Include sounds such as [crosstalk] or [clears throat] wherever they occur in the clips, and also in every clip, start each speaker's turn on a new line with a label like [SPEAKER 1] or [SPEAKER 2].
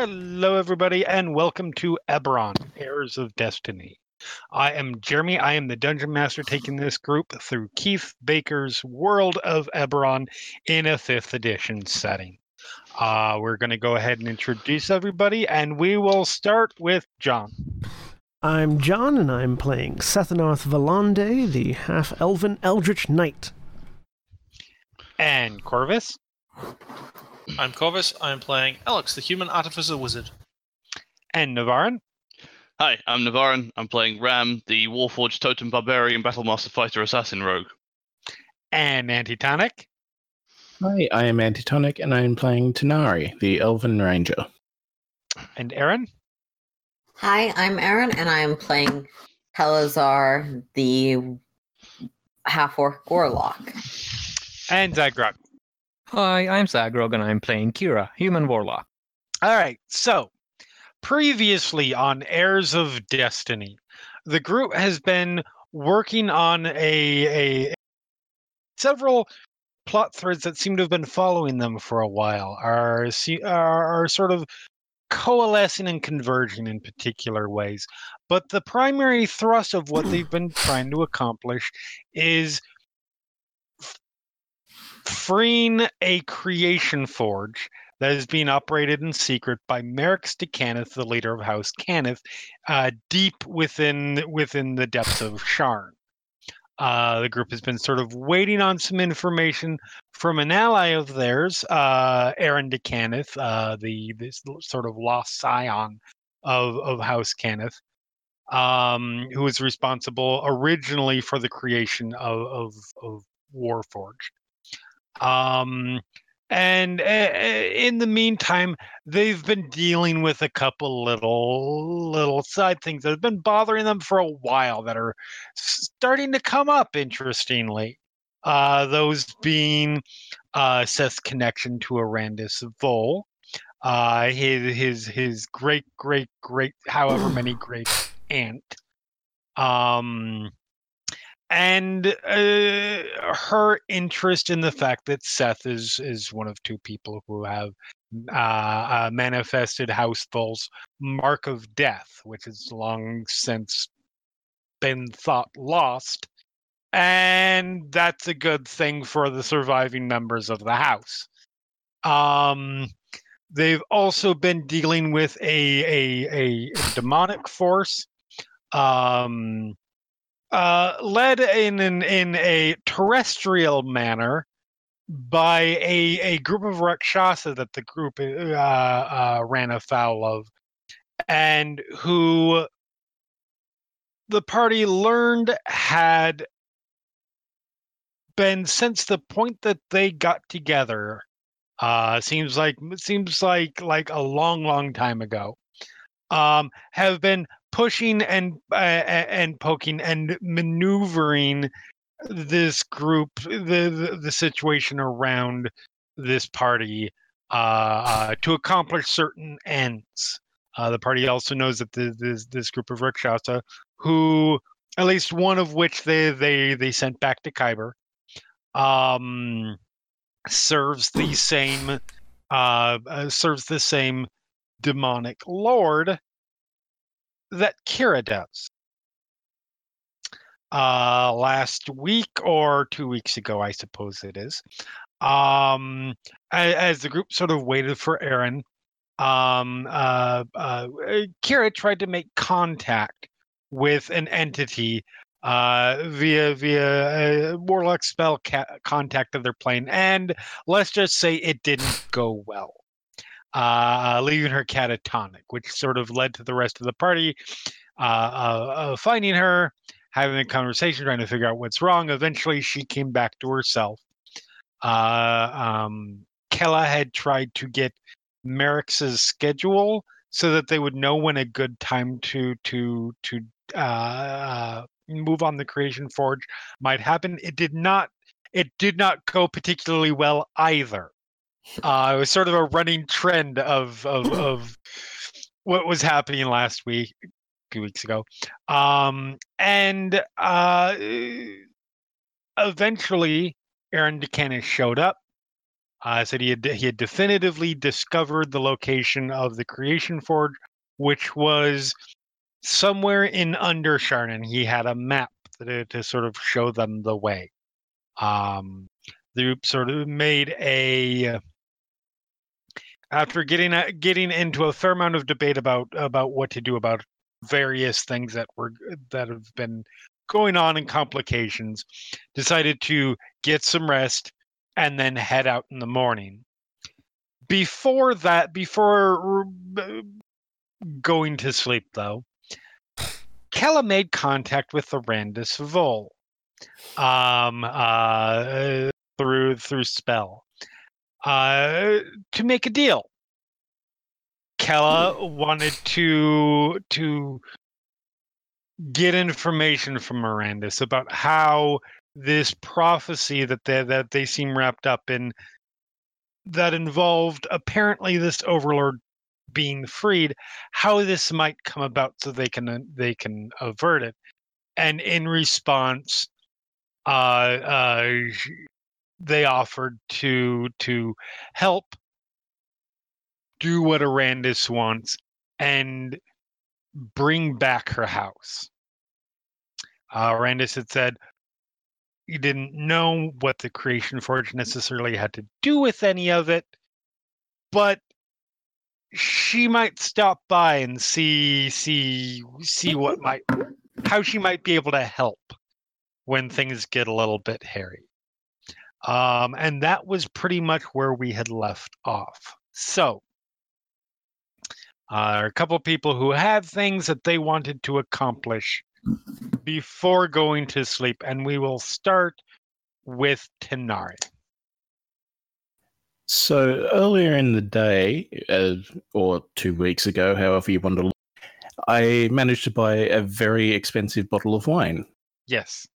[SPEAKER 1] Hello, everybody, and welcome to Eberron, Heirs of Destiny. I am Jeremy. I am the Dungeon Master taking this group through Keith Baker's World of Eberron in a 5th edition setting. Uh, we're going to go ahead and introduce everybody, and we will start with John.
[SPEAKER 2] I'm John, and I'm playing Sethanarth Valonde, the half elven Eldritch Knight.
[SPEAKER 1] And Korvys.
[SPEAKER 3] I'm Korvys. I'm playing Alex, the human artificer wizard.
[SPEAKER 1] And Navarran.
[SPEAKER 4] Hi, I'm Navarran. I'm playing Ram, the Warforged Totem Barbarian Battlemaster Fighter Assassin Rogue.
[SPEAKER 1] And Antitonic.
[SPEAKER 5] Hi, I am Antitonic, and I am playing Tanari, the Elven Ranger.
[SPEAKER 1] And Erin.
[SPEAKER 6] Hi, I'm Erin, and I am playing Kela'zar, the half orc warlock.
[SPEAKER 1] And Zaghrog.
[SPEAKER 7] Hi, I'm Zaghrog, and I'm playing Kira, human warlock.
[SPEAKER 1] All right, so previously on Heirs of Destiny, the group has been working on a, a several plot threads that seem to have been following them for a while are are, are sort of coalescing and converging in particular ways. But the primary thrust of what they've been trying to accomplish is freeing a creation forge that is being operated in secret by Merrix Cannith, the leader of House Cannith, uh, deep within within the depths of Sharn. Uh, the group has been sort of waiting on some information from an ally of theirs, uh, Aaron d'Cannith, uh, the this sort of lost scion of of House Cannith, um, who was responsible originally for the creation of of, of Warforged. Um, and uh, in the meantime, they've been dealing with a couple little little side things that have been bothering them for a while that are starting to come up. Interestingly, uh, those being uh, Seth's connection to Erandis Vol, uh, his his his great great great however many great aunt. Um, and uh, her interest in the fact that Seth is is one of two people who have uh, uh, manifested House Vol's mark of death, which has long since been thought lost, and that's a good thing for the surviving members of the house. Um, they've also been dealing with a a, a, demonic force. Um, uh, led in, in in a terrestrial manner by a a group of rakshasa that the group uh, uh, ran afoul of, and who the party learned had been since the point that they got together. Uh, seems like seems like like a long, long time ago. Um, have been pushing and uh, and poking and maneuvering this group the, the, the situation around this party uh, uh, to accomplish certain ends. Uh, the party also knows that the, this this group of Rakshasa, who at least one of which they they they sent back to Khyber, um, serves the [clears throat] same uh, uh, serves the same demonic lord that Kira does. Uh, last week or two weeks ago, I suppose it is. Um, as the group sort of waited for Aaron, um, uh, uh, Kira tried to make contact with an entity uh, via via a warlock spell ca- of their plane, and let's just say it didn't go well, uh, leaving her catatonic, which sort of led to the rest of the party uh, uh, uh, finding her, having a conversation, trying to figure out what's wrong. Eventually, she came back to herself. Uh, um, Kella had tried to get Merrix's schedule so that they would know when a good time to to to uh, uh, move on the creation forge might happen. It did not. It did not go particularly well either. Uh, it was sort of a running trend of of, [clears throat] of what was happening last week, a few weeks ago, um, and uh, eventually Aaron d'Cannith showed up. Uh, said he had he had definitively discovered the location of the creation forge, which was somewhere in Undersharn. And he had a map to, to sort of show them the way. Um, the group sort of made a after getting a, getting into a fair amount of debate about about what to do about various things that were that have been going on and complications decided to get some rest and then head out in the morning. Before that before uh, going to sleep though Kella made contact with Erandis Vol um uh through through spell uh to make a deal. Kella wanted to to get information from Mirandus about how this prophecy that they that they seem wrapped up in that involved apparently this overlord being freed how this might come about so they can uh, they can avert it. And in response uh uh they offered to to help do what Erandis wants and bring back her house. Uh, Erandis had said he didn't know what the creation forge necessarily had to do with any of it, but she might stop by and see see see what might how she might be able to help when things get a little bit hairy. Um, and that was pretty much where we had left off. So, uh, a couple of people who had things that they wanted to accomplish before going to sleep, and we will start with Tanari.
[SPEAKER 5] So earlier in the day, uh, or two weeks ago, however you want to look, I managed to buy a very expensive bottle of wine.
[SPEAKER 1] Yes.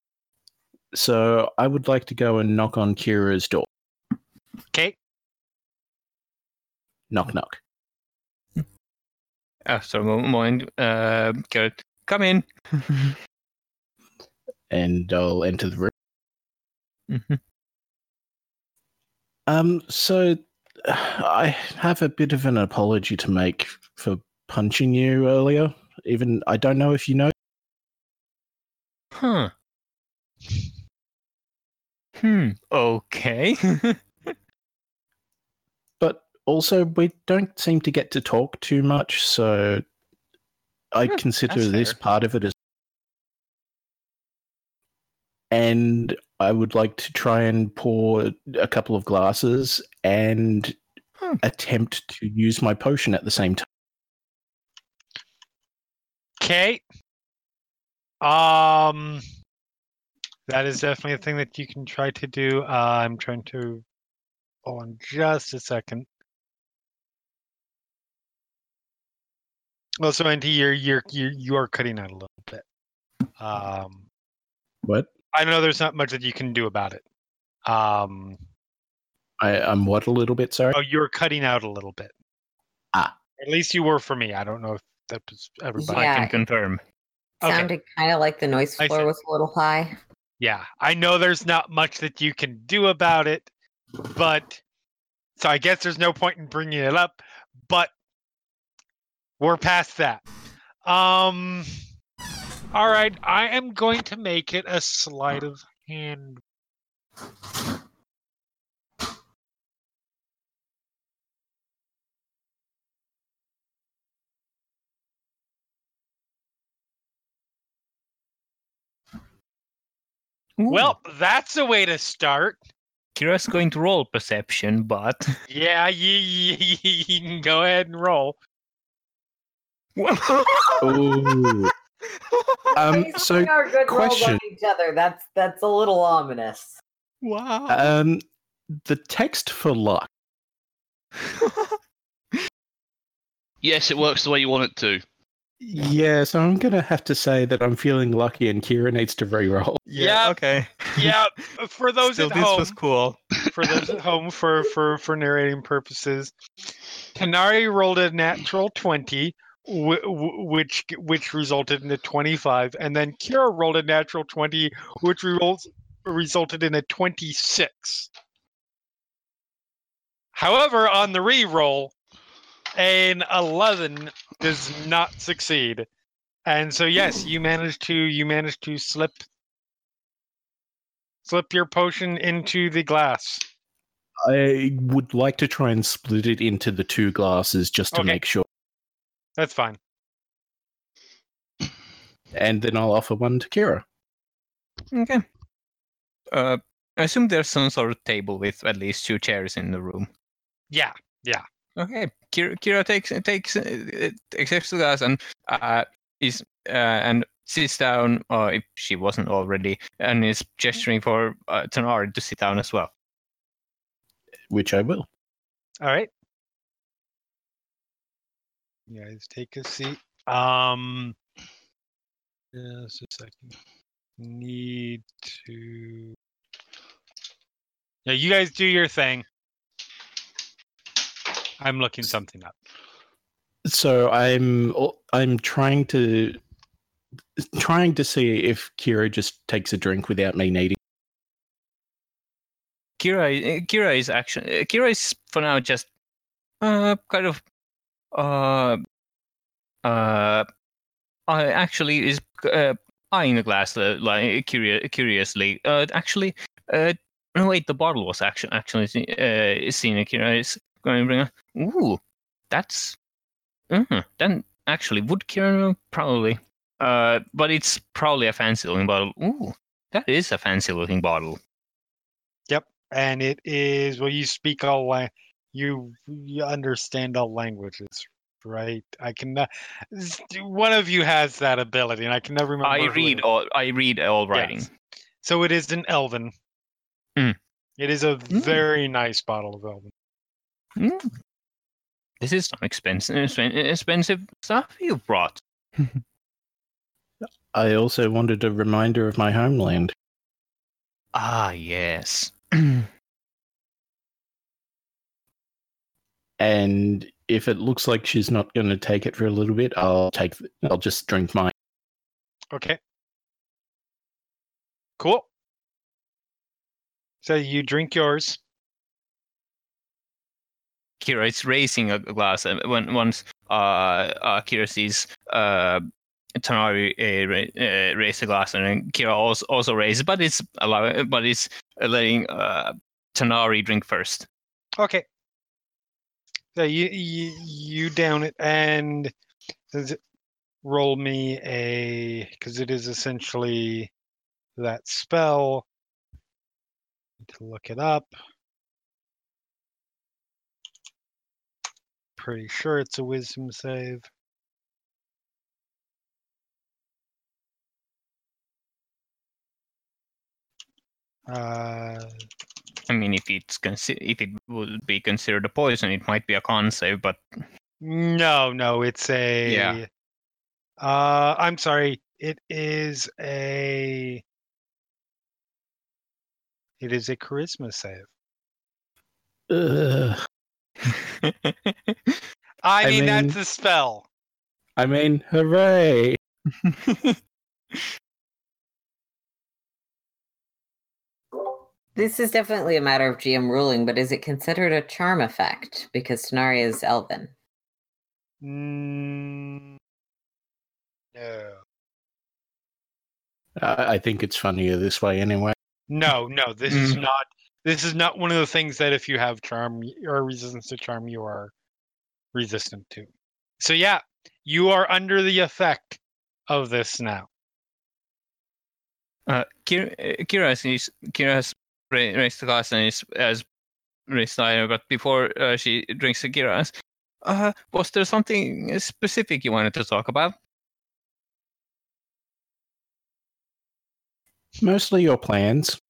[SPEAKER 5] So I would like to go and knock on Kira's door.
[SPEAKER 1] Okay.
[SPEAKER 5] Knock, knock. [laughs]
[SPEAKER 7] After a mo- moment, uh, Garrett, come in. [laughs]
[SPEAKER 5] And I'll enter the room.
[SPEAKER 7] Mhm.
[SPEAKER 5] Um, so I have a bit of an apology to make for punching you earlier. Even I don't know if you know.
[SPEAKER 7] Huh. Hmm. Okay. [laughs]
[SPEAKER 5] but also we don't seem to get to talk too much so i
[SPEAKER 7] Hmm,
[SPEAKER 5] consider this
[SPEAKER 7] fair.
[SPEAKER 5] part of it as and i would like to try and pour a couple of glasses and
[SPEAKER 7] Hmm.
[SPEAKER 5] attempt to use my potion at the same time
[SPEAKER 1] Okay. Um, that is definitely a thing that you can try to do. Uh, I'm trying to. Hold on just a second. Well, so Auntie, you're you're you're you are cutting out a little bit. Um,
[SPEAKER 5] what
[SPEAKER 1] I know there's not much that you can do about it. Um,
[SPEAKER 5] I, I'm what a little bit sorry.
[SPEAKER 1] Oh, you're cutting out a little bit.
[SPEAKER 5] Ah.
[SPEAKER 1] At least you were for me. I don't know if that was everybody.
[SPEAKER 7] I can confirm.
[SPEAKER 1] Okay.
[SPEAKER 6] Sounded kind of like the noise floor was a little high.
[SPEAKER 1] Yeah, I know there's not much that you can do about it, but so I guess there's no point in bringing it up, but we're past that. Um all right, I am going to make it a sleight of hand.
[SPEAKER 7] Ooh,
[SPEAKER 1] Well, that's a way to start.
[SPEAKER 7] Kira's going to roll perception, but [laughs]
[SPEAKER 1] Yeah, you, you, [laughs] you can go ahead and roll.
[SPEAKER 5] Ooh. [laughs] Um, so
[SPEAKER 6] good
[SPEAKER 5] question.
[SPEAKER 6] on each other. That's that's a little ominous.
[SPEAKER 7] wow.
[SPEAKER 5] um, the text for luck.
[SPEAKER 4] Yes, it works the way you want it to.
[SPEAKER 5] Yeah, so I'm gonna have to say that I'm feeling lucky, and Kira needs to re-roll. [laughs]
[SPEAKER 1] Yeah.
[SPEAKER 7] Okay.
[SPEAKER 1] Yeah, [laughs] for those
[SPEAKER 7] Still,
[SPEAKER 1] at
[SPEAKER 7] this
[SPEAKER 1] home,
[SPEAKER 7] was cool.
[SPEAKER 1] for those at home for for for narrating purposes Tanari rolled a natural 20 wh- wh- which which resulted in a 25 and then Kira rolled a natural 20 which results resulted in a 26 however on the re-roll an 11 does not succeed and so yes you managed to you managed to slip slip your potion into the glass
[SPEAKER 5] I would like to try and split it into the two glasses just to
[SPEAKER 1] Okay.
[SPEAKER 5] make sure,
[SPEAKER 1] that's fine
[SPEAKER 5] and then I'll offer one to Kira.
[SPEAKER 7] Okay. Uh, I assume there's some sort of table with at least two chairs in the room.
[SPEAKER 1] Yeah, yeah
[SPEAKER 7] Okay. Kira, Kira takes takes uh, accepts the glass and uh, is uh, and sits down, or if she wasn't already, and is gesturing for uh, Tanari to sit down as well.
[SPEAKER 5] Which I will.
[SPEAKER 1] All right. You guys take a seat. Um, just a second. Need to. Yeah, you guys do your thing. I'm looking something up.
[SPEAKER 5] So I'm I'm trying to trying to see if Kira just takes a drink without me needing.
[SPEAKER 7] Kira, Kira is actually Kira is for now just uh kind of uh uh uh actually is uh, eyeing the glass uh, like curious, curiously. Uh, actually, uh, no wait, the bottle was actually actually see- uh seen. Kira is going to bring. A, ooh, that's uh, then actually would Kira know? probably. Uh, but it's probably a fancy looking bottle. Ooh, that is a fancy looking bottle.
[SPEAKER 1] Yep, and it is well, you speak all la- you you understand all languages, right? I can. uh, One of you has that ability, and I can never remember.
[SPEAKER 7] I read all. I read all writing.
[SPEAKER 1] Yes. So it is an Elven.
[SPEAKER 7] Hmm.
[SPEAKER 1] It is a
[SPEAKER 7] Hmm.
[SPEAKER 1] very nice bottle of Elven.
[SPEAKER 7] Mm. This is some expensive, expensive stuff you brought. [laughs]
[SPEAKER 5] I also wanted a reminder of my homeland.
[SPEAKER 7] Ah, yes. [clears throat]
[SPEAKER 5] And if it looks like she's not going to take it for a little bit, I'll take. I'll just drink mine.
[SPEAKER 1] Okay. Cool. So you drink yours.
[SPEAKER 7] Kira is raising a glass and when once uh, uh Kira sees uh Tanari uh, uh, raise a glass and Kira also also raises, but it's allowing, but it's letting Tanari drink first.
[SPEAKER 1] Okay. So you you, you down it and roll me a because it is essentially that spell. Need to look it up. Pretty sure it's a wisdom save. Uh,
[SPEAKER 7] I mean, if it's consi- if it would be considered a poison, it might be a con save, but
[SPEAKER 1] no, no, it's a.
[SPEAKER 7] Yeah.
[SPEAKER 1] Uh, I'm sorry. It is a. It is a charisma save.
[SPEAKER 5] Ugh. [laughs]
[SPEAKER 1] I
[SPEAKER 5] I
[SPEAKER 1] mean,
[SPEAKER 5] mean-
[SPEAKER 1] that's a spell.
[SPEAKER 5] I mean, hooray! [laughs]
[SPEAKER 6] This is definitely a matter of GM ruling, but is it considered a charm effect? Because Tanari is elven.
[SPEAKER 1] Mm, no.
[SPEAKER 5] I, I think it's funnier this way anyway.
[SPEAKER 1] No, no, this is
[SPEAKER 7] Mm.
[SPEAKER 1] not. This is not one of the things that if you have charm y- or resistance to charm, you are resistant to. So yeah, you are under the effect of this now.
[SPEAKER 7] Uh, Kira, Kira's is Kira's raised the glass and is as raised the item, but before uh, she drinks the Kira's, uh, was there something specific you wanted to talk about?
[SPEAKER 5] Mostly your plans.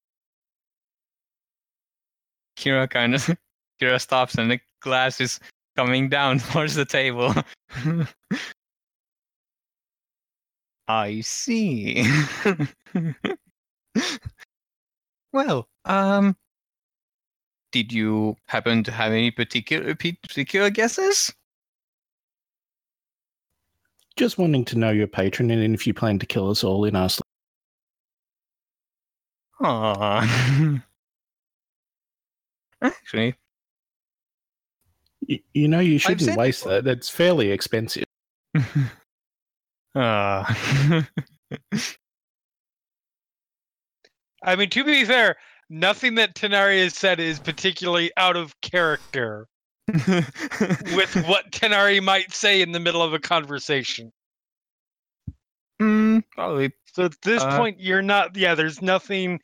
[SPEAKER 7] Kira kind of [laughs] Kira stops and the glass is coming down [laughs] towards the table. I see. [laughs] well, um, did you happen to have any particular particular guesses?
[SPEAKER 5] Just wanting to know your patron and if you plan to kill us all in our sleep.
[SPEAKER 7] Aww. [laughs] Actually,
[SPEAKER 5] Y- You know, you shouldn't waste that. That's fairly expensive.
[SPEAKER 7] uh, [laughs] [laughs]
[SPEAKER 1] I mean, to be fair, nothing that Tanari has said is particularly out of character [laughs] with what Tanari might say in the middle of a conversation.
[SPEAKER 7] mm, probably.
[SPEAKER 1] So at this
[SPEAKER 7] Uh,
[SPEAKER 1] point, you're not. Yeah, there's nothing.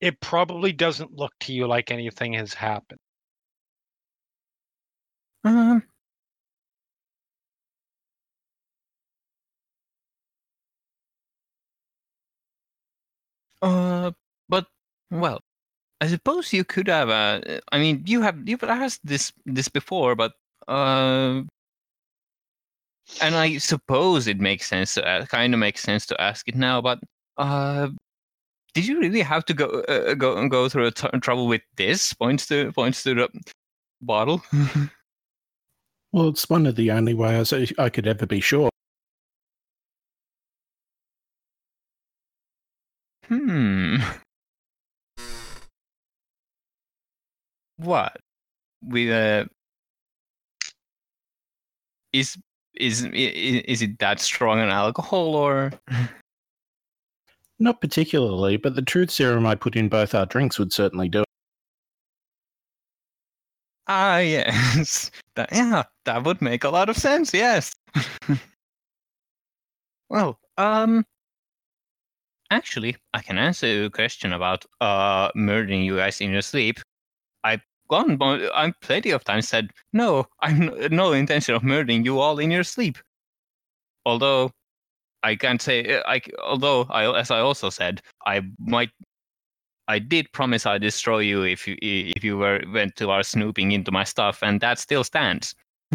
[SPEAKER 1] It probably doesn't look to you like anything has happened.
[SPEAKER 7] Um, uh, but well, I suppose you could have. Uh, I mean, you have you've asked this this before, but uh, and I suppose it makes sense. To, uh, kind of makes sense to ask it now, but uh. Did you really have to go uh, go go through a trouble with this? Points to points to the bottle. [laughs]
[SPEAKER 5] Well, it's one of the only ways I I could ever be sure.
[SPEAKER 7] Hmm. What? With uh is is is it that strong an alcohol or [laughs]
[SPEAKER 5] Not particularly, but the truth serum I put in both our drinks would certainly do it.
[SPEAKER 7] Ah yes. [laughs] That yeah that would make a lot of sense yes. [laughs] Well um actually i can answer your question about uh murdering you guys in your sleep. I've gone i'm plenty of times said no i'm no intention of murdering you all in your sleep. Although i can't say i c- although i as i also said i might I did promise I'd destroy you if you if you were went to our snooping into my stuff, and that still stands. [laughs]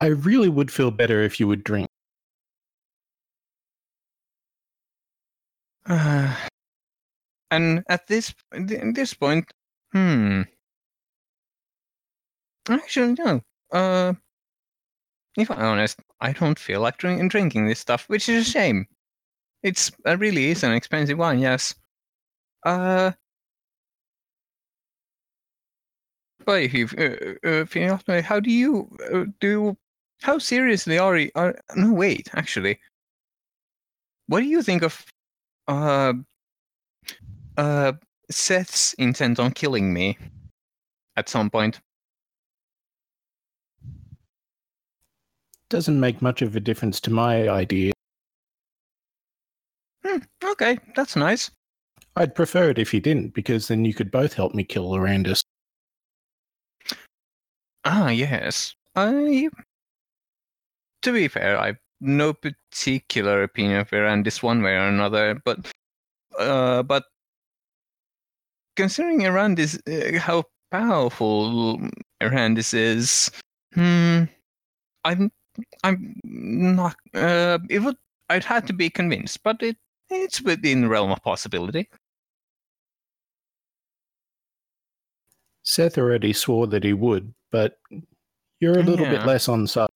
[SPEAKER 5] I really would feel better if you would drink.
[SPEAKER 7] Uh, [sighs] and at this at this point, hmm. Actually, no. Uh, if I'm honest, I don't feel like drink, drinking this stuff, which is a shame. It's it really is an expensive one, yes. Uh, but if you uh, uh, if you ask me, how do you uh, do? How seriously are you? Are no wait, actually. What do you think of uh, uh, Seth's intent on killing me at some point.
[SPEAKER 5] Doesn't make much of a difference to my idea.
[SPEAKER 7] Hmm, okay, that's nice.
[SPEAKER 5] I'd prefer it if you didn't, because then you could both help me kill Erandis.
[SPEAKER 7] Ah, yes. I. To be fair, I've no particular opinion of Erandis one way or another, but. Uh, but. Considering Erandis, uh, how powerful Erandis is, hmm. I'm. I'm not. Uh, it would. I'd had to be convinced, but it it's within the realm of possibility.
[SPEAKER 5] Seth already swore that he would, but you're a little
[SPEAKER 7] Yeah.
[SPEAKER 5] bit less on side.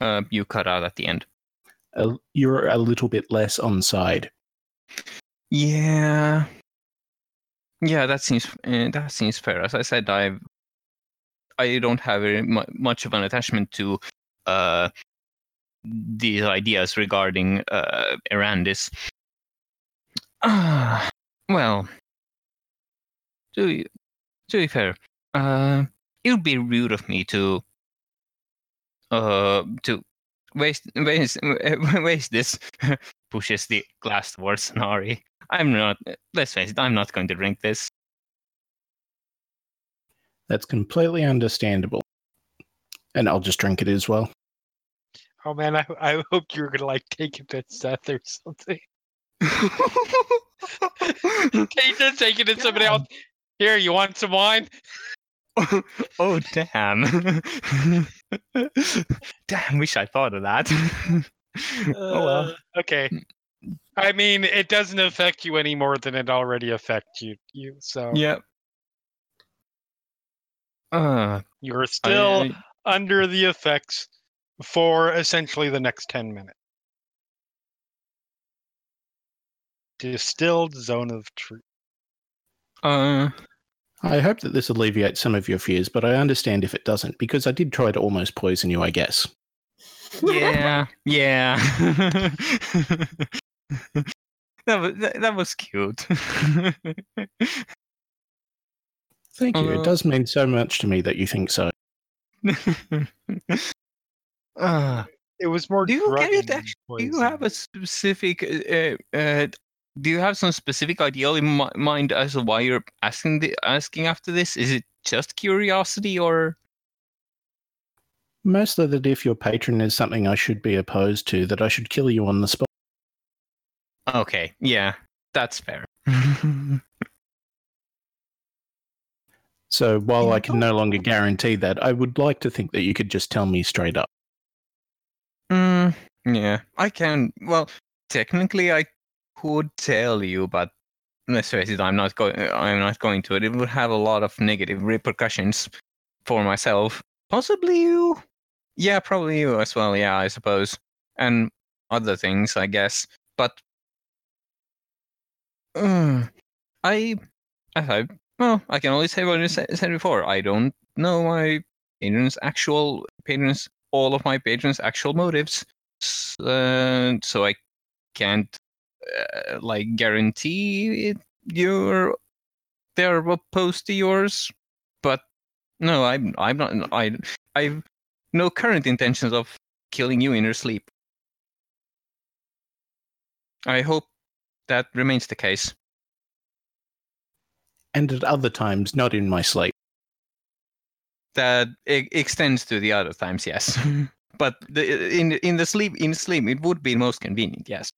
[SPEAKER 7] Uh, you cut out at the end.
[SPEAKER 5] You're a little bit less on side.
[SPEAKER 7] Yeah. Yeah, that seems uh, that seems fair. As I said, I I don't have much of an attachment to uh these ideas regarding uh Erandis. Ah, well, to to be fair, uh, it would be rude of me to uh to waste waste [laughs] waste this [laughs] pushes the glass towards Nari. I'm not. Let's face it. I'm not going to drink this.
[SPEAKER 5] That's completely understandable. And I'll just drink it as well.
[SPEAKER 1] Oh man, I I hoped you were gonna like take it to Seth or something. [laughs] Take it, take it to somebody else. Here, you want some wine? [laughs]
[SPEAKER 7] oh damn! [laughs] damn. Wish I thought of that. oh well.
[SPEAKER 1] Uh, okay. I mean, it doesn't affect you any more than it already affects you. You so
[SPEAKER 7] Yeah. Uh,
[SPEAKER 1] you're
[SPEAKER 7] I-
[SPEAKER 1] still
[SPEAKER 7] I-
[SPEAKER 1] under the effects for essentially the next ten minutes. Distilled zone of truth.
[SPEAKER 7] uh,
[SPEAKER 5] I hope that this alleviates some of your fears, but I understand if it doesn't, because I did try to almost poison you, I guess.
[SPEAKER 7] yeah, [laughs] yeah. [laughs] that was that, that was cute. [laughs]
[SPEAKER 5] Thank you.
[SPEAKER 7] Uh,
[SPEAKER 5] it does mean so much to me that you think so.
[SPEAKER 7] Uh,
[SPEAKER 1] It was more.
[SPEAKER 7] Do you get it,
[SPEAKER 1] drugging than
[SPEAKER 7] actu- do you have a specific uh, uh, do you have some specific ideal in mi- mind as to why you're asking the asking after this is it just curiosity or
[SPEAKER 5] Mostly that if your patron is something I should be opposed to, that I should kill you on the spot.
[SPEAKER 7] okay yeah that's fair [laughs]
[SPEAKER 5] So while I can no longer guarantee that, I would like to think that you could just tell me straight up.
[SPEAKER 7] Yeah i can well technically i could tell you but let's face it i'm not going i'm not going to. It it would have a lot of negative repercussions for myself. Possibly you? Yeah probably you as well yeah i suppose. And other things i guess. But uh, [sighs] i i well i can only say what i said before. I don't know my patrons actual patrons all of my patrons actual motives uh, so i can't uh, like guarantee it, you're they're opposed to yours but no i'm i'm not i i've no current intentions of killing you in your sleep. I hope that remains the case.
[SPEAKER 5] And at other times, not in my sleep.
[SPEAKER 7] that extends to the other times yes [laughs] but the, in in the sleep in sleep it would be most convenient yes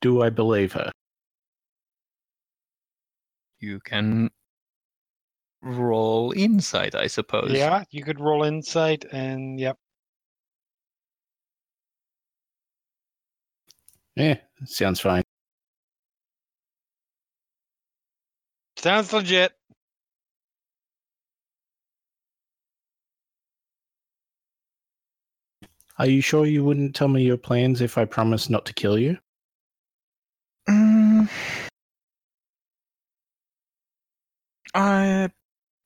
[SPEAKER 5] Do I believe her?
[SPEAKER 7] you can roll insight i suppose
[SPEAKER 1] Yeah, you could roll insight and yep.
[SPEAKER 5] Yeah, sounds fine.
[SPEAKER 1] Sounds legit.
[SPEAKER 5] Are you sure you wouldn't tell me your plans if I promised not to kill you?
[SPEAKER 7] Mm. Uh,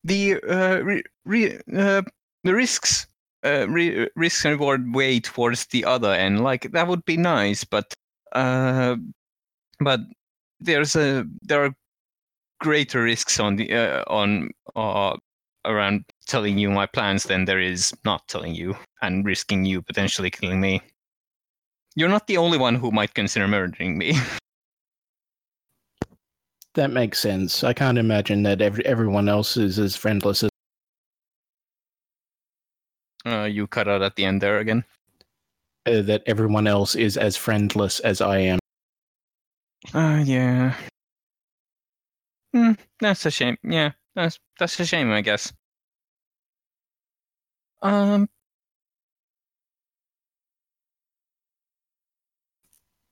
[SPEAKER 7] the uh, re, re, uh, the risks uh, re, risks and reward weigh towards the other end. Like that would be nice, but uh, but there's a there are greater risks on the uh, on uh, around telling you my plans than there is not telling you and risking you potentially killing me. You're not the only one who might consider murdering me. [laughs]
[SPEAKER 5] That makes sense. I can't imagine that every, everyone else is as friendless as.
[SPEAKER 7] Uh, you cut out at the end there again.
[SPEAKER 5] Uh, that everyone else is as friendless as I am.
[SPEAKER 7] Uh, yeah. Hmm, that's a shame. Yeah, that's that's a shame, I guess. Um,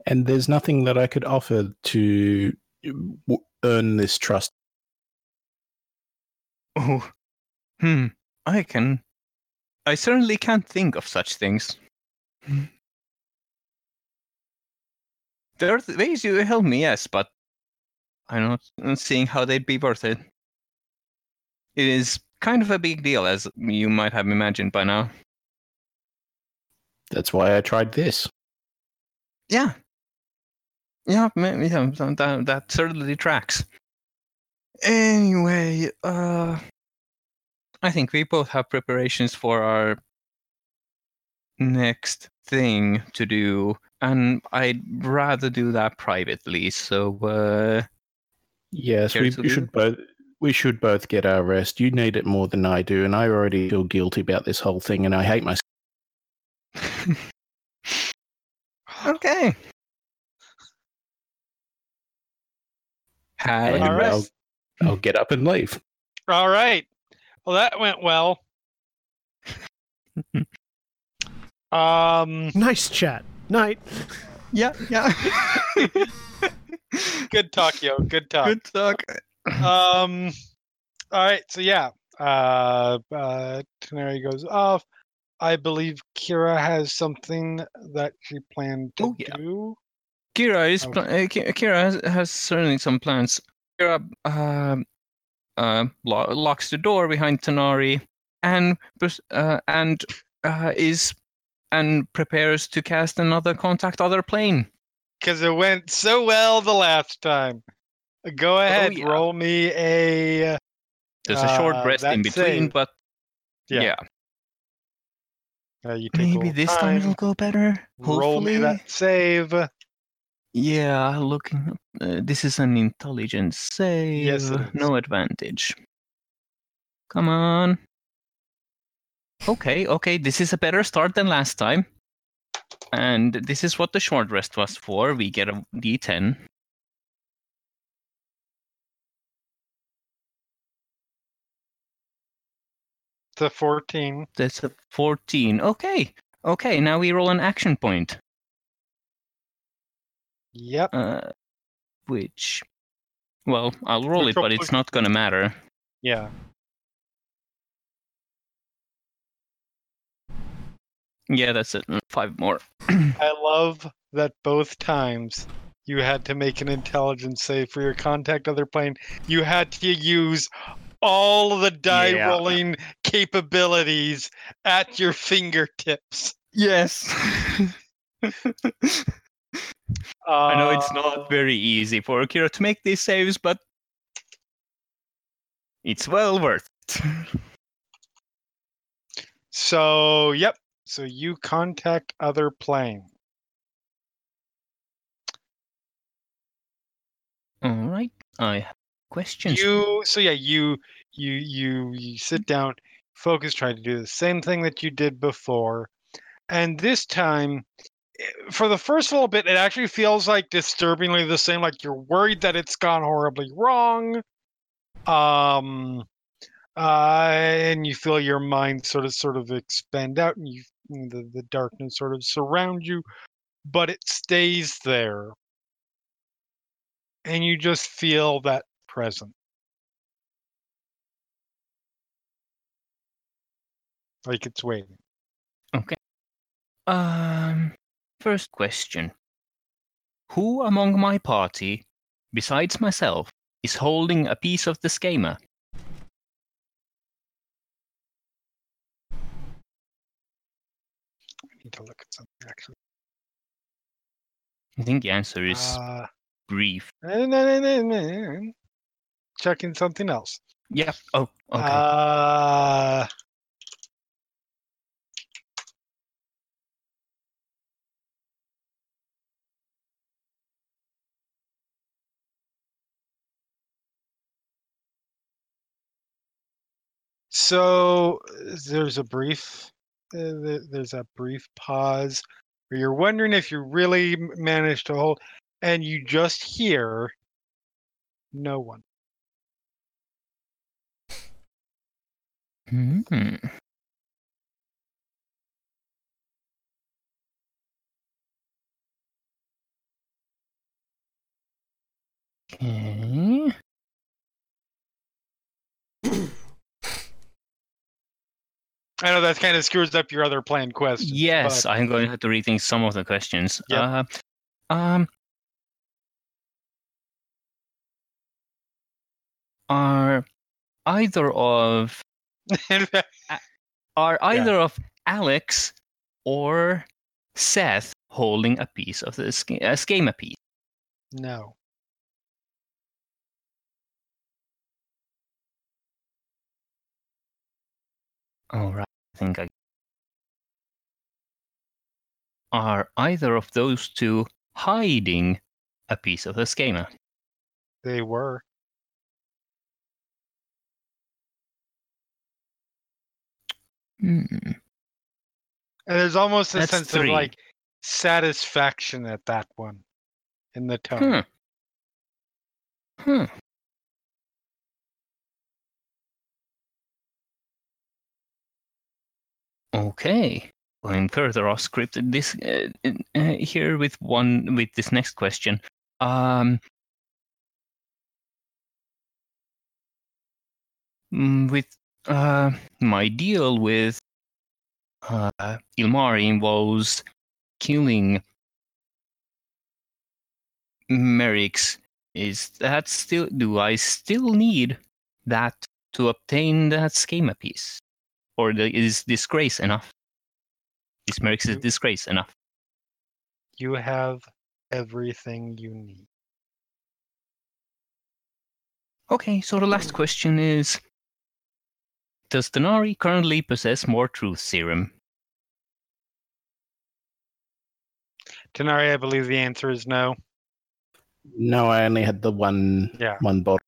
[SPEAKER 5] And there's nothing that I could offer to earn this trust?
[SPEAKER 7] Oh, hmm. I can. I certainly can't think of such things. There are ways you help me, yes, but I'm not not seeing how they'd be worth it. It is kind of a big deal, as you might have imagined by now.
[SPEAKER 5] That's why I tried this.
[SPEAKER 7] Yeah. Yeah, yeah that, that, that certainly tracks. Anyway, uh, I think we both have preparations for our next thing to do, and I'd rather do that privately. So, uh,
[SPEAKER 5] Yes, we, we should both. We should both get our rest. You need it more than I do, and I already feel guilty about this whole thing, and I hate myself. [laughs]
[SPEAKER 7] okay. Have a
[SPEAKER 5] And
[SPEAKER 7] good
[SPEAKER 1] All right.
[SPEAKER 7] rest.
[SPEAKER 5] I'll, I'll get up and leave.
[SPEAKER 1] All right. Well, that went well. [laughs] um,
[SPEAKER 2] Nice chat. Night.
[SPEAKER 7] Yeah, yeah. [laughs]
[SPEAKER 1] good talk, yo. Good talk.
[SPEAKER 7] Good talk.
[SPEAKER 1] Um, all right. So yeah, uh, uh, Tanari goes off. I believe Kira has something that she planned to
[SPEAKER 7] Oh, yeah.
[SPEAKER 1] do.
[SPEAKER 7] Kira is pl-
[SPEAKER 1] Okay.
[SPEAKER 7] uh, Kira has, has certainly some plans. Kira um uh, lo- locks the door behind Tanari and uh, and uh, is and prepares to cast another contact other plane.
[SPEAKER 1] because it went so well the last time. Go ahead,
[SPEAKER 7] Oh, yeah.
[SPEAKER 1] roll me a.
[SPEAKER 7] There's a short
[SPEAKER 1] Uh,
[SPEAKER 7] rest in between, but
[SPEAKER 1] Yeah.
[SPEAKER 7] yeah,
[SPEAKER 1] Uh, you take
[SPEAKER 7] maybe this time it'll go better.
[SPEAKER 1] Roll me
[SPEAKER 7] Hopefully,
[SPEAKER 1] that save.
[SPEAKER 7] yeah. Looking, uh, this is an intelligence save.
[SPEAKER 1] Yes.
[SPEAKER 7] No advantage. Come on. Okay, okay. This is a better start than last time. And this is what the short rest was for. We get a d10.
[SPEAKER 1] To fourteen.
[SPEAKER 7] That's a 14. Okay, okay. Now we roll an action point.
[SPEAKER 1] Yep.
[SPEAKER 7] Uh, which, well, I'll roll
[SPEAKER 1] Which
[SPEAKER 7] it,
[SPEAKER 1] will
[SPEAKER 7] but it's
[SPEAKER 1] put-
[SPEAKER 7] not gonna matter.
[SPEAKER 1] Yeah.
[SPEAKER 7] Yeah, that's it. Mm, Five more. [clears throat]
[SPEAKER 1] I love that both times you had to make an intelligence save for your contact other plane. You had to use all the die
[SPEAKER 7] Yeah.
[SPEAKER 1] rolling capabilities at your fingertips.
[SPEAKER 7] Yes. I know it's
[SPEAKER 1] Uh,
[SPEAKER 7] not very easy for Kira to make these saves, but it's well worth it.
[SPEAKER 1] So, yep. So you contact other plane.
[SPEAKER 7] All right. I have questions.
[SPEAKER 1] You so yeah, you you you you sit down, focus, try to do the same thing that you did before. And this time eh, for the first little bit, it actually feels like disturbingly the same, like you're worried that it's gone horribly wrong. Um uh, and you feel your mind sort of sort of expand out and you the, the darkness sort of surround you, but it stays there. And you just feel that present. Like it's waiting. Okay.
[SPEAKER 7] Um, first question. Who among my party, besides myself, is holding a piece of the schema?
[SPEAKER 1] I need to look at something actually.
[SPEAKER 7] I think the answer is
[SPEAKER 1] Uh,
[SPEAKER 7] brief. [laughs]
[SPEAKER 1] no, no, no, no, no. Checking something else.
[SPEAKER 7] Yep. Oh, okay.
[SPEAKER 1] Uh, so there's a brief, uh, there's a brief pause where you're wondering if you really managed to hold, and you just hear no one.
[SPEAKER 7] Hmm. Okay.
[SPEAKER 1] I know that kind of screws up your other planned questions.
[SPEAKER 7] Yes,
[SPEAKER 1] but-
[SPEAKER 7] I'm going to have to rethink some of the questions.
[SPEAKER 1] Yep.
[SPEAKER 7] Uh, um, are either of [laughs] are either of Alex or Seth holding a piece of the sch- a schema piece?
[SPEAKER 1] no.
[SPEAKER 7] All right, I think I. Are either of those two hiding a piece of the schema?
[SPEAKER 1] They were.
[SPEAKER 7] Hmm.
[SPEAKER 1] And there's almost a
[SPEAKER 7] That's
[SPEAKER 1] sense
[SPEAKER 7] three.
[SPEAKER 1] of like satisfaction at that one in the tone.
[SPEAKER 7] Hmm. Hmm. Okay. Going further off script, this uh, uh, here with one with this next question. Um, mm, with uh, my deal with uh, Ilmari involves killing Merrix is that still do I still need that to obtain that schema piece? Or the, is disgrace enough? Is Merrix
[SPEAKER 1] You-
[SPEAKER 7] disgrace enough?
[SPEAKER 1] You have everything you need.
[SPEAKER 7] Okay, so the last question is Does Tanari currently possess more truth serum?
[SPEAKER 1] Tenari, I believe the answer is no.
[SPEAKER 5] No, I only had the one
[SPEAKER 1] Yeah.
[SPEAKER 5] one bottle.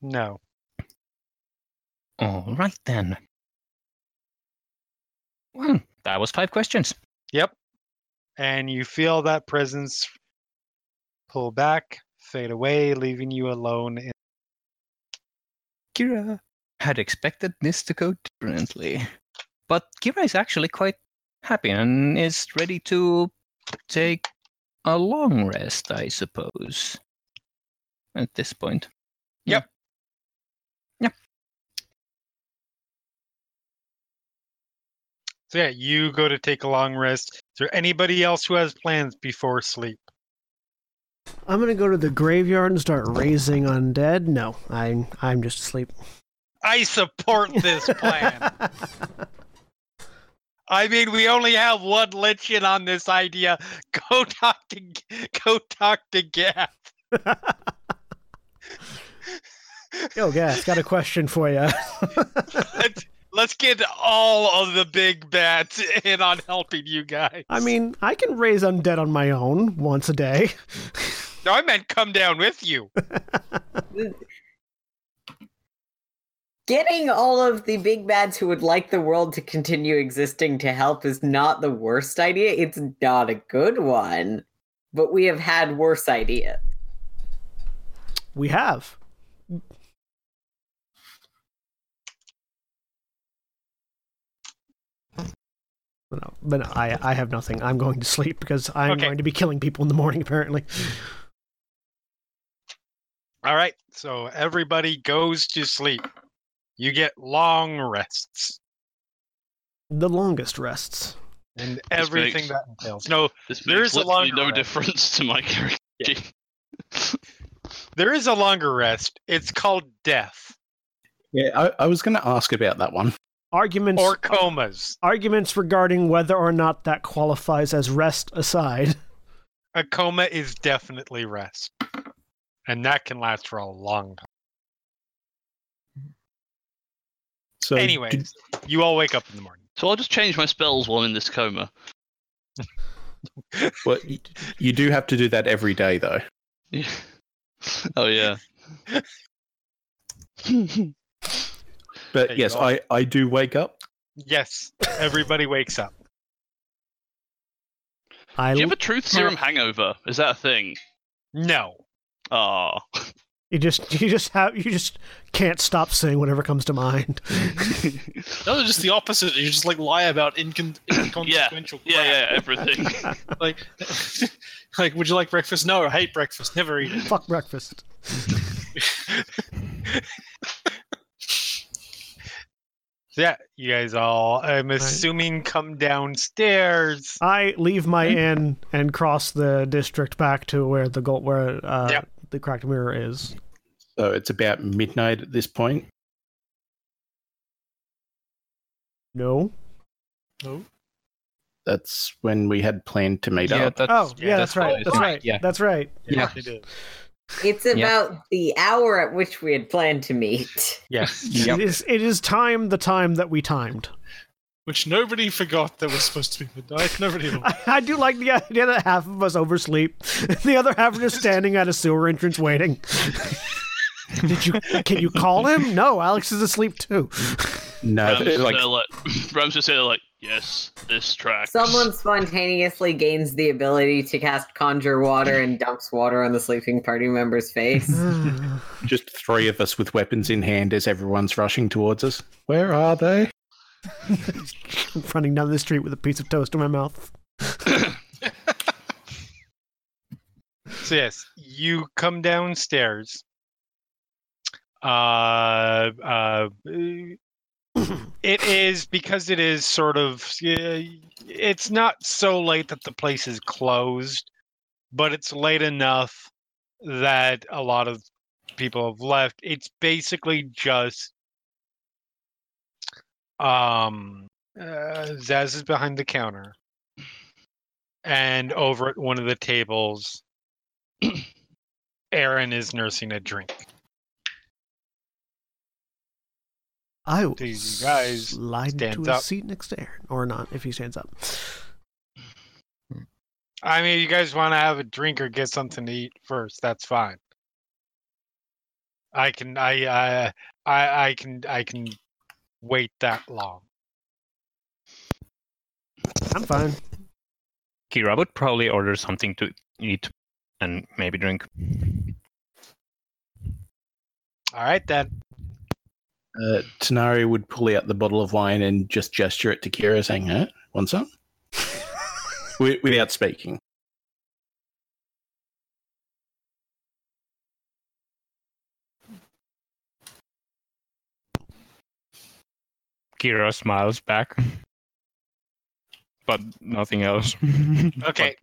[SPEAKER 1] No.
[SPEAKER 7] All right then. Well, that was five questions.
[SPEAKER 1] Yep. And you feel that presence pull back, fade away, leaving you alone. In-
[SPEAKER 7] Kira had expected this to go differently. But Kira is actually quite happy and is ready to take a long rest, I suppose. At this point.
[SPEAKER 1] Yep.
[SPEAKER 7] Yep.
[SPEAKER 1] so yeah, you go to take a long rest. Is there anybody else who has plans before sleep?
[SPEAKER 2] I'm gonna go to the graveyard and start raising undead. No, I'm I'm just asleep.
[SPEAKER 1] I support this plan. I mean, we only have one lichen on this idea. [laughs] Go talk to go talk to Gaff.
[SPEAKER 2] Yo, guys, got a question for you. [laughs]
[SPEAKER 1] let's, let's get all of the big bats in on helping you guys.
[SPEAKER 2] I mean, I can raise undead on my own once a day.
[SPEAKER 1] no, I meant come down with you. [laughs]
[SPEAKER 6] Getting all of the big bads who would like the world to continue existing to help is not the worst idea. It's not a good one. But we have had worse ideas.
[SPEAKER 2] We have. No, but no, I I have nothing. I'm going to sleep because I'm
[SPEAKER 1] Okay.
[SPEAKER 2] going to be killing people in the morning. Apparently,
[SPEAKER 1] All right, so everybody goes to sleep. You get long rests
[SPEAKER 2] the longest rests.
[SPEAKER 1] and everything
[SPEAKER 4] makes-
[SPEAKER 1] that entails. No,
[SPEAKER 4] This
[SPEAKER 1] There
[SPEAKER 4] makes
[SPEAKER 1] is a
[SPEAKER 4] literally
[SPEAKER 1] longer
[SPEAKER 4] no
[SPEAKER 1] rest.
[SPEAKER 4] difference to my character. [laughs]
[SPEAKER 1] there is a longer rest. It's called death
[SPEAKER 5] Yeah, I, I was going to ask about that one.
[SPEAKER 2] Arguments
[SPEAKER 1] or comas.
[SPEAKER 2] arguments regarding whether or not that qualifies as rest aside.
[SPEAKER 1] A coma is definitely rest, and that can last for a long time.
[SPEAKER 5] So,
[SPEAKER 1] Anyways,
[SPEAKER 5] did-
[SPEAKER 1] you all wake up in the morning.
[SPEAKER 4] So I'll just change my spells while I'm in this coma. [laughs]
[SPEAKER 5] but y- you do have to do that every day, though. [laughs]
[SPEAKER 4] oh yeah. [laughs]
[SPEAKER 5] But
[SPEAKER 1] There
[SPEAKER 5] yes,
[SPEAKER 1] go.
[SPEAKER 5] I, I do wake up.
[SPEAKER 1] Yes, everybody wakes up.
[SPEAKER 2] I
[SPEAKER 4] Do you have a truth serum hangover? Is that a thing?
[SPEAKER 1] No,
[SPEAKER 4] Ah,
[SPEAKER 2] You just [laughs] you just have you just can't stop saying whatever comes to mind. [laughs]
[SPEAKER 3] No, just the opposite. You just like lie about incon- [coughs] inconsequential
[SPEAKER 4] yeah,
[SPEAKER 3] crap.
[SPEAKER 4] yeah, everything. [laughs]
[SPEAKER 3] Like, like, would you like breakfast? No, I hate breakfast. Never eat it.
[SPEAKER 2] Fuck breakfast.
[SPEAKER 1] Yeah, you guys all, I'm assuming, come downstairs.
[SPEAKER 2] I leave my inn and cross the district back to where the gold where uh,
[SPEAKER 1] Yep.
[SPEAKER 2] The cracked mirror is.
[SPEAKER 5] So it's about midnight at this point.
[SPEAKER 2] No.
[SPEAKER 3] No.
[SPEAKER 5] That's when we had planned to meet
[SPEAKER 7] yeah,
[SPEAKER 5] up.
[SPEAKER 7] that's,
[SPEAKER 2] Oh, yeah, that's, right.
[SPEAKER 7] what
[SPEAKER 2] That's right.
[SPEAKER 7] Yeah.
[SPEAKER 2] That's right.
[SPEAKER 7] Yeah.
[SPEAKER 1] it is.
[SPEAKER 6] It's
[SPEAKER 7] Yeah.
[SPEAKER 6] about the hour at which we had planned to meet.
[SPEAKER 1] Yes. [laughs]
[SPEAKER 7] Yep.
[SPEAKER 2] It is it is time the time that we timed.
[SPEAKER 3] Which nobody forgot that was supposed to be midnight. Nobody.
[SPEAKER 2] I, [laughs] I do like the idea that half of us oversleep, the other half are just standing at a sewer entrance waiting. Did you? Can you call him? No, Alex is asleep too.
[SPEAKER 5] No,
[SPEAKER 4] Ram's
[SPEAKER 5] they're like
[SPEAKER 4] there like, [laughs] Ram's just there like, yes, this track.
[SPEAKER 6] Someone spontaneously gains the ability to cast conjure water and dumps water on the sleeping party member's face. [sighs]
[SPEAKER 5] just three of us with weapons in hand as everyone's rushing towards us. Where are they? [laughs]
[SPEAKER 2] running down the street with a piece of toast in my mouth. [laughs]
[SPEAKER 1] So yes, you come downstairs. Uh, uh, [coughs] it is because it is sort of. It's not so late that the place is closed, but it's late enough that a lot of people have left. It's basically just. Um, uh, Zaz is behind the counter, and over at one of the tables, [clears throat] Aaron is nursing a drink.
[SPEAKER 2] I will
[SPEAKER 1] These guys
[SPEAKER 2] slide into a
[SPEAKER 1] up.
[SPEAKER 2] seat next to Aaron, or not if he stands up.
[SPEAKER 1] I mean, you guys want to have a drink or get something to eat first? That's fine. I can, I, I, I, I can, I can wait that long.
[SPEAKER 2] I'm fine.
[SPEAKER 7] Kira would probably order something to eat and maybe drink.
[SPEAKER 1] All right then.
[SPEAKER 5] Uh, Tanari would pull out the bottle of wine and just gesture it to Kira, saying, huh? Want some? [laughs] Without speaking.
[SPEAKER 7] Kira smiles back, [laughs] but nothing else. [laughs]
[SPEAKER 1] Okay.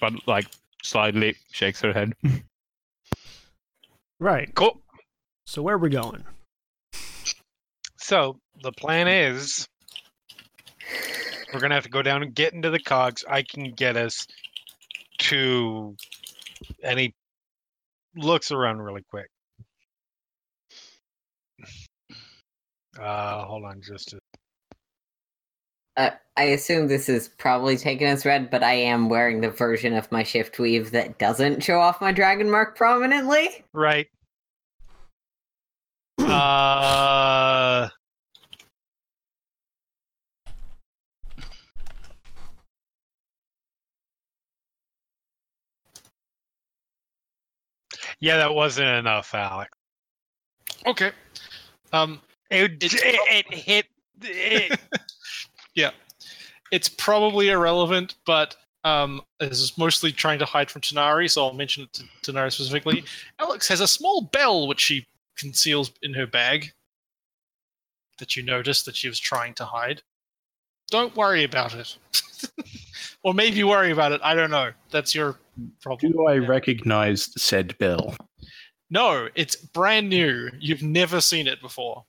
[SPEAKER 7] but, but like slightly shakes her head.
[SPEAKER 2] Right.
[SPEAKER 1] Cool.
[SPEAKER 2] So where are we going?
[SPEAKER 1] So the plan is we're gonna have to go down and get into the cogs. I can get us to any looks around really quick. Uh hold on just a
[SPEAKER 6] Uh, I assume this is probably taken as red, but I am wearing the version of my shift weave that doesn't show off my dragon mark prominently.
[SPEAKER 1] right. [clears throat] uh Yeah, that wasn't enough, Alex.
[SPEAKER 3] Okay. Um,
[SPEAKER 1] It,
[SPEAKER 3] It's
[SPEAKER 1] it, it hit [laughs] it,
[SPEAKER 3] it's probably irrelevant, but um, this is mostly trying to hide from Tanari, so I'll mention it to Tanari specifically. Alex has a small bell which she conceals in her bag that you noticed that she was trying to hide. Don't worry about it. [laughs] or maybe worry about it. I don't know. That's your problem.
[SPEAKER 5] Do I
[SPEAKER 3] Yeah.
[SPEAKER 5] recognize said bell?
[SPEAKER 3] No, it's brand new. You've never seen it before.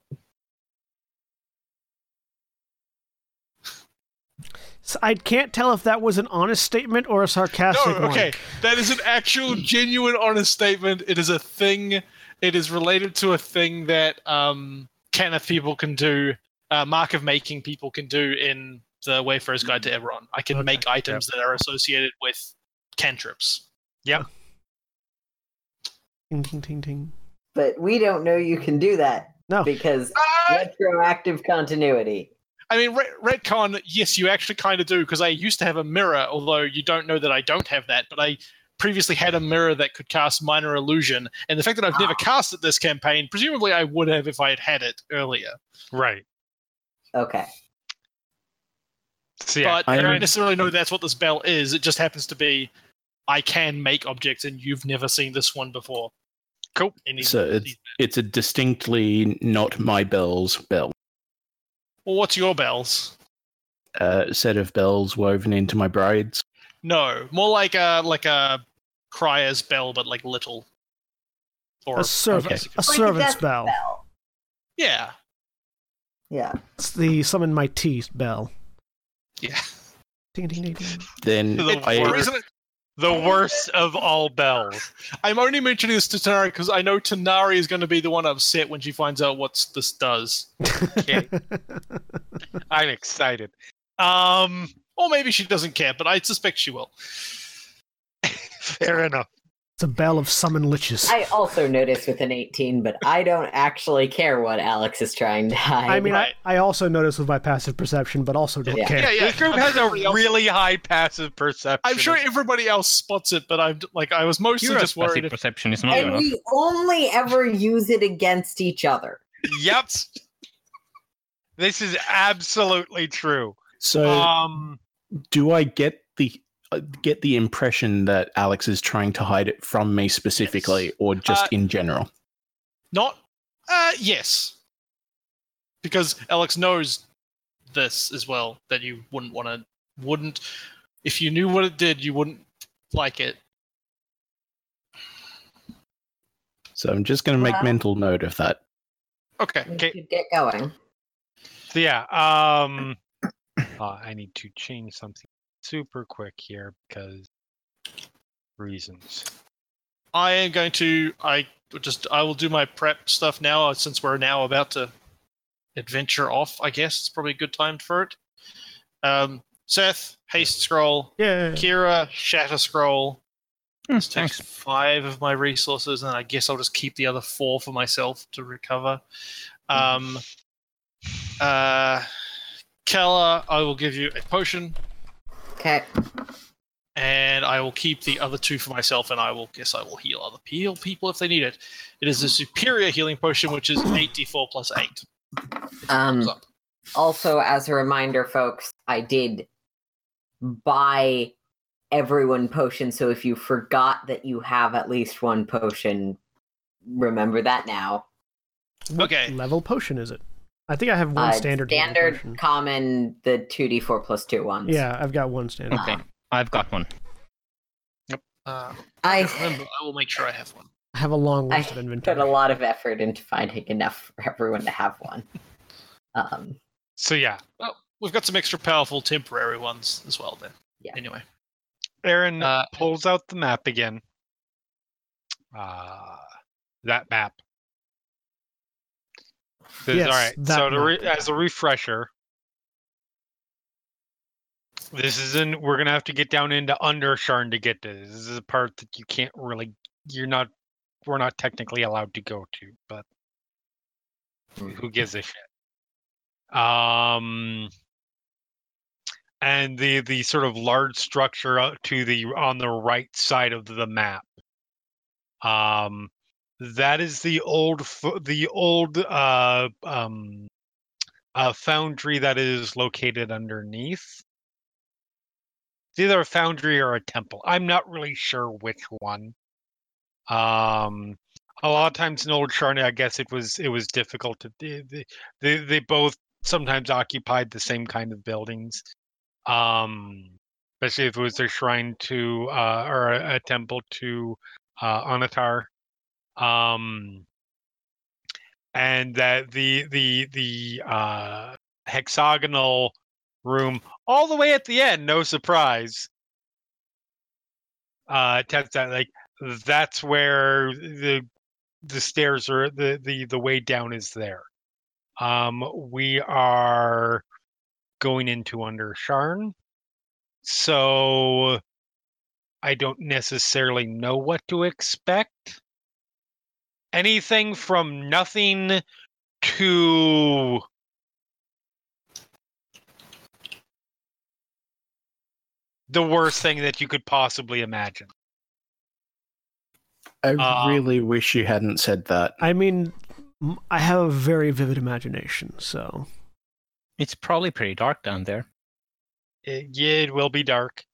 [SPEAKER 2] So I can't tell if that was an honest statement or a sarcastic
[SPEAKER 3] No, okay.
[SPEAKER 2] one.
[SPEAKER 3] That is an actual, genuine, honest statement. It is a thing. It is related to a thing that um, Cannith people can do, uh, Mark of Making people can do in the Wayfarer's Guide to Eberron. I can
[SPEAKER 2] Okay,
[SPEAKER 3] make items that are associated with cantrips.
[SPEAKER 2] Ting, ting, ting, ting.
[SPEAKER 6] But we don't know you can do that
[SPEAKER 2] No.
[SPEAKER 6] because
[SPEAKER 3] Uh,
[SPEAKER 6] retroactive continuity.
[SPEAKER 3] I mean, Ret- Retcon, yes, you actually kind of do, because I used to have a mirror, although you don't know that I don't have that, but I previously had a mirror that could cast minor illusion, and the fact that I've never
[SPEAKER 6] Ah.
[SPEAKER 3] cast it this campaign, presumably I would have if I had had it earlier.
[SPEAKER 1] Right.
[SPEAKER 6] Okay.
[SPEAKER 1] So yeah,
[SPEAKER 3] but I
[SPEAKER 5] I'm-
[SPEAKER 3] don't necessarily know that's what this spell is. It just happens to be I can make objects, and you've never seen this one before.
[SPEAKER 1] Cool.
[SPEAKER 3] Any-
[SPEAKER 5] So it's it's a distinctly not my bells bell.
[SPEAKER 3] Well, what's your bells?
[SPEAKER 5] Uh, a set of bells woven into my braids.
[SPEAKER 3] No, more like a like a crier's bell, but like little. Or
[SPEAKER 2] A servant,
[SPEAKER 5] Okay.
[SPEAKER 2] a servant's bell.
[SPEAKER 3] yeah,
[SPEAKER 6] Yeah.
[SPEAKER 2] It's the summon my teeth bell.
[SPEAKER 3] yeah.
[SPEAKER 2] Ding, ding, ding, ding.
[SPEAKER 5] Then [laughs]
[SPEAKER 1] The
[SPEAKER 3] It-
[SPEAKER 5] I,
[SPEAKER 3] the reason it-
[SPEAKER 1] the worst of all bells.
[SPEAKER 3] I'm only mentioning this to Tanari because I know Tanari is going to be the one upset when she finds out what this does.
[SPEAKER 1] Okay. [laughs] I'm excited. Um,
[SPEAKER 3] Or maybe she doesn't care, but I suspect she will. [laughs]
[SPEAKER 1] fair enough.
[SPEAKER 2] It's a bell of summon liches.
[SPEAKER 6] I also noticed with an 18, but I don't actually care what Alex is trying to hide.
[SPEAKER 2] I mean, I, I also noticed with my passive perception, but also don't
[SPEAKER 6] Yeah.
[SPEAKER 2] care.
[SPEAKER 3] Yeah, yeah.
[SPEAKER 1] This group
[SPEAKER 3] I'm
[SPEAKER 1] has
[SPEAKER 3] sure
[SPEAKER 1] a
[SPEAKER 3] else-
[SPEAKER 1] really high passive perception.
[SPEAKER 3] I'm sure everybody else spots it, but I'm like I was mostly
[SPEAKER 7] Your
[SPEAKER 3] just
[SPEAKER 7] passive
[SPEAKER 3] worried. If,
[SPEAKER 7] perception is not
[SPEAKER 6] and
[SPEAKER 7] enough.
[SPEAKER 6] we only ever use it against each other.
[SPEAKER 1] Yep. This is absolutely true.
[SPEAKER 5] so
[SPEAKER 1] Um,
[SPEAKER 5] do I get the get the impression that Alex is trying to hide it from me specifically, or just
[SPEAKER 3] Uh,
[SPEAKER 5] in general?
[SPEAKER 3] not, uh, yes, because Alex knows this as well that you wouldn't want to, wouldn't, if you knew what it did, you wouldn't like it.
[SPEAKER 5] So I'm just going to make
[SPEAKER 6] Well-
[SPEAKER 5] mental note of that.
[SPEAKER 3] Okay.
[SPEAKER 1] Okay.
[SPEAKER 6] get going.
[SPEAKER 1] so yeah. Um, uh, [coughs] I need to change something super quick here because reasons.
[SPEAKER 3] I am going to. I just. I will do my prep stuff now uh, since we're now about to adventure off. I guess it's probably a good time for it. Um, Seth, haste scroll.
[SPEAKER 2] Yeah.
[SPEAKER 3] Kira, shatter scroll.
[SPEAKER 7] Hmm,
[SPEAKER 3] This takes five of my resources, and I guess I'll just keep the other four for myself to recover. Um, uh, Kella, I will give you a potion,
[SPEAKER 6] Okay.
[SPEAKER 3] and I will keep the other two for myself, and I will guess I will heal other heal people if they need it. It is a superior healing potion, which is eight d4 plus eight.
[SPEAKER 6] Um, also, as a reminder, folks, I did buy everyone potion. So if you forgot that you have at least one potion, remember that now.
[SPEAKER 2] What
[SPEAKER 3] Okay.
[SPEAKER 2] level potion is it? I think I have one
[SPEAKER 6] Uh,
[SPEAKER 2] standard.
[SPEAKER 6] standard,
[SPEAKER 2] potion.
[SPEAKER 6] common, the two d four plus two ones.
[SPEAKER 2] Yeah, I've got one standard.
[SPEAKER 7] Okay, I've got one.
[SPEAKER 3] Uh,
[SPEAKER 6] I
[SPEAKER 3] I remember. I will make sure I have one.
[SPEAKER 2] I have a long
[SPEAKER 6] I
[SPEAKER 2] list of inventory.
[SPEAKER 6] put a lot of effort into finding enough for everyone to have one. Um,
[SPEAKER 1] So yeah,
[SPEAKER 3] Well, we've got some extra powerful temporary ones as well. Then.
[SPEAKER 6] Yeah.
[SPEAKER 3] Anyway.
[SPEAKER 1] Aaron
[SPEAKER 3] Uh,
[SPEAKER 1] pulls out the map again. Uh, that map. This-
[SPEAKER 2] Yes,
[SPEAKER 1] all right. So to re- as a refresher, this is in. We're gonna have to get down into Undersharn to get to this. This is a part that you can't really. You're not. We're not technically allowed to go to, but who gives a shit? Um, and the the sort of large structure to the on the right side of the map. Um, that is the old the old uh um uh foundry that is located underneath. It's either a foundry or a temple. I'm not really sure which one. Um, a lot of times in old Sharna, I guess it was it was difficult to they they, they, both sometimes occupied the same kind of buildings. Um, especially if it was a shrine to uh, or a, a temple to uh, Onatar. Um, and that the the the uh, hexagonal room all the way at the end, no surprise. Uh, test that like that's where the the stairs are the the the way down is there. Um, we are going into under Sharn, so I don't necessarily know what to expect. Anything from nothing to the worst thing that you could possibly imagine.
[SPEAKER 5] I
[SPEAKER 1] Um,
[SPEAKER 5] really wish you hadn't said that.
[SPEAKER 2] I mean, I have a very vivid imagination, so
[SPEAKER 7] It's probably pretty dark down there.
[SPEAKER 1] It, yeah, it will be dark.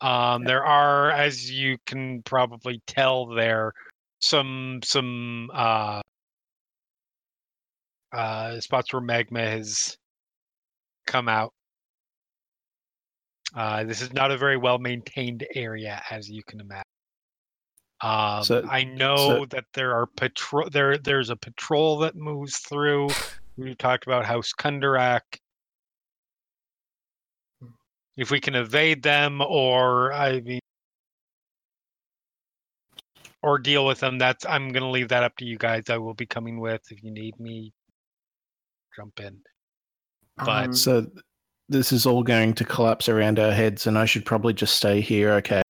[SPEAKER 1] Um, there are, as you can probably tell, there some some uh, uh, spots where magma has come out. Uh, this is not a very well maintained area, as you can imagine. Um,
[SPEAKER 5] So-
[SPEAKER 1] I know that there are patrol. There, there's a patrol that moves through. We talked about House Kundarak. If we can evade them, or I mean, or deal with them, that's I'm gonna leave that up to you guys. I will be coming with if you need me. Jump in. But-
[SPEAKER 6] Um,
[SPEAKER 5] So this is all going to collapse around our heads, and I should probably just stay here. Okay.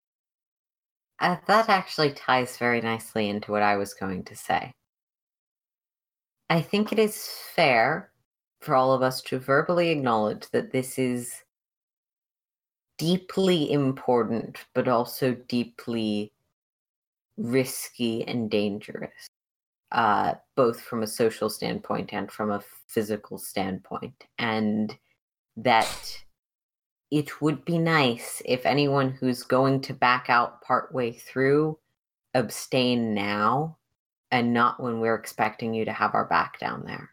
[SPEAKER 6] Uh, that actually ties very nicely into what I was going to say. I think it is fair for all of us to verbally acknowledge that this is deeply important, but also deeply risky and dangerous, uh, both from a social standpoint and from a physical standpoint. And that it would be nice if anyone who's going to back out partway through abstain now and not when we're expecting you to have our back down there.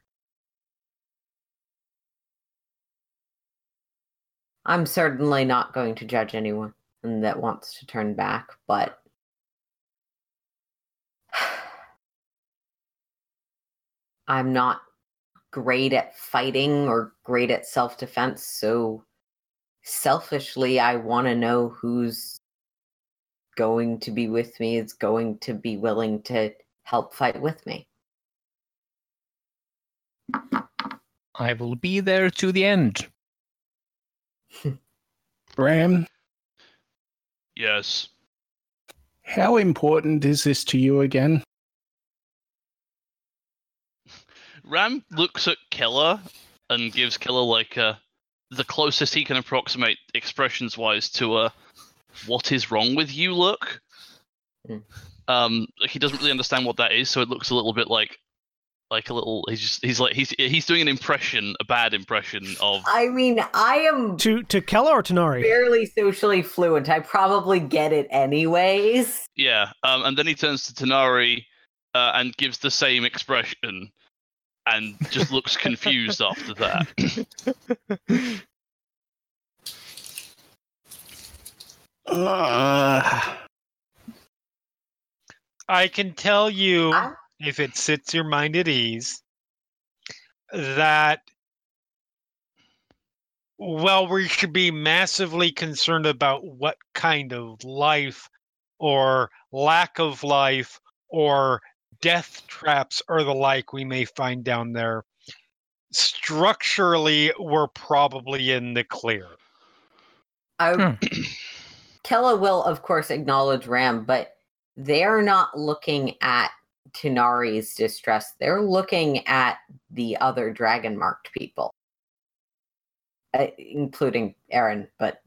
[SPEAKER 6] I'm certainly not going to judge anyone that wants to turn back, but I'm not great at fighting or great at self defense, so selfishly, I want to know who's going to be with me, is going to be willing to help fight with me.
[SPEAKER 7] I will be there to the end. [laughs]
[SPEAKER 5] Bram?
[SPEAKER 4] Yes.
[SPEAKER 5] how important is this to you again?
[SPEAKER 4] Ram looks at Killer and gives Killer like a the closest he can approximate expressions wise to a what is wrong with you look.
[SPEAKER 6] Hmm.
[SPEAKER 4] Um he doesn't really understand what that is, so it looks a little bit like like a little he's just he's like he's he's doing an impression, a bad impression of
[SPEAKER 6] I mean, I am
[SPEAKER 2] to to Kella or Tanari.
[SPEAKER 6] fairly socially fluent. I probably get it anyways.
[SPEAKER 4] yeah. Um and then he turns to Tanari uh, and gives the same expression and just looks confused after that.
[SPEAKER 5] Uh, [laughs] [sighs]
[SPEAKER 1] I can tell you,
[SPEAKER 6] I-
[SPEAKER 1] if it sits your mind at ease, that well, we should be massively concerned about what kind of life or lack of life or death traps or the like we may find down there. Structurally, we're probably in the clear.
[SPEAKER 6] I,
[SPEAKER 7] Hmm. [clears throat]
[SPEAKER 6] Kella will, of course, acknowledge Ram, but they're not looking at Tanari's distress. They're looking at the other dragon marked people, uh, including Aaron. But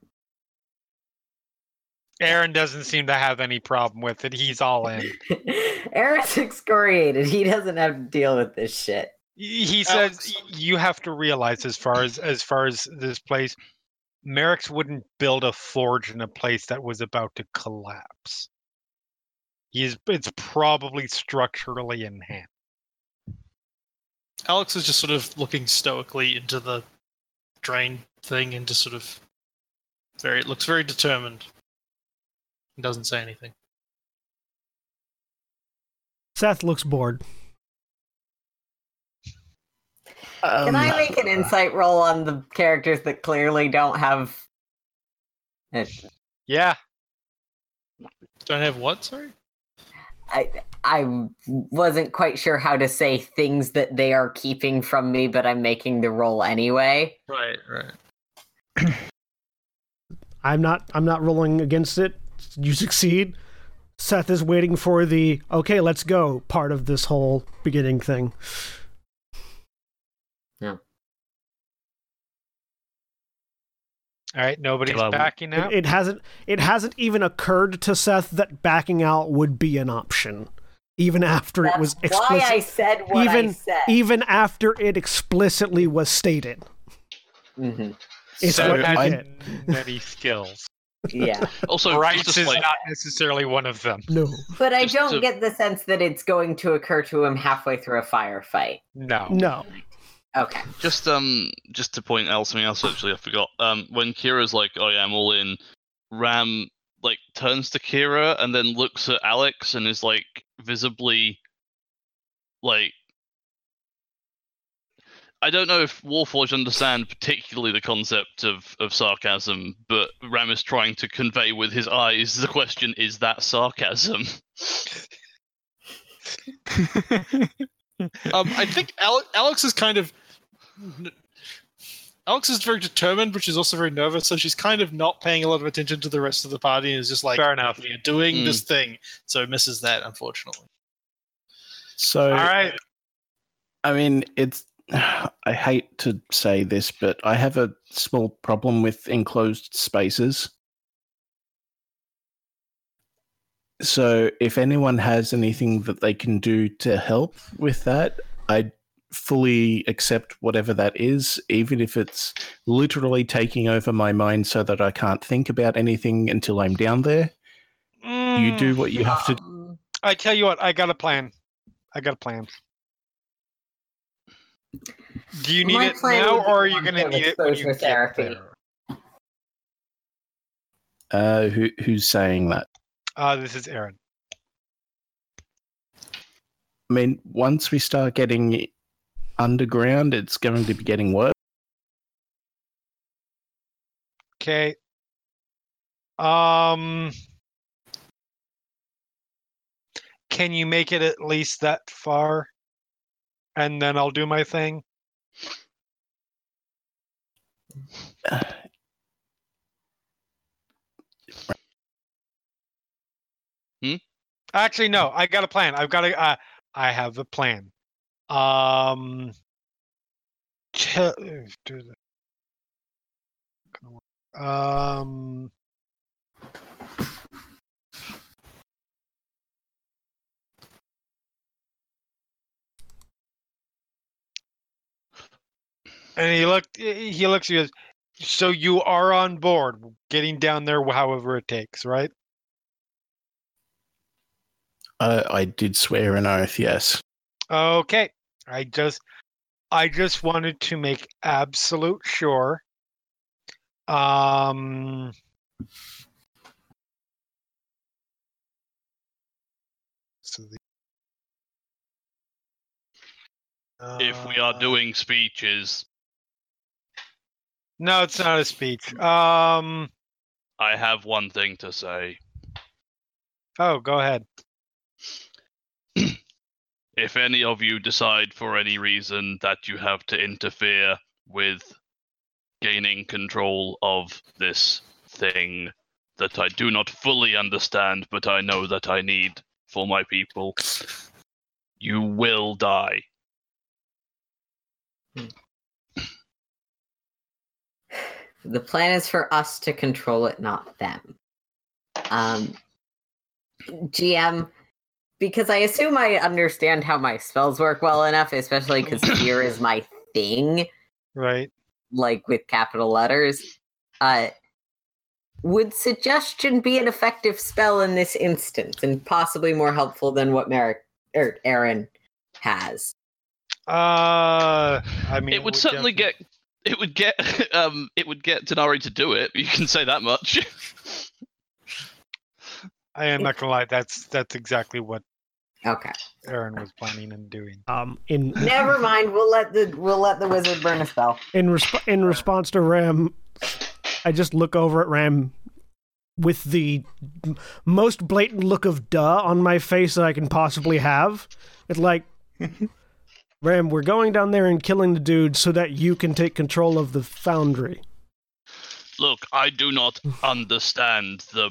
[SPEAKER 1] Aaron doesn't seem to have any problem with it. He's all in. [laughs]
[SPEAKER 6] Aaron's excoriated. He doesn't have to deal with this shit.
[SPEAKER 1] he he says
[SPEAKER 3] Alex-
[SPEAKER 1] you have to realize as far as as far as this place Merrix wouldn't build a forge in a place that was about to collapse he's it's probably structurally in enhanced
[SPEAKER 3] Alex is just sort of looking stoically into the drain thing and just sort of very it looks very determined. He doesn't say anything.
[SPEAKER 2] Seth looks bored.
[SPEAKER 6] Can
[SPEAKER 5] um,
[SPEAKER 6] I make an insight roll on the characters that clearly don't have?
[SPEAKER 1] Yeah
[SPEAKER 3] Don't have what? Sorry.
[SPEAKER 6] I I wasn't quite sure how to say things that they are keeping from me, but I'm making the roll anyway.
[SPEAKER 3] Right. Right. [clears throat]
[SPEAKER 2] I'm not I'm not rolling against it. You succeed. Seth is waiting for the okay, let's go part of this whole beginning thing. Yeah.
[SPEAKER 1] All right, nobody's
[SPEAKER 7] Well,
[SPEAKER 1] backing
[SPEAKER 2] It,
[SPEAKER 1] out.
[SPEAKER 2] it hasn't it hasn't even occurred to Seth that backing out would be an option, even after it was
[SPEAKER 6] That's why I said what I
[SPEAKER 2] even
[SPEAKER 6] said.
[SPEAKER 2] even after it explicitly was stated.
[SPEAKER 6] Mm-hmm.
[SPEAKER 2] It's
[SPEAKER 1] so
[SPEAKER 2] what
[SPEAKER 1] it
[SPEAKER 2] I
[SPEAKER 1] has
[SPEAKER 2] did.
[SPEAKER 1] many skills.
[SPEAKER 6] Yeah, [laughs]
[SPEAKER 4] Also,
[SPEAKER 1] Rights
[SPEAKER 4] just
[SPEAKER 1] is
[SPEAKER 4] like,
[SPEAKER 1] not necessarily one of them.
[SPEAKER 2] No,
[SPEAKER 6] but I
[SPEAKER 4] Just
[SPEAKER 6] don't
[SPEAKER 4] to-
[SPEAKER 6] get the sense that it's going to occur to him halfway through a firefight.
[SPEAKER 1] No.
[SPEAKER 2] no.
[SPEAKER 6] Okay.
[SPEAKER 4] just um, just to point out something else. Actually, I forgot. Um, when Kira's like, "Oh yeah, I'm all in," Ram like turns to Kira and then looks at Alex and is like visibly, like, I don't know if Warforged understand particularly the concept of, of sarcasm, but Ram is trying to convey with his eyes the question: Is that sarcasm? [laughs]
[SPEAKER 3] Um, I think Ale- Alex is kind of. Alex is very determined, but she's also very nervous, so she's kind of not paying a lot of attention to the rest of the party and is just like,
[SPEAKER 1] Fair enough.
[SPEAKER 3] you're doing
[SPEAKER 4] Mm.
[SPEAKER 3] this thing. So misses that, unfortunately.
[SPEAKER 5] So,
[SPEAKER 1] All right.
[SPEAKER 5] I mean, it's. [sighs] I hate to say this, but I have a small problem with enclosed spaces. So, if anyone has anything that they can do to help with that, I fully accept whatever that is, even if it's literally taking over my mind so that I can't think about anything until I'm down there. You do what you have to.
[SPEAKER 6] Um,
[SPEAKER 1] I tell you what, I got a plan. I got a plan. Do you need
[SPEAKER 6] My
[SPEAKER 1] it
[SPEAKER 6] plan
[SPEAKER 1] now, or are you going to need it when you
[SPEAKER 6] exposure
[SPEAKER 1] get
[SPEAKER 6] therapy.
[SPEAKER 1] there?
[SPEAKER 5] Uh, who, who's saying that?
[SPEAKER 1] Uh, this is Aaron.
[SPEAKER 5] I mean, once we start getting underground, it's going to be getting worse.
[SPEAKER 1] Okay. Um, can you make it at least that far? And then I'll do my thing.
[SPEAKER 4] Hmm?
[SPEAKER 1] Actually, no. I got a plan. I've got a. Uh, I have a plan. Um. do the- Um. And he looked. He looks. He goes. So you are on board, getting down there, however it takes, right?
[SPEAKER 5] Uh, I did swear an oath, yes.
[SPEAKER 1] Okay. I just I just wanted to make absolute sure. Um so the,
[SPEAKER 4] if we are
[SPEAKER 1] uh,
[SPEAKER 4] doing speeches,
[SPEAKER 1] No, it's not a speech. Um
[SPEAKER 4] I have one thing to say.
[SPEAKER 1] oh, go ahead. [clears throat]
[SPEAKER 4] if any of you decide for any reason that you have to interfere with gaining control of this thing that I do not fully understand, but I know that I need for my people, you will die.
[SPEAKER 6] The plan is for us to control it, not them. Um, GM, because I assume I understand how my spells work well enough, especially because [clears throat] fear is my thing,
[SPEAKER 1] Right.
[SPEAKER 6] like with capital letters. Uh, would suggestion be an effective spell in this instance, and possibly more helpful than what Merrick or Aaron has?
[SPEAKER 1] Uh I mean
[SPEAKER 4] it would certainly
[SPEAKER 1] definitely-
[SPEAKER 4] get it would get [laughs] um it would get Tanari to do it. You can say that much. [laughs]
[SPEAKER 1] I am not gonna lie, that's that's exactly what
[SPEAKER 6] Okay,
[SPEAKER 1] Aaron was planning on doing.
[SPEAKER 2] Um, in
[SPEAKER 6] never mind. We'll let the we'll let the wizard burn a spell.
[SPEAKER 2] in resp- in response to Ram, I just look over at Ram with the most blatant look of duh on my face that I can possibly have. It's like, Ram, we're going down there and killing the dude so that you can take control of the foundry.
[SPEAKER 4] Look, I do not [laughs] understand the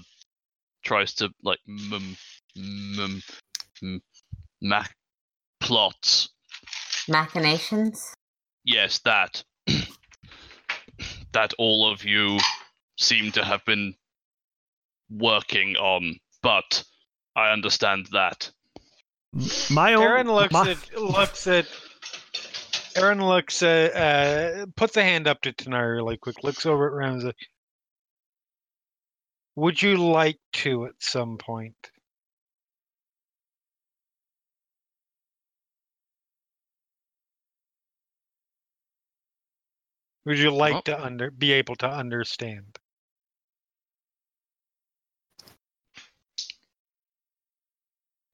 [SPEAKER 4] tries to like mum mum m- mac plots.
[SPEAKER 6] Machinations.
[SPEAKER 4] Yes, that that all of you seem to have been working on, but I understand that.
[SPEAKER 2] My own.
[SPEAKER 1] Aaron looks
[SPEAKER 2] my-
[SPEAKER 1] at looks at. Aaron looks at uh, puts a hand up to Tanari really quick. Looks over at Ramsey. Would you like to at some point? Would you like
[SPEAKER 4] Oh.
[SPEAKER 1] to under be able to understand?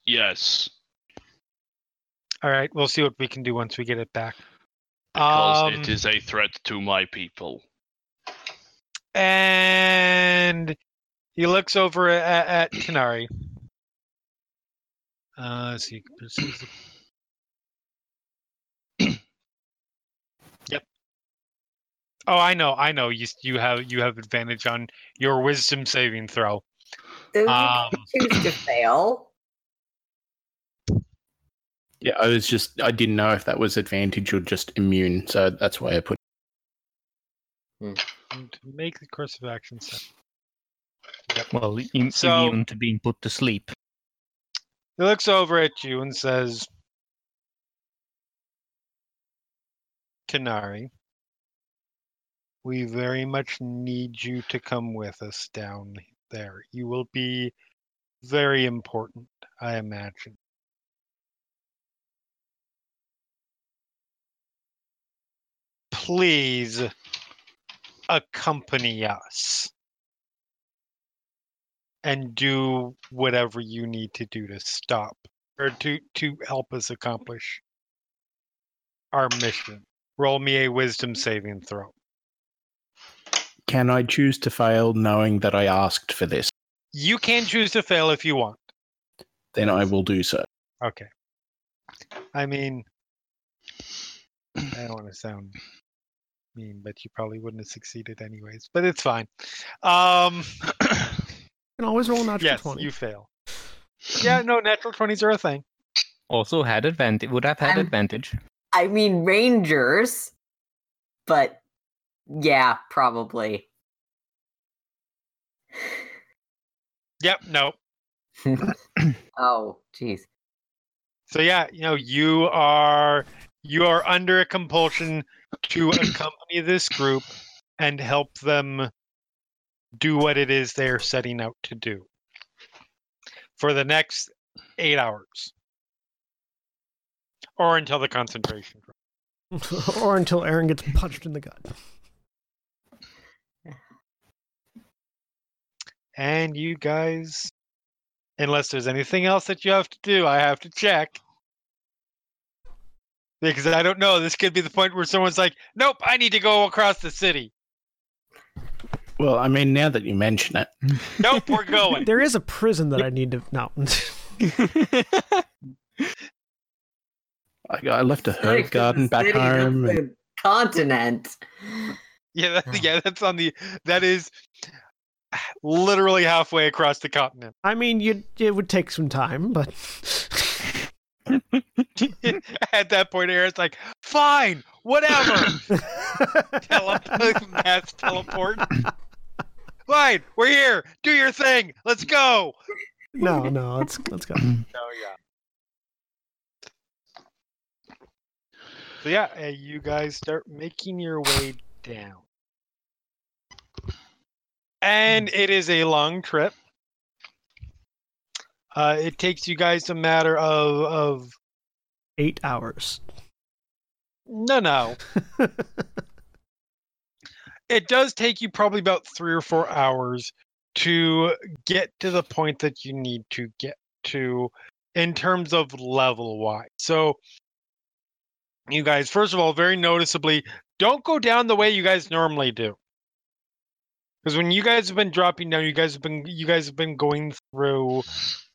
[SPEAKER 4] Yes,
[SPEAKER 1] All right, we'll see what we can do once we get it back.
[SPEAKER 4] because
[SPEAKER 1] Um,
[SPEAKER 4] it is a threat to my people.
[SPEAKER 1] And he looks over at, at Tanari. Uh, let's see. this is the- yep. Oh, I know. I know. You you have you have advantage on your wisdom saving throw.
[SPEAKER 6] So
[SPEAKER 1] Um,
[SPEAKER 6] can choose to [coughs] fail.
[SPEAKER 5] Yeah, I was just I didn't know if that was advantage or just immune, so that's why I put.
[SPEAKER 1] And to make the course of action step.
[SPEAKER 7] Well, im-
[SPEAKER 1] So-
[SPEAKER 7] immune to being put to sleep.
[SPEAKER 1] He looks over at you and says, Tanari, we very much need you to come with us down there. You will be very important, I imagine. Please accompany us and do whatever you need to do to stop or to to help us accomplish our mission. Roll me a wisdom saving throw.
[SPEAKER 5] Can I choose to fail knowing that I asked for this?
[SPEAKER 1] You can choose to fail if you want.
[SPEAKER 5] Then I will do so.
[SPEAKER 1] Okay. I mean, I don't want to sound mean, but you probably wouldn't have succeeded anyways. But it's fine. Um,
[SPEAKER 2] You can always roll a natural
[SPEAKER 1] yes,
[SPEAKER 2] 20.
[SPEAKER 1] you fail. Yeah, no, natural twenties are a thing.
[SPEAKER 7] Also had advantage. Would have had
[SPEAKER 6] I'm-
[SPEAKER 7] advantage.
[SPEAKER 6] I mean, Rangers, but yeah, probably.
[SPEAKER 1] Yep. No. [laughs]
[SPEAKER 6] oh, jeez.
[SPEAKER 1] So yeah, you know, you are you are under a compulsion to accompany this group and help them do what it is they're setting out to do for the next eight hours, or until the concentration. drop. [laughs]
[SPEAKER 2] or until Aaron gets punched in the gut.
[SPEAKER 1] And you guys, unless there's anything else that you have to do, I have to check. Because I don't know, this could be the point where someone's like, "Nope, I need to go across the city."
[SPEAKER 5] Well, I mean, now that you mention it, [laughs]
[SPEAKER 1] Nope, we're going.
[SPEAKER 2] There is a prison that I need to. No. [laughs]
[SPEAKER 5] I, I left a herb garden back
[SPEAKER 6] City,
[SPEAKER 5] home. and-
[SPEAKER 6] the Continent.
[SPEAKER 1] Yeah, that, yeah, that's on the. That is literally halfway across the continent.
[SPEAKER 2] I mean, you it would take some time, but [laughs] [laughs]
[SPEAKER 1] At that point, Aaron's like, "Fine, whatever." [laughs] Tele- mass teleport. Fine, we're here. Do your thing. Let's go.
[SPEAKER 2] no, no, let's let's go.
[SPEAKER 1] Oh yeah. So yeah, you guys start making your way down, and it is a long trip. Uh, it takes you guys a matter of of
[SPEAKER 2] Eight hours.
[SPEAKER 1] no no. it does take you probably about three or four hours to get to the point that you need to get to in terms of level wise. So, you guys, first of all, very noticeably, don't go down the way you guys normally do. Because when you guys have been dropping down, you guys have been you guys have been going through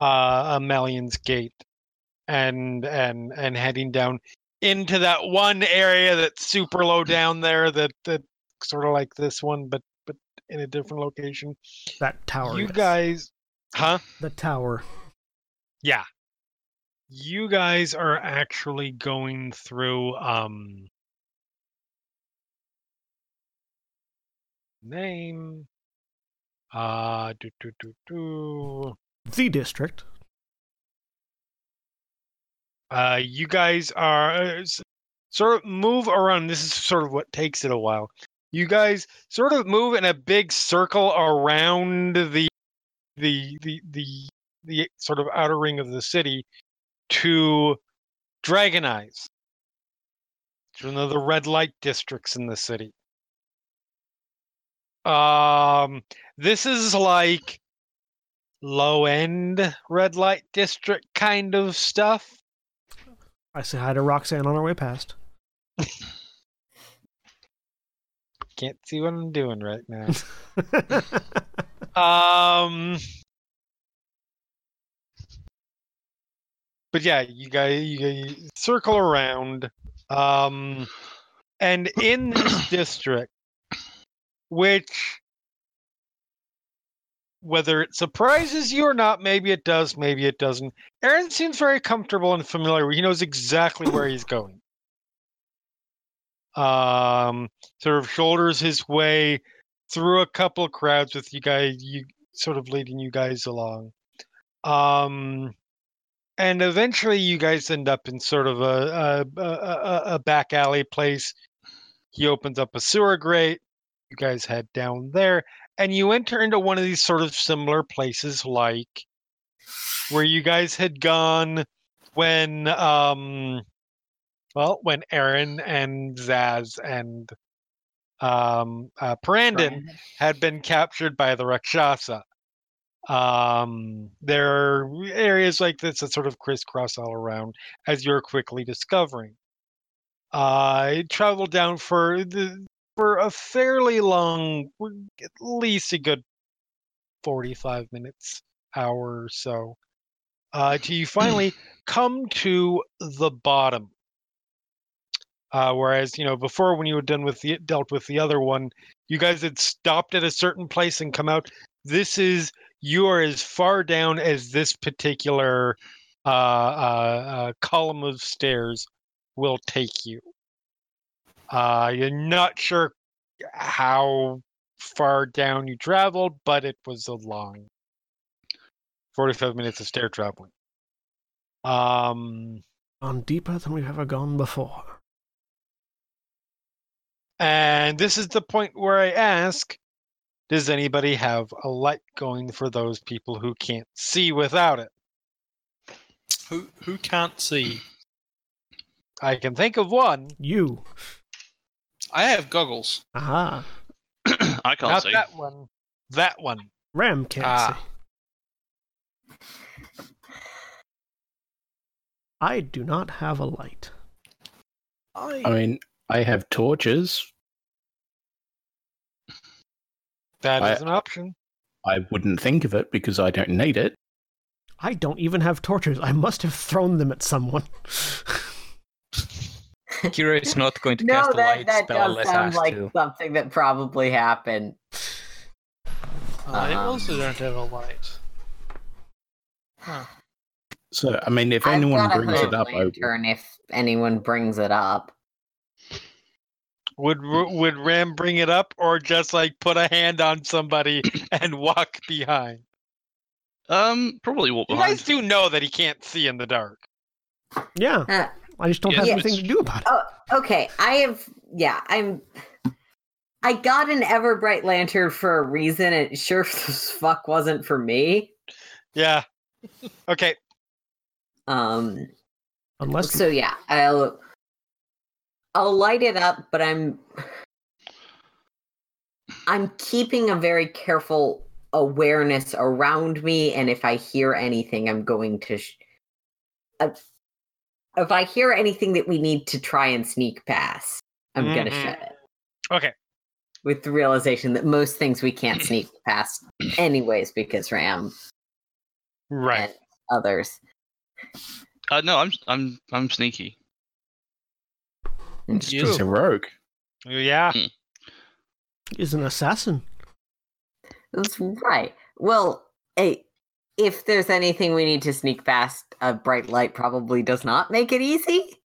[SPEAKER 1] uh, a Malleon's Gate and and and heading down into that one area that's super low down there that that sort of like this one, but but in a different location.
[SPEAKER 2] That tower.
[SPEAKER 1] you
[SPEAKER 2] yes.
[SPEAKER 1] guys, huh?
[SPEAKER 2] The tower.
[SPEAKER 1] Yeah. You guys are actually going through um name Uh, do, do, do, do.
[SPEAKER 2] The district.
[SPEAKER 1] Uh, you guys are uh, sort of move around. This is sort of what takes it a while. You guys sort of move in a big circle around the the the the the sort of outer ring of the city to Dragon Eyes. It's one of the red light districts in the city. Um, this is like low end red light district kind of stuff.
[SPEAKER 2] I say hi to Roxanne on our way past. [laughs]
[SPEAKER 1] Can't see what I'm doing right now. [laughs] um, but yeah, you guys, you guys circle around. Um, and in this district, which whether it surprises you or not, maybe it does, maybe it doesn't. Aaron seems very comfortable and familiar. He knows exactly where he's going. Um, sort of shoulders his way through a couple crowds with you guys, you sort of leading you guys along. Um, and eventually, you guys end up in sort of a, a, a a back alley place. He opens up a sewer grate. You guys head down there, and you enter into one of these sort of similar places, like where you guys had gone when, um, well, when Aaron and Zaz and um, uh, Brandon had been captured by the Rakshasa. Um, there are areas like this that sort of crisscross all around, as you're quickly discovering. I traveled down for the for a fairly long, at least a good forty-five minutes, hour or so, uh, till you finally come to the bottom. Uh, whereas you know before, when you had done with the dealt with the other one, you guys had stopped at a certain place and come out. This is you are as far down as this particular uh, uh, uh, column of stairs will take you. Uh, you're not sure how far down you traveled, but it was a long 45 minutes of stair traveling. Um,
[SPEAKER 2] Gone deeper than we've ever gone before.
[SPEAKER 1] and this is the point where I ask Does anybody have a light going for those people who can't see without it?
[SPEAKER 3] Who who can't see?
[SPEAKER 1] I can think of one.
[SPEAKER 2] You.
[SPEAKER 3] I have goggles. [clears throat]
[SPEAKER 2] Aha.
[SPEAKER 4] I can't
[SPEAKER 1] Not
[SPEAKER 4] see.
[SPEAKER 1] that one. That one.
[SPEAKER 2] Ram can't
[SPEAKER 1] Ah.
[SPEAKER 2] see. I do not have a light.
[SPEAKER 5] I mean, I have torches.
[SPEAKER 1] That is
[SPEAKER 5] I-
[SPEAKER 1] an option.
[SPEAKER 5] I wouldn't think of it because I don't need it.
[SPEAKER 2] I don't even have torches. I must have thrown them at someone. [laughs] [laughs]
[SPEAKER 7] Kira is not going to
[SPEAKER 6] No,
[SPEAKER 7] cast a
[SPEAKER 6] that,
[SPEAKER 7] light
[SPEAKER 6] that
[SPEAKER 7] spell
[SPEAKER 6] does
[SPEAKER 7] unless
[SPEAKER 6] sound
[SPEAKER 7] asked
[SPEAKER 6] like
[SPEAKER 7] to.
[SPEAKER 6] something that probably happened.
[SPEAKER 3] I
[SPEAKER 6] Um,
[SPEAKER 3] also don't have a light. Huh.
[SPEAKER 5] So, I mean, if
[SPEAKER 6] I've
[SPEAKER 5] anyone
[SPEAKER 6] got
[SPEAKER 5] brings
[SPEAKER 6] hood
[SPEAKER 5] it up, I will.
[SPEAKER 6] if anyone brings it up.
[SPEAKER 1] Would would Ram bring it up, or just like put a hand on somebody [coughs] and walk behind?
[SPEAKER 4] Um, probably walk
[SPEAKER 1] You guys do know that he can't see in the dark.
[SPEAKER 2] yeah,
[SPEAKER 6] Uh,
[SPEAKER 2] I just don't
[SPEAKER 4] Yes,
[SPEAKER 2] have
[SPEAKER 6] but
[SPEAKER 2] anything to do about it.
[SPEAKER 6] oh, okay. I have. Yeah, I'm. I got an Everbright lantern for a reason. It sure [laughs] as fuck wasn't for me.
[SPEAKER 1] Yeah. Okay.
[SPEAKER 6] Um.
[SPEAKER 2] Unless
[SPEAKER 6] So yeah, I'll. I'll light it up, but I'm. I'm keeping a very careful awareness around me, and if I hear anything, I'm going to. Sh- uh, if I hear anything that we need to try and sneak past, I'm gonna
[SPEAKER 1] Mhm.
[SPEAKER 6] shut it.
[SPEAKER 1] Okay.
[SPEAKER 6] With the realization that most things we can't [clears throat] sneak past, anyways, because Ram
[SPEAKER 1] Right.
[SPEAKER 6] and others.
[SPEAKER 4] Uh, no, I'm I'm I'm sneaky.
[SPEAKER 6] It's
[SPEAKER 3] You-
[SPEAKER 5] He's a rogue.
[SPEAKER 1] Yeah.
[SPEAKER 2] He's an assassin.
[SPEAKER 6] That's right. Well, hey, if there's anything we need to sneak past, a bright light probably does not make it easy.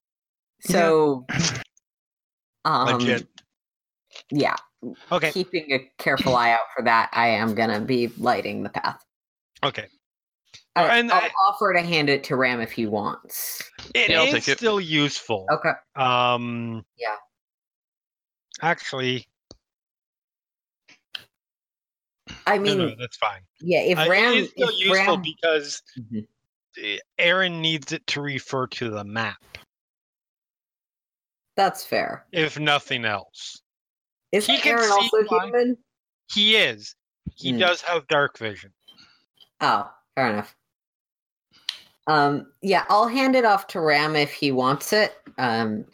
[SPEAKER 6] So, um,
[SPEAKER 1] Legit.
[SPEAKER 6] yeah.
[SPEAKER 1] Okay.
[SPEAKER 6] keeping a careful eye out for that, I am gonna be lighting the path.
[SPEAKER 1] Okay.
[SPEAKER 6] I,
[SPEAKER 1] And
[SPEAKER 6] I'll
[SPEAKER 1] I-
[SPEAKER 6] offer to hand it to Ram if he wants.
[SPEAKER 1] It is
[SPEAKER 4] Yeah, I'll it.
[SPEAKER 1] still useful.
[SPEAKER 6] Okay.
[SPEAKER 1] Um.
[SPEAKER 6] Yeah.
[SPEAKER 1] Actually,
[SPEAKER 6] I mean,
[SPEAKER 1] no, that's fine.
[SPEAKER 6] yeah. If Ram,
[SPEAKER 1] is still useful
[SPEAKER 6] Ram,
[SPEAKER 1] because
[SPEAKER 6] Mhm.
[SPEAKER 1] uh, Aaron needs it to refer to the map,
[SPEAKER 6] that's fair.
[SPEAKER 1] if nothing else.
[SPEAKER 6] Isn't
[SPEAKER 1] He can
[SPEAKER 6] Aaron also human?
[SPEAKER 1] He is. He
[SPEAKER 6] Hmm.
[SPEAKER 1] does have dark vision.
[SPEAKER 6] Oh, fair enough. Um, yeah, I'll hand it off to Ram if he wants it. Um,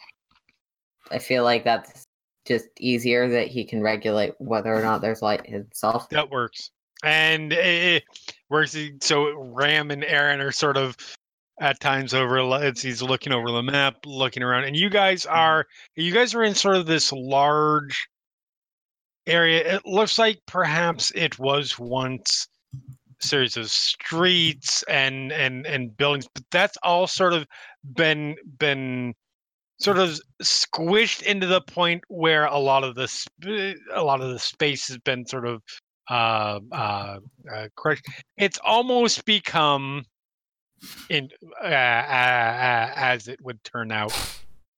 [SPEAKER 6] I feel like that's just easier that he can regulate whether or not there's light himself.
[SPEAKER 1] That works. And eh, eh, it works. So Ram and Aaron are sort of at times over. It's, he's looking over the map, looking around, and you guys mm-hmm. are you guys are in sort of this large area. It looks like perhaps it was once a series of streets and and and buildings, but that's all sort of been been sort of squished into the point where a lot of the sp- a lot of the space has been sort of uh, uh, uh, crushed. It's almost become, in uh, uh, uh, as it would turn out,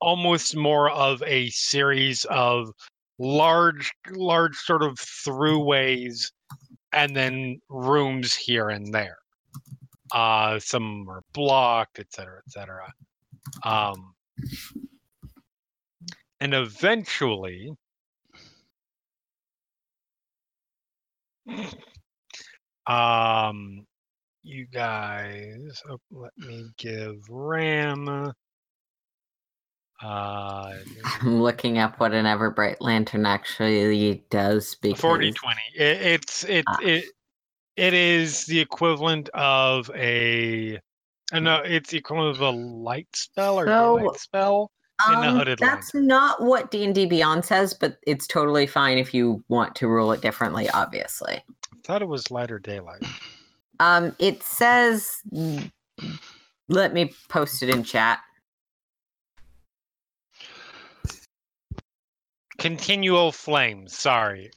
[SPEAKER 1] almost more of a series of large, large sort of throughways, and then rooms here and there. Uh, some are blocked, et cetera, et cetera. Um, and eventually, um, you guys, oh, let me give Ram. Uh, [laughs]
[SPEAKER 6] I'm looking up what an Everbright Lantern actually does because
[SPEAKER 1] 40 20 it, it's it,
[SPEAKER 6] Ah.
[SPEAKER 1] it it is the equivalent of a uh, no it's the equivalent of a light spell or
[SPEAKER 6] So,
[SPEAKER 1] daylight spell
[SPEAKER 6] um,
[SPEAKER 1] Hooded
[SPEAKER 6] that's not what D and D Beyond says, but it's totally fine if you want to rule it differently. Obviously,
[SPEAKER 1] i thought it was lighter daylight
[SPEAKER 6] um, it says. Let me post it in chat.
[SPEAKER 1] continual flames sorry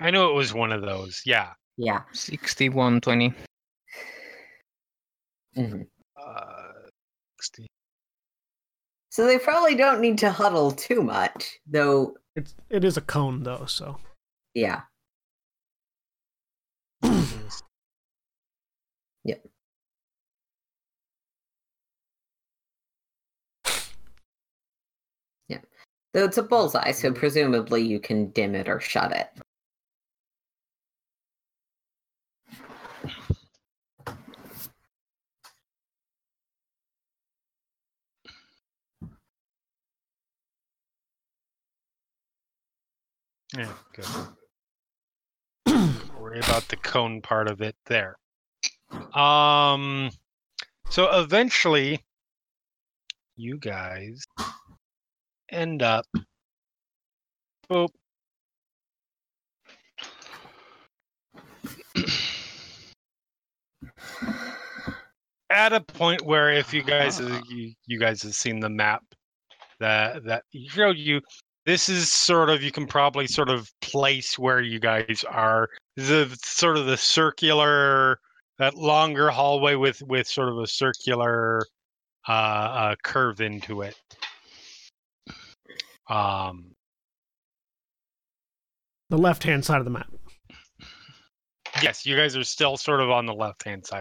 [SPEAKER 1] i know it was one of those yeah
[SPEAKER 6] Yeah.
[SPEAKER 7] Sixty-one twenty.
[SPEAKER 6] Mhm.
[SPEAKER 1] uh 60.
[SPEAKER 6] So they probably don't need to huddle too much, though.
[SPEAKER 2] It's it is a cone though, so
[SPEAKER 6] Yeah. [clears throat] Yep. Yeah. Though it's a bullseye, so presumably you can dim it or shut it.
[SPEAKER 1] Yeah good. Worry about the cone part of it there. Um so eventually you guys end up at a point where if you guys you, you guys have seen the map that that showed you this is sort of you can probably sort of place where you guys are. The sort of the circular that longer hallway with with sort of a circular uh, uh curve into it. Um
[SPEAKER 2] the left hand side of the map.
[SPEAKER 1] yes you guys are still sort of on the left hand side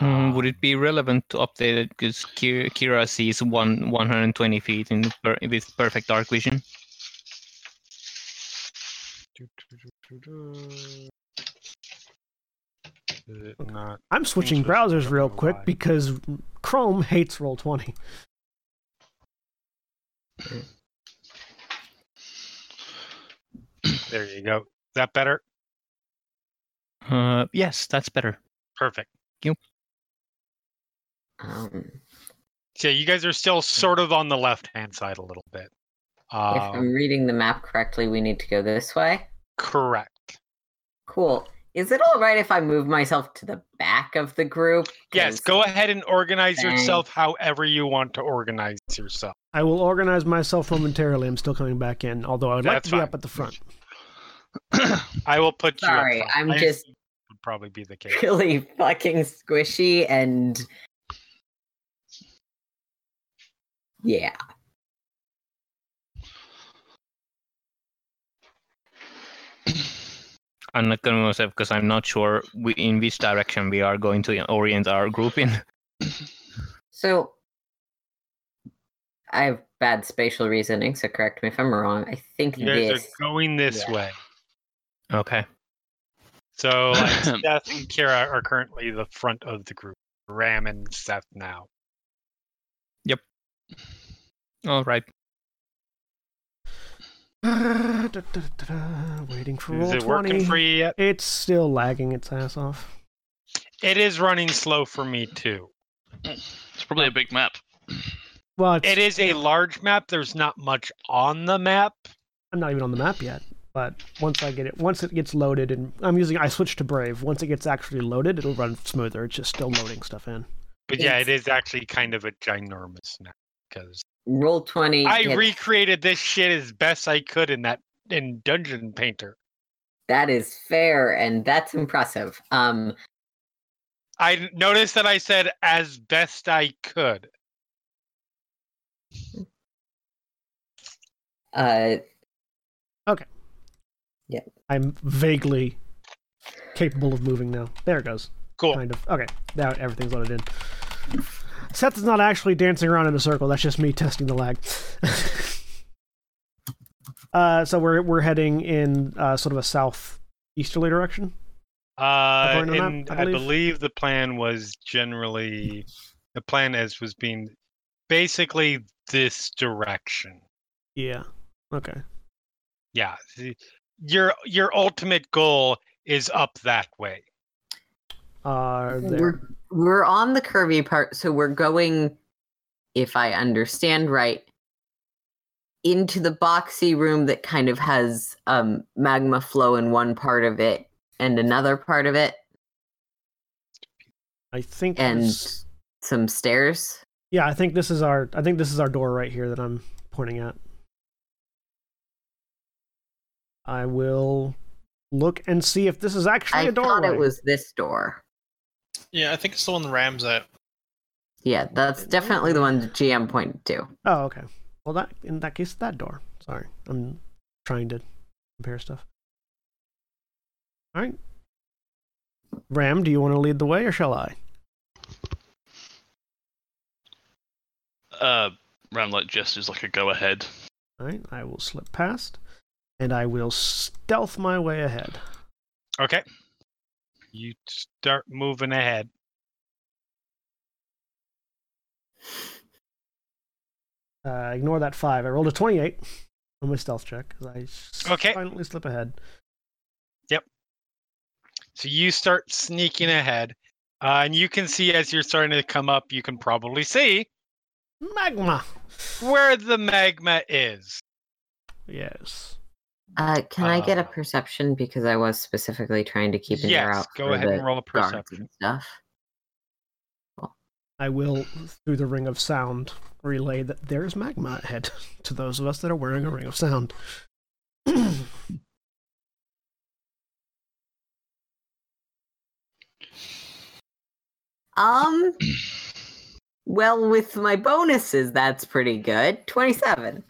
[SPEAKER 7] Mm, would it be relevant to update it because Kira, Kira sees one 120 feet in per, with perfect dark vision?
[SPEAKER 1] Not
[SPEAKER 2] I'm switching browsers real quick
[SPEAKER 1] why.
[SPEAKER 2] because Chrome hates roll twenty.
[SPEAKER 1] there you go is that better
[SPEAKER 7] Uh, yes, that's better.
[SPEAKER 1] perfect
[SPEAKER 6] Um,
[SPEAKER 1] so you guys are still sort of on the left hand side a little bit
[SPEAKER 6] if I'm
[SPEAKER 1] um,
[SPEAKER 6] reading the map correctly, we need to go this way.
[SPEAKER 1] correct
[SPEAKER 6] Cool. Is it all right if I move myself to the back of the group?
[SPEAKER 1] Yes, go ahead and organize
[SPEAKER 6] Thanks.
[SPEAKER 1] yourself however you want to organize yourself.
[SPEAKER 2] I will organize myself momentarily. I'm still coming back in, although I would like
[SPEAKER 1] That's
[SPEAKER 2] to be up at the front. [clears throat]
[SPEAKER 1] I will put you.
[SPEAKER 6] Sorry. I'm
[SPEAKER 1] I
[SPEAKER 6] just
[SPEAKER 1] would probably be the case.
[SPEAKER 6] really fucking squishy and yeah.
[SPEAKER 7] I'm not gonna myself because I'm not sure we, in which direction we are going to orient our group in. [laughs]
[SPEAKER 6] So I have bad spatial reasoning, so correct me if I'm wrong. I think
[SPEAKER 1] You guys
[SPEAKER 6] this
[SPEAKER 1] are going this
[SPEAKER 6] yeah.
[SPEAKER 1] way.
[SPEAKER 7] Okay.
[SPEAKER 1] So like, [laughs] Seth and Kira are currently the front of the group. Ram and Seth now.
[SPEAKER 7] All right.
[SPEAKER 2] Waiting for
[SPEAKER 1] Is
[SPEAKER 2] roll
[SPEAKER 1] it working
[SPEAKER 2] 20.
[SPEAKER 1] for you yet?
[SPEAKER 2] It's still lagging its ass off.
[SPEAKER 1] It is running slow for me too.
[SPEAKER 4] It's probably a big map.
[SPEAKER 2] Well, it's,
[SPEAKER 1] It is a large map. There's not much on the map.
[SPEAKER 2] I'm not even on the map yet. But once I get it, once it gets loaded, and I'm using, I switched to Brave. Once it gets actually loaded, it'll run smoother. It's just still loading stuff in.
[SPEAKER 1] But yeah, it is actually kind of a ginormous map because
[SPEAKER 6] roll twenty.
[SPEAKER 1] I
[SPEAKER 6] hit-
[SPEAKER 1] recreated this shit as best I could in that in Dungeon Painter.
[SPEAKER 6] that is fair and that's impressive. Um
[SPEAKER 1] I noticed that I said as best I could.
[SPEAKER 6] uh okay. Yeah.
[SPEAKER 2] I'm vaguely capable of moving now. There it goes.
[SPEAKER 1] Cool.
[SPEAKER 2] Kind of. Okay, now everything's loaded in. Seth is not actually dancing around in a circle. That's just me testing the lag. [laughs] uh, so we're we're heading in uh, sort of a southeasterly direction.
[SPEAKER 1] Uh,
[SPEAKER 2] According map,
[SPEAKER 1] and
[SPEAKER 2] I
[SPEAKER 1] I
[SPEAKER 2] believe?
[SPEAKER 1] believe the plan was generally the plan as was being basically this direction.
[SPEAKER 2] Yeah. Okay.
[SPEAKER 1] Yeah, your your ultimate goal is up that way.
[SPEAKER 2] Uh, there.
[SPEAKER 6] we're we're on the curvy part, so we're going if I understand right into the boxy room that kind of has um magma flow in one part of it and another part of it
[SPEAKER 2] I think.
[SPEAKER 6] and
[SPEAKER 2] this-
[SPEAKER 6] some stairs.
[SPEAKER 2] yeah, I think this is our. I think this is our door right here that I'm pointing at. I will look and see if this is actually
[SPEAKER 6] I
[SPEAKER 2] a doorway.
[SPEAKER 6] thought it was this door.
[SPEAKER 3] Yeah, I think it's the one the Rams at.
[SPEAKER 6] Yeah, that's definitely the one the GM pointed to.
[SPEAKER 2] Oh, okay. Well, that in that case, that door. Sorry, I'm trying to compare stuff. All right. Ram, do you want to lead the way, or shall I?
[SPEAKER 4] Uh, Ramlight gestures like a go ahead.
[SPEAKER 2] All right, I will slip past, and I will stealth my way ahead.
[SPEAKER 1] Okay. You start moving ahead.
[SPEAKER 2] Uh, ignore that five. I rolled a twenty-eight on my stealth check because I
[SPEAKER 1] Okay.
[SPEAKER 2] finally slip ahead. Yep.
[SPEAKER 1] So you start sneaking ahead, uh, and you can see as you're starting to come up, you can probably see
[SPEAKER 2] Magma.
[SPEAKER 1] where the magma is.
[SPEAKER 2] Yes.
[SPEAKER 6] Uh, can I get a
[SPEAKER 1] Uh,
[SPEAKER 6] perception because I was specifically trying to keep an ear
[SPEAKER 1] Yes,
[SPEAKER 6] out
[SPEAKER 1] go ahead
[SPEAKER 6] the
[SPEAKER 1] and roll a perception.
[SPEAKER 6] and stuff.
[SPEAKER 2] I will, through the ring of sound, relay that there's magma ahead [laughs] to those of us that are wearing a ring of sound. [clears throat]
[SPEAKER 6] Um, well, with my bonuses, that's pretty good. Twenty-seven.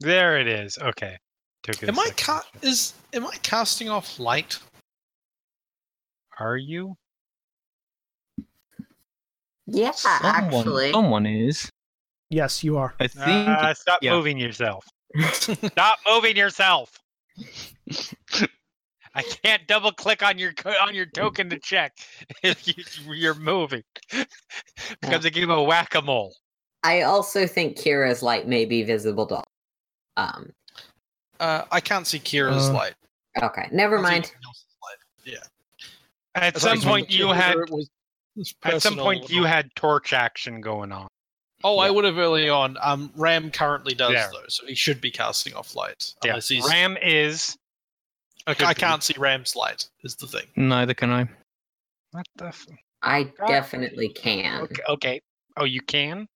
[SPEAKER 1] There it is. Okay. Took
[SPEAKER 3] Am I
[SPEAKER 1] second.
[SPEAKER 3] ca- is am I casting off light?
[SPEAKER 1] Are you?
[SPEAKER 6] Yeah,
[SPEAKER 7] Someone,
[SPEAKER 6] actually.
[SPEAKER 7] someone is.
[SPEAKER 2] yes, you are.
[SPEAKER 7] I think.
[SPEAKER 1] Uh, stop
[SPEAKER 7] yeah.
[SPEAKER 1] moving yourself. [laughs] Stop moving yourself. [laughs] I can't double click on your on your token to check [laughs] if you, you're moving. Becomes a game of whack a mole.
[SPEAKER 6] I also think Kira's light may be visible to all. Um.
[SPEAKER 3] Uh, I can't see Kira's
[SPEAKER 7] Uh,
[SPEAKER 3] light.
[SPEAKER 6] Okay, never
[SPEAKER 3] I see
[SPEAKER 6] mind.
[SPEAKER 3] everyone else's light.
[SPEAKER 1] At some point, you had
[SPEAKER 3] Kira was- was
[SPEAKER 1] at some point you had torch action going on.
[SPEAKER 3] Oh, I would have early on. Um, Ram currently does
[SPEAKER 1] There.
[SPEAKER 3] though, so he should be casting off light
[SPEAKER 1] Yeah,
[SPEAKER 3] he's
[SPEAKER 1] Ram is
[SPEAKER 3] I, I can't see Ram's light. Is the thing.
[SPEAKER 7] Neither can I.
[SPEAKER 1] What the? F-
[SPEAKER 6] I
[SPEAKER 1] God.
[SPEAKER 6] definitely can.
[SPEAKER 1] okay, okay. Oh, you can.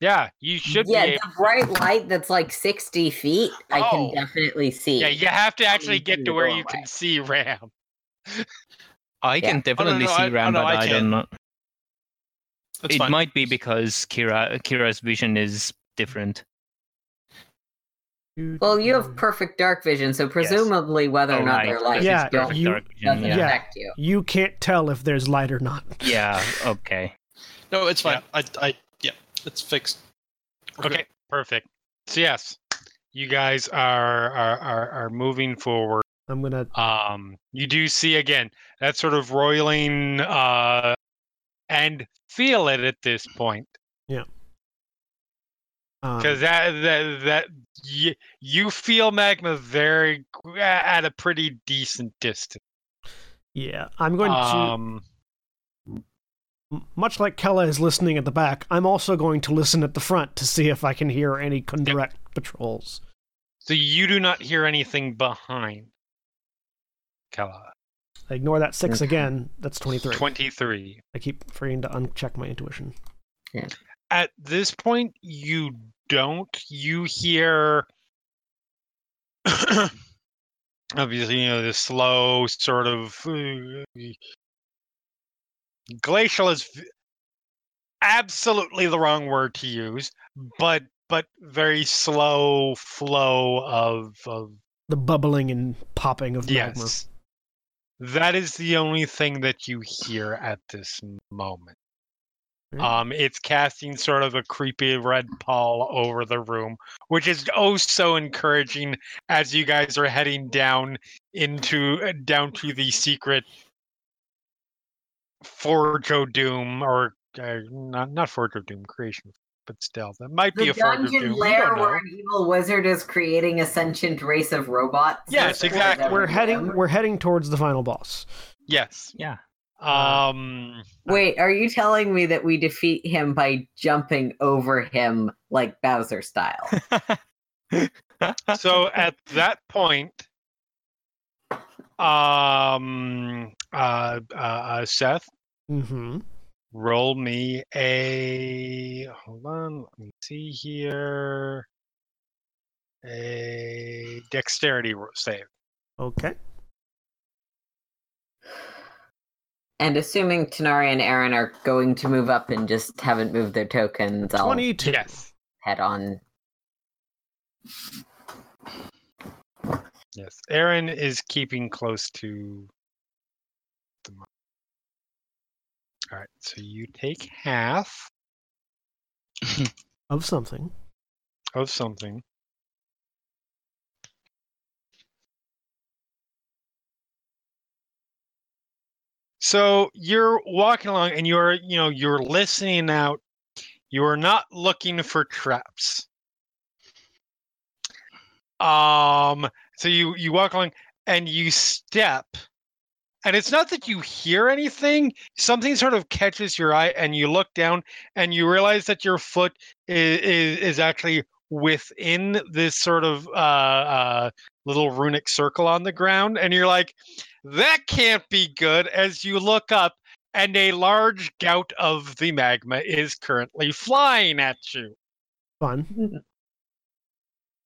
[SPEAKER 1] Yeah, you should
[SPEAKER 6] yeah,
[SPEAKER 1] be.
[SPEAKER 6] the
[SPEAKER 1] Able-
[SPEAKER 6] bright light that's like 60 feet, I
[SPEAKER 1] Oh.
[SPEAKER 6] can definitely see.
[SPEAKER 1] yeah, you have to actually get to where you can see [laughs] Ram.
[SPEAKER 7] I
[SPEAKER 6] Yeah.
[SPEAKER 7] can
[SPEAKER 6] Oh, no,
[SPEAKER 7] definitely
[SPEAKER 3] no,
[SPEAKER 7] see
[SPEAKER 3] I- oh,
[SPEAKER 7] Ram,
[SPEAKER 3] no,
[SPEAKER 7] but
[SPEAKER 3] I
[SPEAKER 7] I, don't know.
[SPEAKER 3] That's
[SPEAKER 7] it
[SPEAKER 3] fine.
[SPEAKER 7] might be because Kira Kira's vision is different.
[SPEAKER 6] Well, you have perfect dark vision, so presumably whether or
[SPEAKER 7] Oh,
[SPEAKER 6] not
[SPEAKER 7] right,
[SPEAKER 6] they're light
[SPEAKER 7] it's
[SPEAKER 2] Yeah,
[SPEAKER 6] don't,
[SPEAKER 2] you-
[SPEAKER 7] dark vision,
[SPEAKER 6] doesn't
[SPEAKER 7] yeah.
[SPEAKER 2] Yeah.
[SPEAKER 6] affect you.
[SPEAKER 2] You can't tell if there's light or not.
[SPEAKER 7] Yeah. Okay. [laughs]
[SPEAKER 3] No, it's fine. I, I, yeah, it's fixed. We're good.
[SPEAKER 1] Okay, perfect. So yes, you guys are are are, are moving forward.
[SPEAKER 2] I'm gonna.
[SPEAKER 1] Um, you do see again that sort of roiling uh, and feel it at this point
[SPEAKER 2] Yeah.
[SPEAKER 1] because that that that you, you feel magma very at a pretty decent distance.
[SPEAKER 2] yeah, I'm going to.
[SPEAKER 1] Um,
[SPEAKER 2] m- Much like Kella is listening at the back, I'm also going to listen at the front to see if I can hear any indirect patrols.
[SPEAKER 1] so you do not hear anything behind. Kella,
[SPEAKER 2] I ignore that six
[SPEAKER 6] Okay.
[SPEAKER 2] again. That's 23.
[SPEAKER 1] twenty-three.
[SPEAKER 2] I keep forgetting to uncheck my intuition.
[SPEAKER 1] at this point you don't you hear [coughs] obviously you know the slow sort of uh, glacial is v- absolutely the wrong word to use but but very slow flow of of
[SPEAKER 2] The bubbling and popping of magma.
[SPEAKER 1] yes that is the only thing that you hear at this moment. Um, it's casting sort of a creepy red pall over the room, which is oh so encouraging as you guys are heading down into uh, down to the secret Forge of Doom, or uh, not not Forge of Doom creation, but still that might be a Forge of
[SPEAKER 6] dungeon
[SPEAKER 1] Doom.
[SPEAKER 6] lair where an evil wizard is creating a sentient race of robots.
[SPEAKER 1] Yes, exactly.
[SPEAKER 2] We're
[SPEAKER 6] was.
[SPEAKER 2] heading. We're heading towards the final boss.
[SPEAKER 1] Yes.
[SPEAKER 7] Yeah.
[SPEAKER 1] Um.
[SPEAKER 6] Wait, are you telling me that we defeat him by jumping over him like Bowser style? [laughs]
[SPEAKER 1] So at that point, um, uh, uh, uh Seth,
[SPEAKER 2] Mm-hmm.
[SPEAKER 1] roll me a hold on let me see here a dexterity save
[SPEAKER 2] Okay.
[SPEAKER 6] and assuming Tanari and Aaron are going to move up and just haven't moved their tokens, I'll
[SPEAKER 2] 22.
[SPEAKER 1] yes
[SPEAKER 6] head on.
[SPEAKER 1] yes aaron is keeping close to the mark. All right so you take half [laughs]
[SPEAKER 2] Of something.
[SPEAKER 1] of something So you're walking along and you're, you know, you're listening out. You are not looking for traps. Um, so you you walk along and you step, and it's not that you hear anything. Something sort of catches your eye, and you look down and you realize that your foot is is, is actually within this sort of uh, uh, little runic circle on the ground, and you're like, that can't be good. As you look up, and a large gout of the magma is currently flying at you.
[SPEAKER 2] Fun.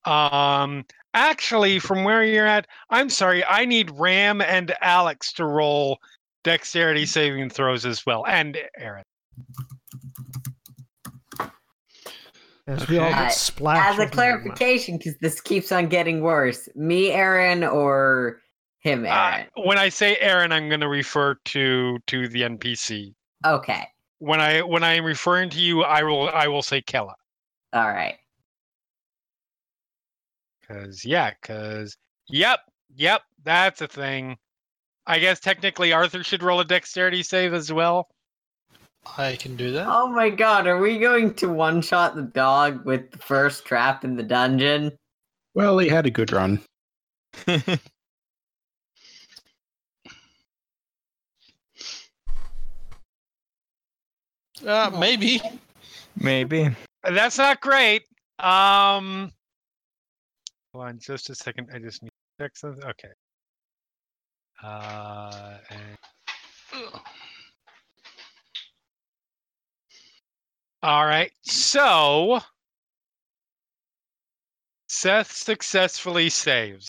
[SPEAKER 1] Um, actually, from where you're at, I'm sorry, I need Ram and Alex to roll dexterity saving throws as well, and Aaron.
[SPEAKER 2] As we all get
[SPEAKER 6] Uh,
[SPEAKER 2] splashed.
[SPEAKER 6] As a clarification, because this keeps on getting worse, me, Aaron, or him,
[SPEAKER 1] Uh,
[SPEAKER 6] Aaron?
[SPEAKER 1] when I say Aaron, I'm going to refer to to the NPC.
[SPEAKER 6] okay,
[SPEAKER 1] When I when I am referring to you, I will I will say Kella.
[SPEAKER 6] all right.
[SPEAKER 1] Cause yeah, cause yep, yep, that's a thing. I guess technically Arthur should roll a dexterity save as well.
[SPEAKER 3] I can do that.
[SPEAKER 6] Oh my god, are we going to one shot the dog with the first trap in the dungeon?
[SPEAKER 5] Well, he had a good run. [laughs]
[SPEAKER 3] Uh, maybe.
[SPEAKER 7] Maybe.
[SPEAKER 1] That's not great. Um, hold on just a second. I just need to check something. Okay. Uh, and- all right. So Seth successfully saves.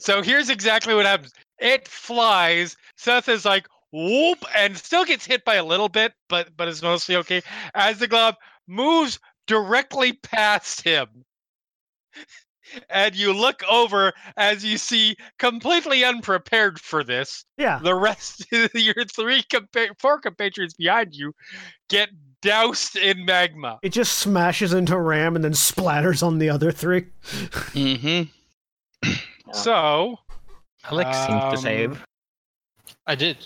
[SPEAKER 1] So here's exactly what happens. It flies. Seth is like whoop and still gets hit by a little bit, but but is mostly okay. As the glove moves directly past him. And you look over as you see, completely unprepared for this,
[SPEAKER 2] Yeah.
[SPEAKER 1] the rest [laughs] of your three compa- four compatriots behind you get doused in magma.
[SPEAKER 2] It just smashes into Ram and then splatters on the other three.
[SPEAKER 4] Mm-hmm. [laughs]
[SPEAKER 1] So
[SPEAKER 7] Alex seems to
[SPEAKER 1] Um,
[SPEAKER 7] save.
[SPEAKER 3] I did.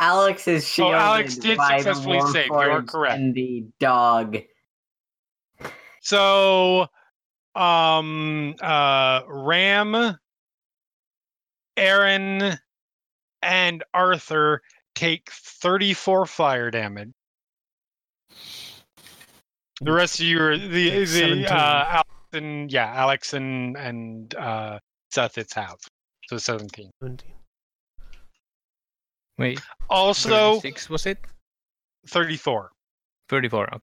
[SPEAKER 6] Alex is shielded
[SPEAKER 1] Oh, Alex did
[SPEAKER 6] by the
[SPEAKER 1] successfully save. You are correct.
[SPEAKER 6] And the dog.
[SPEAKER 1] So, um, uh, Ram, Aaron, and Arthur take 34 fire damage. The rest of you are the,
[SPEAKER 2] Take
[SPEAKER 1] the uh, Alex and yeah, Alex and and uh, Seth it's have so 17.
[SPEAKER 2] 17.
[SPEAKER 7] Wait,
[SPEAKER 1] Also
[SPEAKER 7] 36 was it?
[SPEAKER 1] 34.
[SPEAKER 7] 34. okay.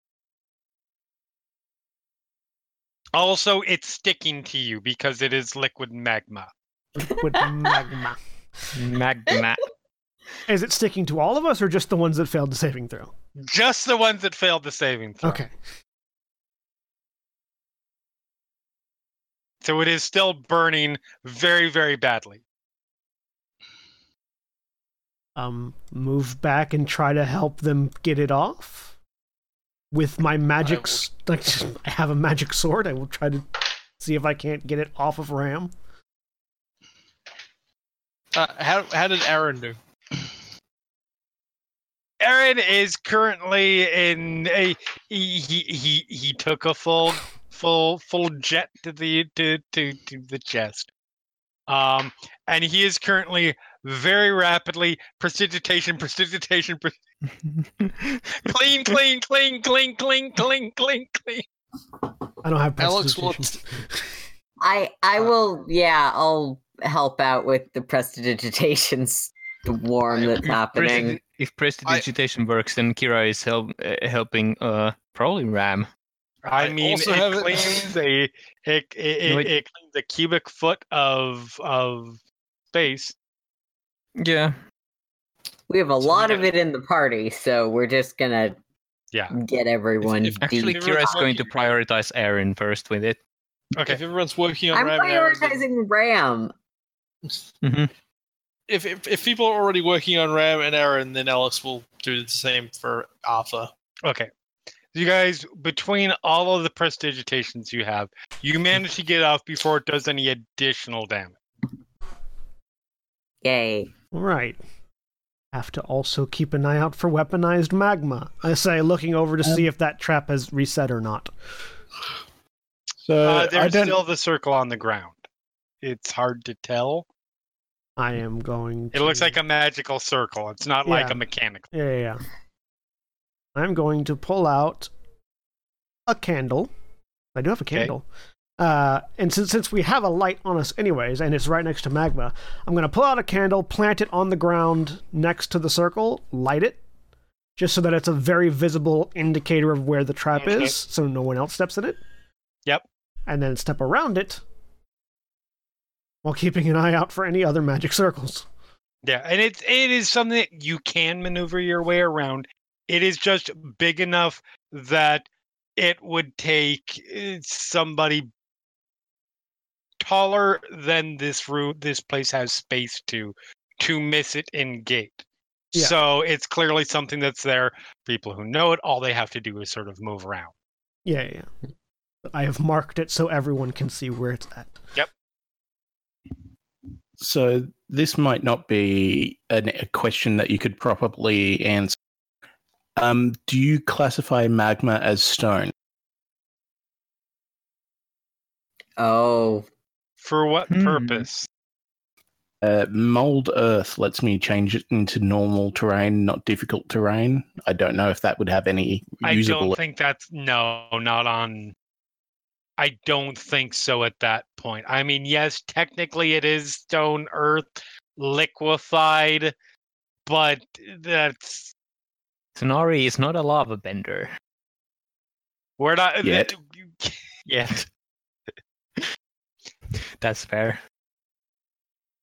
[SPEAKER 1] Also, it's sticking to you because it is liquid magma.
[SPEAKER 2] Liquid magma. [laughs]
[SPEAKER 7] Magma.
[SPEAKER 2] Is it sticking to all of us or just the ones that failed the saving throw?
[SPEAKER 1] Just the ones that failed the saving throw.
[SPEAKER 2] Okay.
[SPEAKER 1] So it is still burning very, very badly.
[SPEAKER 2] Um, move back and try to help them get it off. With my magic,
[SPEAKER 3] will- [laughs]
[SPEAKER 2] I have a magic sword. I will try to see if I can't get it off of Ram.
[SPEAKER 3] Uh, how how did Aaron do?
[SPEAKER 1] Aaron is currently in a he he he, he took a full full full jet to the to, to to the chest. Um and he is currently very rapidly. Prestidigitation, prestidigitation, [laughs] clean, clean, clean, clean, clean, clean, clean, clean.
[SPEAKER 2] I don't have
[SPEAKER 3] Alex.
[SPEAKER 6] I I will. Yeah, I'll help out with the prestidigitations. The warm that's happening.
[SPEAKER 7] If prestidigitation I, works, then Kira is help, uh, eh, helping. Uh, probably Ram.
[SPEAKER 1] I mean, it cleans a [laughs] it, it, it, it, cleans a cubic foot of of space
[SPEAKER 7] yeah.
[SPEAKER 6] We have a
[SPEAKER 3] So
[SPEAKER 6] lot of it in the party, so we're just gonna
[SPEAKER 1] Yeah.
[SPEAKER 6] get everyone
[SPEAKER 3] if-
[SPEAKER 7] Actually,
[SPEAKER 6] deep.
[SPEAKER 3] Kira-
[SPEAKER 7] Kira is going to prioritize Aaron first with it.
[SPEAKER 1] Okay.
[SPEAKER 3] If everyone's working on Ram.
[SPEAKER 6] I'm
[SPEAKER 3] Ram and Aaron, then-
[SPEAKER 6] prioritizing Ram.
[SPEAKER 7] Mhm.
[SPEAKER 3] if, if if people are already working on Ram and Aaron, then Alex will do the same for Arthur.
[SPEAKER 1] Okay. You guys, between all of the prestidigitations you have, you manage to get off before it does any additional damage.
[SPEAKER 6] Yay.
[SPEAKER 2] Right. Have to also keep an eye out for weaponized magma. I say, looking over to see if that trap has reset or not.
[SPEAKER 5] So
[SPEAKER 1] Uh, there's
[SPEAKER 5] don't.
[SPEAKER 1] still the circle on the ground. It's hard to tell.
[SPEAKER 2] I am going.
[SPEAKER 1] It looks like a magical circle. It's not like a mechanical.
[SPEAKER 2] Yeah, yeah, yeah. I'm going to pull out a candle. I do have a
[SPEAKER 1] Okay.
[SPEAKER 2] Uh, and since since we have a light on us anyways, and it's right next to magma, I'm going to pull out a candle, plant it on the ground next to the circle, light it, just so that it's a very visible indicator of where the trap
[SPEAKER 1] Okay.
[SPEAKER 2] is, so no one else steps in it.
[SPEAKER 1] Yep.
[SPEAKER 2] And then step around it while keeping an eye out for any other magic circles.
[SPEAKER 1] Yeah, and it's it is something that you can maneuver your way around. It is just big enough that it would take eh, somebody taller than this route this place has space to to miss it in gate.
[SPEAKER 2] Yeah.
[SPEAKER 1] So it's clearly something that's there. People who know it, all they have to do is sort of move around.
[SPEAKER 2] Yeah, yeah. yeah. I have marked it so everyone can see where it's at. Yep.
[SPEAKER 5] So this might not be an, a question that you could probably answer. Um, do you classify magma as stone?
[SPEAKER 6] Oh,
[SPEAKER 1] For what
[SPEAKER 7] Hmm.
[SPEAKER 1] purpose?
[SPEAKER 5] Uh, mold earth lets me change it into normal terrain, not difficult terrain. I don't know if that would have any
[SPEAKER 1] I don't think that's no, not on I don't think so at that point. I mean, yes, technically it is stone earth liquefied, but that's
[SPEAKER 7] Sonari is not a lava bender
[SPEAKER 1] we're not
[SPEAKER 5] Yet. [laughs]
[SPEAKER 7] yet. [laughs] That's fair.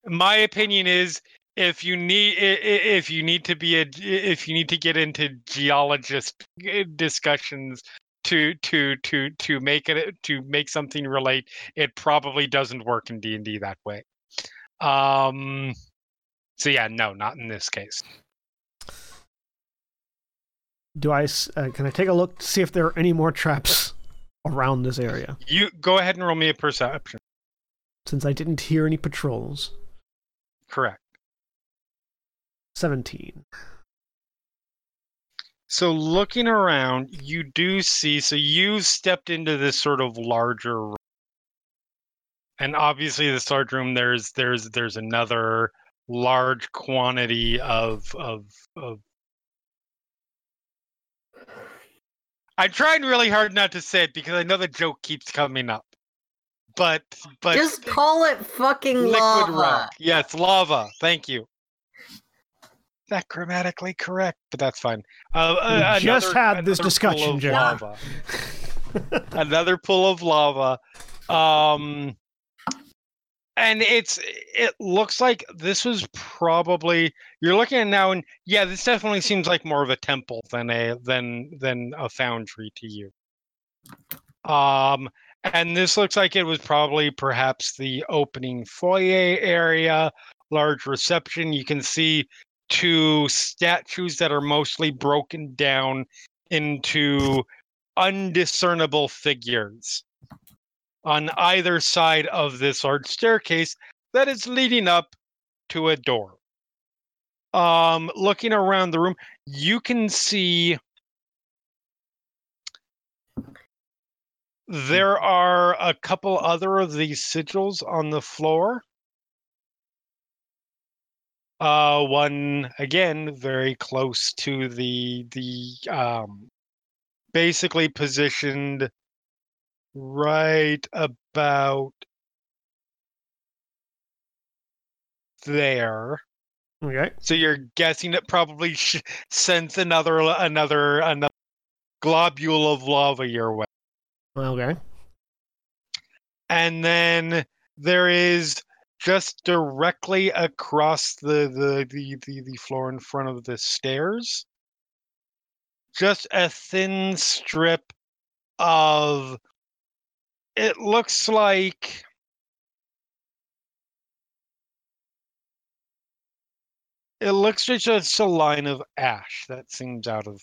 [SPEAKER 1] my opinion is if you need i- i- if you need to be a if you need to get into geologist uh, discussions to to to to make it to make something relate it probably doesn't work in d&d that way um so yeah no not in this case
[SPEAKER 2] Do I? s- Uh, can I take a look to see if there are any more traps around this area?
[SPEAKER 1] you go ahead and roll me a perception
[SPEAKER 2] Since I didn't hear any patrols.
[SPEAKER 1] correct
[SPEAKER 2] Seventeen.
[SPEAKER 1] So looking around, you do see. So you stepped into this sort of larger room, and obviously this large room. There's there's there's another large quantity of of of. I'm trying really hard not to say it because I know the joke keeps coming up, but but
[SPEAKER 6] Just call it fucking
[SPEAKER 1] liquid
[SPEAKER 6] lava.
[SPEAKER 1] rock. Yes, lava. Thank you. That grammatically correct, but that's fine. Uh,
[SPEAKER 2] We
[SPEAKER 1] uh,
[SPEAKER 2] just
[SPEAKER 1] another-
[SPEAKER 2] had this
[SPEAKER 1] another pool
[SPEAKER 2] discussion,
[SPEAKER 1] of lava. [laughs] another pool of lava. Um, and it's it looks like this was probably you're looking at now, and yeah, this definitely seems like more of a temple than a than than a foundry to you. Um, and this looks like it was probably perhaps the opening foyer area, large reception. You can see two statues that are mostly broken down into undiscernible figures on either side of this large staircase that is leading up to a door. Um, looking around the room, you can see there are a couple other of these sigils on the floor. Uh, one again very close to the the um, basically positioned right about there.
[SPEAKER 2] Okay.
[SPEAKER 1] So you're guessing it probably [laughs] sh- sends another another another globule of lava your way.
[SPEAKER 2] Okay.
[SPEAKER 1] and then there is just directly across the the the the, the floor in front of the stairs just a thin strip of it looks like it looks like just a line of ash that seems out of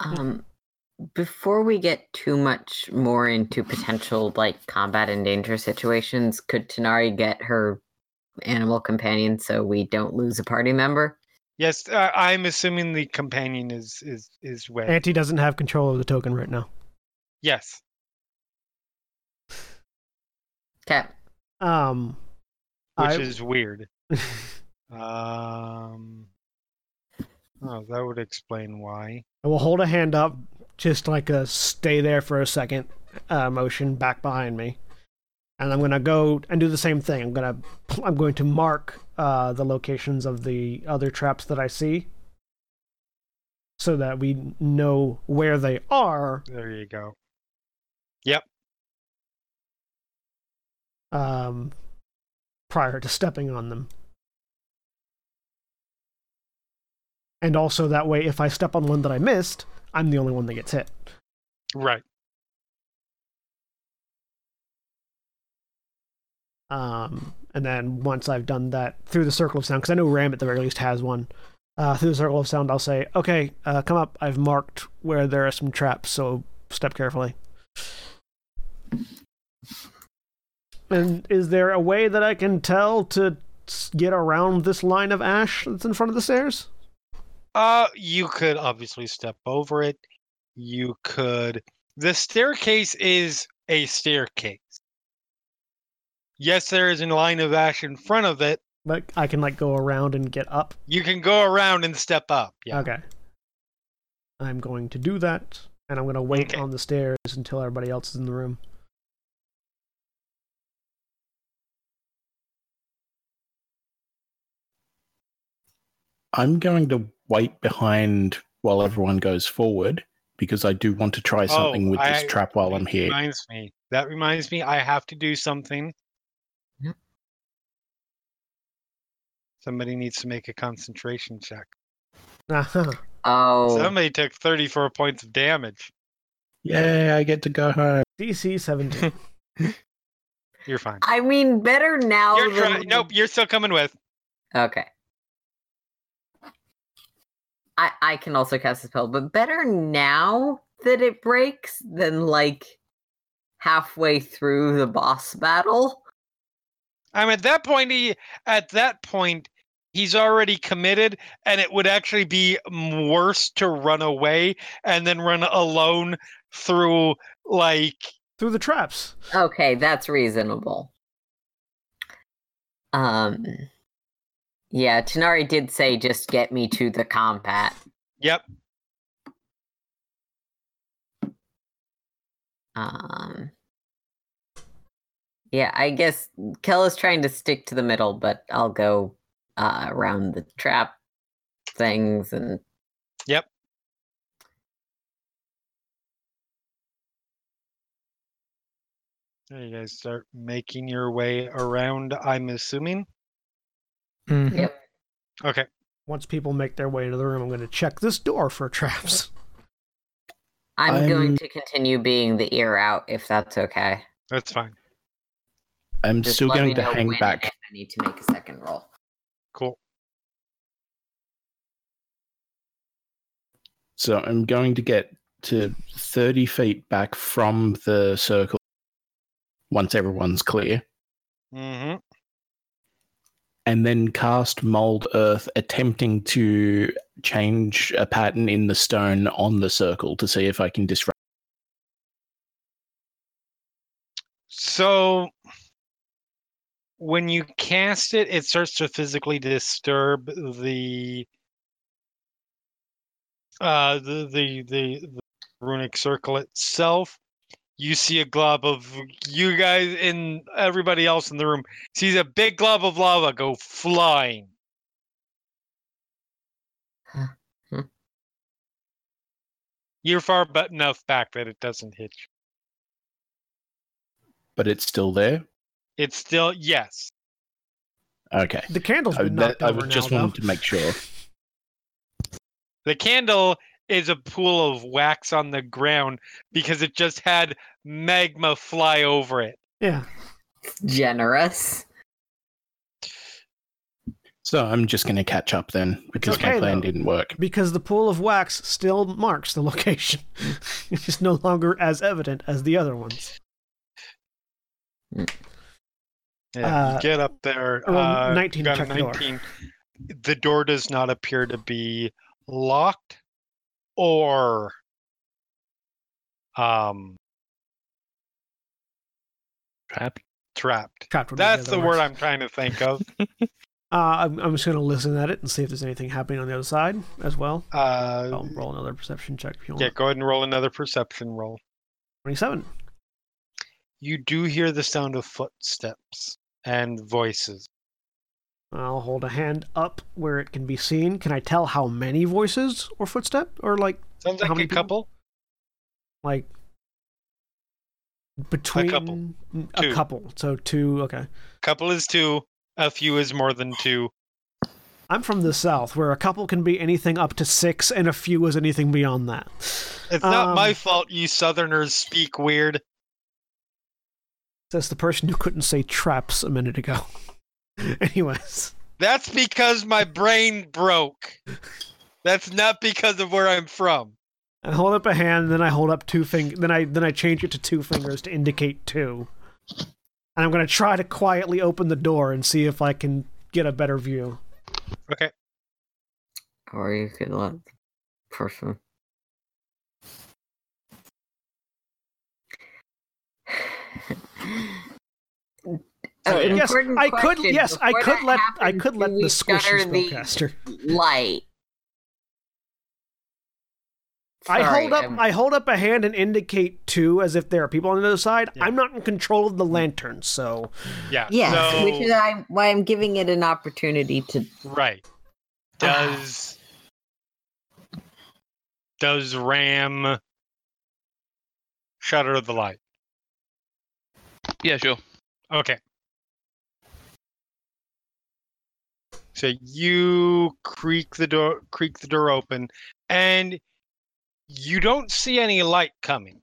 [SPEAKER 6] Um, before we get too much more into potential like combat and danger situations, could Tanari get her animal companion so we don't lose a party member?
[SPEAKER 1] yes uh, i'm assuming the companion is is is wet
[SPEAKER 2] Auntie doesn't have control of the token right now.
[SPEAKER 1] yes
[SPEAKER 6] Okay.
[SPEAKER 2] Um.
[SPEAKER 1] which
[SPEAKER 2] I-
[SPEAKER 1] is weird [laughs] Um. Oh, that would explain why.
[SPEAKER 2] I will hold a hand up, just like a stay there for a second uh, motion back behind me, and I'm gonna go and do the same thing. I'm gonna I'm going to mark uh, the locations of the other traps that I see, so that we know where they are.
[SPEAKER 1] There you go. Yep.
[SPEAKER 2] Um, prior to stepping on them. And also that way, if I step on one that I missed, I'm the only one that gets hit.
[SPEAKER 1] Right.
[SPEAKER 2] Um, and then once I've done that through the circle of sound, because I know Ram at the very least has one. Uh, through the circle of sound, I'll say, "Okay, uh, come up. I've marked where there are some traps, so step carefully." And is there a way that I can tell to get around this line of ash that's in front of the stairs?
[SPEAKER 1] Uh, you could obviously step over it. You could. The staircase is a staircase. Yes, there is a line of ash in front of it.
[SPEAKER 2] But I can like go around and get up.
[SPEAKER 1] You can go around and step up. Yeah.
[SPEAKER 2] Okay. I'm going to do that. And I'm gonna wait
[SPEAKER 1] Okay.
[SPEAKER 2] on the stairs until everybody else is in the room.
[SPEAKER 5] I'm going to wait behind while everyone goes forward because I do want to try something with this
[SPEAKER 1] Oh, I-
[SPEAKER 5] trap while I'm here.
[SPEAKER 1] Reminds me. That reminds me. I have to do something.
[SPEAKER 6] Yep.
[SPEAKER 1] Somebody needs to make a concentration check.
[SPEAKER 2] Uh-huh.
[SPEAKER 6] Oh,
[SPEAKER 1] Somebody took 34 points of damage.
[SPEAKER 5] Yay, I get to go home.
[SPEAKER 2] DC 17. [laughs] [laughs]
[SPEAKER 1] You're fine.
[SPEAKER 6] I mean, better now
[SPEAKER 1] You're
[SPEAKER 6] than
[SPEAKER 1] try- nope. You're still coming with.
[SPEAKER 6] Okay. I I can also cast a spell, but better now that it breaks than like halfway through the boss battle.
[SPEAKER 1] I'm at that point. He at that point he's already committed, and it would actually be worse to run away and then run alone through like
[SPEAKER 2] Through the traps.
[SPEAKER 6] Okay, that's reasonable. Um Yeah, Tanari did say just get me to the combat.
[SPEAKER 1] yep.
[SPEAKER 6] Um Yeah, I guess Kel is trying to stick to the middle, but I'll go uh around the trap things and
[SPEAKER 1] Yep. You guys start making your way around. I'm assuming.
[SPEAKER 7] Mhm.
[SPEAKER 6] Yep.
[SPEAKER 1] Okay.
[SPEAKER 2] Once people make their way into the room, I'm gonna check this door for traps.
[SPEAKER 6] I'm,
[SPEAKER 5] I'm-
[SPEAKER 6] going to continue being the ear out if that's okay.
[SPEAKER 1] That's fine.
[SPEAKER 5] I'm
[SPEAKER 6] Just
[SPEAKER 5] still
[SPEAKER 6] let
[SPEAKER 5] going
[SPEAKER 6] me
[SPEAKER 5] to
[SPEAKER 6] know
[SPEAKER 5] hang
[SPEAKER 6] when
[SPEAKER 5] back.
[SPEAKER 6] I need to make a second roll.
[SPEAKER 1] Cool.
[SPEAKER 5] So I'm going to get to 30 feet back from the circle once everyone's clear,
[SPEAKER 1] Mm-hmm.
[SPEAKER 5] And then cast Mold Earth, attempting to change a pattern in the stone on the circle to see if I can disrupt.
[SPEAKER 1] So when you cast it, it starts to physically disturb the uh the the the, the runic circle itself. You see a glob of you guys and everybody else in the room sees a big glob of lava go flying.
[SPEAKER 6] Huh. [laughs]
[SPEAKER 1] You're far but enough back that it doesn't hit you.
[SPEAKER 5] But it's still there.
[SPEAKER 1] It's still yes.
[SPEAKER 5] Okay.
[SPEAKER 2] The candle's
[SPEAKER 5] I,
[SPEAKER 2] been
[SPEAKER 5] that,
[SPEAKER 2] knocked
[SPEAKER 5] I
[SPEAKER 2] over
[SPEAKER 5] was just
[SPEAKER 2] now,
[SPEAKER 5] wanted to make sure.
[SPEAKER 1] The candle is a pool of wax on the ground because it just had magma fly over it.
[SPEAKER 2] Yeah.
[SPEAKER 6] Generous.
[SPEAKER 5] So I'm just going to catch up then because
[SPEAKER 2] okay,
[SPEAKER 5] my plan
[SPEAKER 2] though.
[SPEAKER 5] didn't work.
[SPEAKER 2] Because the pool of wax still marks the location. [laughs] it's just no longer as evident as the other ones.
[SPEAKER 1] Yeah,
[SPEAKER 2] Uh,
[SPEAKER 1] get up there.
[SPEAKER 2] roll
[SPEAKER 1] uh,
[SPEAKER 2] 19 to
[SPEAKER 1] got a
[SPEAKER 2] the door.
[SPEAKER 1] 19. The door does not appear to be locked or um
[SPEAKER 7] Trap.
[SPEAKER 1] trapped.
[SPEAKER 2] Trapped
[SPEAKER 1] That's the
[SPEAKER 2] other
[SPEAKER 1] word. I'm trying to think of. [laughs]
[SPEAKER 2] Uh, I'm, I'm just going to listen at it and see if there's anything happening on the other side as well.
[SPEAKER 1] Uh,
[SPEAKER 2] I'll roll another perception check if you want.
[SPEAKER 1] yeah, go ahead and roll another perception roll.
[SPEAKER 2] 27.
[SPEAKER 1] You do hear the sound of footsteps and voices.
[SPEAKER 2] I'll hold a hand up where it can be seen. Can I tell how many voices or footstep or like
[SPEAKER 1] Sounds
[SPEAKER 2] How
[SPEAKER 1] like
[SPEAKER 2] many
[SPEAKER 1] a
[SPEAKER 2] people?
[SPEAKER 1] couple.
[SPEAKER 2] like between
[SPEAKER 1] couple.
[SPEAKER 2] a couple? So two. Okay.
[SPEAKER 1] Couple is two. A few is more than two.
[SPEAKER 2] I'm from the south, where a couple can be anything up to six, and a few is anything beyond that.
[SPEAKER 1] It's not my
[SPEAKER 2] Um,
[SPEAKER 1] fault you Southerners speak weird.
[SPEAKER 2] Says the person who couldn't say traps a minute ago. [laughs] Anyways,
[SPEAKER 1] That's because my brain broke. That's not because of where I'm from.
[SPEAKER 2] I hold up a hand, then I hold up two fingers, then I then I change it to two fingers to indicate two. And I'm gonna try to quietly open the door and see if I can get a better view.
[SPEAKER 1] Okay.
[SPEAKER 6] Or you could let the person. [sighs] [laughs] Oh,
[SPEAKER 2] yes,
[SPEAKER 6] important
[SPEAKER 2] I could.
[SPEAKER 6] question.
[SPEAKER 2] Yes, I could
[SPEAKER 6] that
[SPEAKER 2] let. I could let the squishy
[SPEAKER 6] shutter
[SPEAKER 2] spellcaster.
[SPEAKER 6] light
[SPEAKER 2] I hold up
[SPEAKER 6] I'm-
[SPEAKER 2] I hold up a hand and indicate two as if there are people on the other side.
[SPEAKER 1] Yeah.
[SPEAKER 2] I'm not in control of the lantern, so
[SPEAKER 1] Yeah.
[SPEAKER 6] Yes,
[SPEAKER 1] so-
[SPEAKER 6] which is I, why I'm giving it an opportunity to.
[SPEAKER 1] Right. Does does Ram shutter the light?
[SPEAKER 4] Yeah, sure.
[SPEAKER 1] Okay. So you creak the door creak the door open and you don't see any light coming.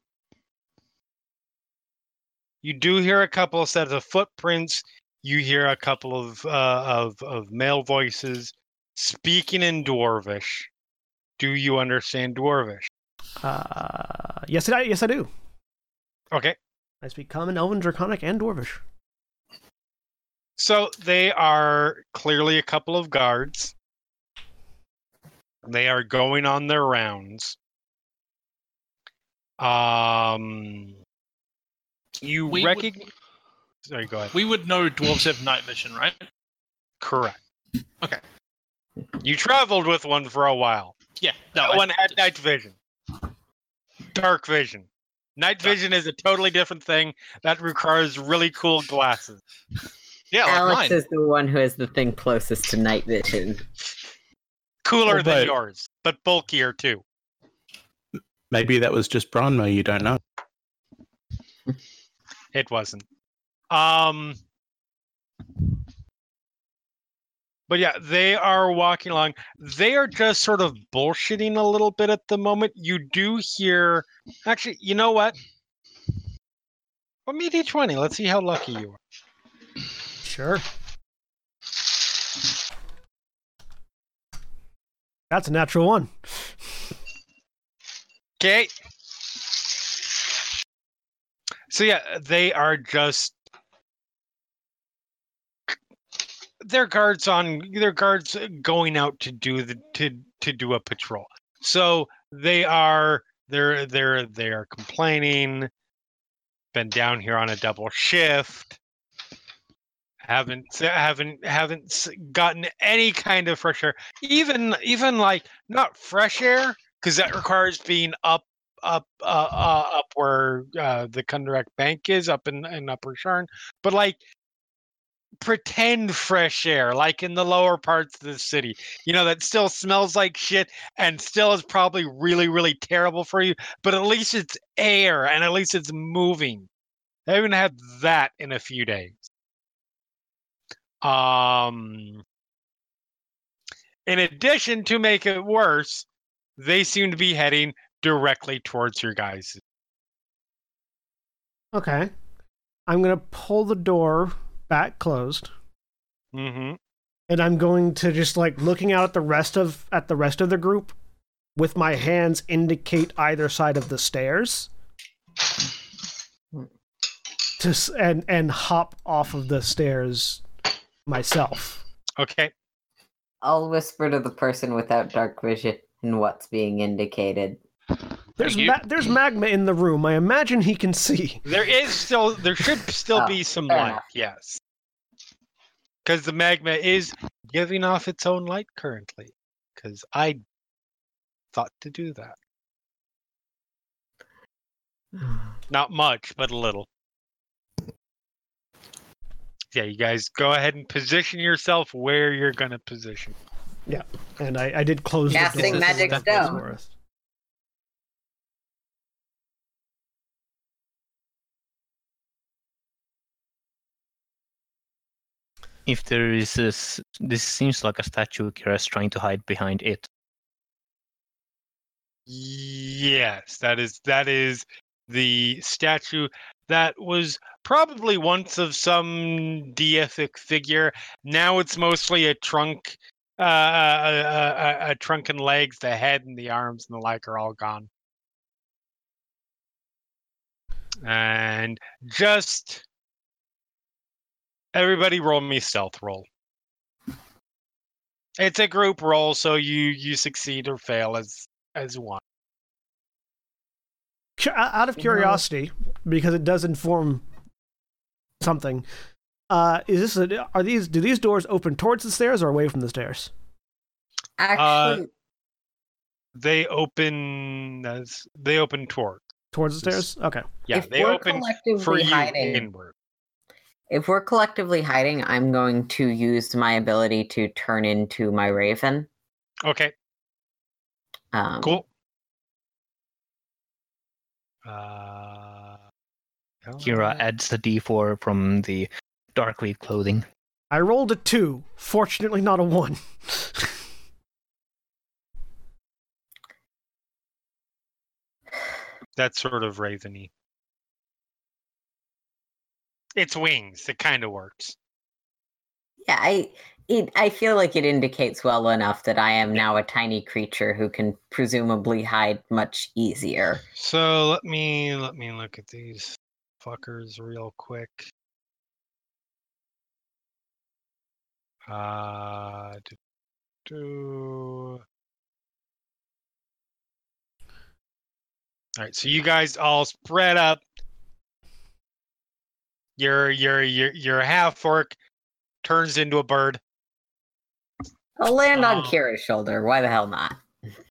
[SPEAKER 1] You do hear a couple of sets of footprints. You hear a couple of uh, of of male voices speaking in Dwarvish. Do you understand Dwarvish?
[SPEAKER 2] uh, yes, I yes I do.
[SPEAKER 1] Okay.
[SPEAKER 2] I speak Common, Elven, Draconic, and Dwarvish.
[SPEAKER 1] So they are clearly a couple of guards. They are going on their rounds. Um, you
[SPEAKER 3] We would-
[SPEAKER 1] recognize. Sorry, go ahead.
[SPEAKER 3] We would know dwarves have night vision, right?
[SPEAKER 1] Correct.
[SPEAKER 3] Okay.
[SPEAKER 1] You traveled with one for a while.
[SPEAKER 3] Yeah. No,
[SPEAKER 1] That
[SPEAKER 3] I-
[SPEAKER 1] one had night vision. Dark vision. Night vision is a totally different thing that requires really cool glasses.
[SPEAKER 3] Yeah, like
[SPEAKER 6] Alex
[SPEAKER 3] mine.
[SPEAKER 6] is the one who has the thing closest to night vision.
[SPEAKER 1] Cooler
[SPEAKER 5] Oh,
[SPEAKER 1] than yours, but bulkier too.
[SPEAKER 5] Maybe that was just Branmo, you don't know. [laughs]
[SPEAKER 1] It wasn't. Um But yeah, they are walking along. They are just sort of bullshitting a little bit at the moment. You do hear actually, you know what? Well, me D20. Let's see how lucky you are.
[SPEAKER 2] Sure. That's a natural one.
[SPEAKER 1] Okay. So yeah, they are just their guards on their guards going out to do the to to do a patrol. So they are they're they're they are complaining. Been down here on a double shift. Haven't haven't haven't gotten any kind of fresh air. Even even like not fresh air because that requires being up up uh, uh up where uh the Kundarak Bank is up in in Upper Sharn, but like pretend fresh air like in the lower parts of the city. You know that still smells like shit and still is probably really really terrible for you but at least it's air and at least it's moving. I haven't had that in a few days um in addition to make it worse they seem to be heading directly towards your guys
[SPEAKER 2] Okay. I'm gonna pull the door back closed,
[SPEAKER 1] mm-hmm.
[SPEAKER 2] and I'm going to just like looking out at the rest of at the rest of the group, with my hands indicate either side of the stairs. To and and hop off of the stairs myself.
[SPEAKER 1] okay
[SPEAKER 6] I'll whisper to the person without dark vision and what's being indicated.
[SPEAKER 2] There's ma- there's magma in the room. I imagine he can see.
[SPEAKER 1] There is still there should still
[SPEAKER 6] Oh,
[SPEAKER 1] be some light,
[SPEAKER 6] enough.
[SPEAKER 1] yes. Because the magma is giving off its own light currently. Because I thought to do that. [sighs] Not much, but a little. Yeah, you guys go ahead and position yourself where you're gonna position.
[SPEAKER 2] Yeah, and I, I did close
[SPEAKER 6] Casting
[SPEAKER 2] the door.
[SPEAKER 6] magic
[SPEAKER 2] for what it's
[SPEAKER 6] stone.
[SPEAKER 7] If there is this, this seems like a statue Kira's trying to hide behind it.
[SPEAKER 1] Yes, that is that is the statue that was probably once of some deific figure. Now it's mostly a trunk, uh, a, a, a, a trunk and legs. The head and the arms and the like are all gone. And just everybody roll me stealth roll. It's a group roll, so you you succeed or fail as as one.
[SPEAKER 2] Out of curiosity, because it does inform something. Uh, is this a, are these do these doors open towards the stairs or away from the stairs?
[SPEAKER 6] Actually,
[SPEAKER 1] They open as they open toward.
[SPEAKER 2] Towards the stairs? Okay.
[SPEAKER 1] Yeah,
[SPEAKER 6] if
[SPEAKER 1] they open
[SPEAKER 6] collectively
[SPEAKER 1] for you
[SPEAKER 6] hiding,
[SPEAKER 1] inward.
[SPEAKER 6] if we're collectively hiding, I'm going to use my ability to turn into my raven.
[SPEAKER 1] Okay,
[SPEAKER 6] Um,
[SPEAKER 1] cool. Uh, Oh,
[SPEAKER 7] Kira adds the D4 from the Darkweed clothing.
[SPEAKER 2] I rolled a two. Fortunately, not a one. [laughs]
[SPEAKER 1] That's sort of raveny. It's wings. It kind of works.
[SPEAKER 6] Yeah, I it, I feel like it indicates well enough that I am now a tiny creature who can presumably hide much easier.
[SPEAKER 1] So let me let me look at these fuckers real quick. Uh, do, do. All right, so you guys all spread up. Your your your your half orc turns into a bird.
[SPEAKER 6] I'll land on
[SPEAKER 1] Oh.
[SPEAKER 6] Kira's shoulder. Why the hell not?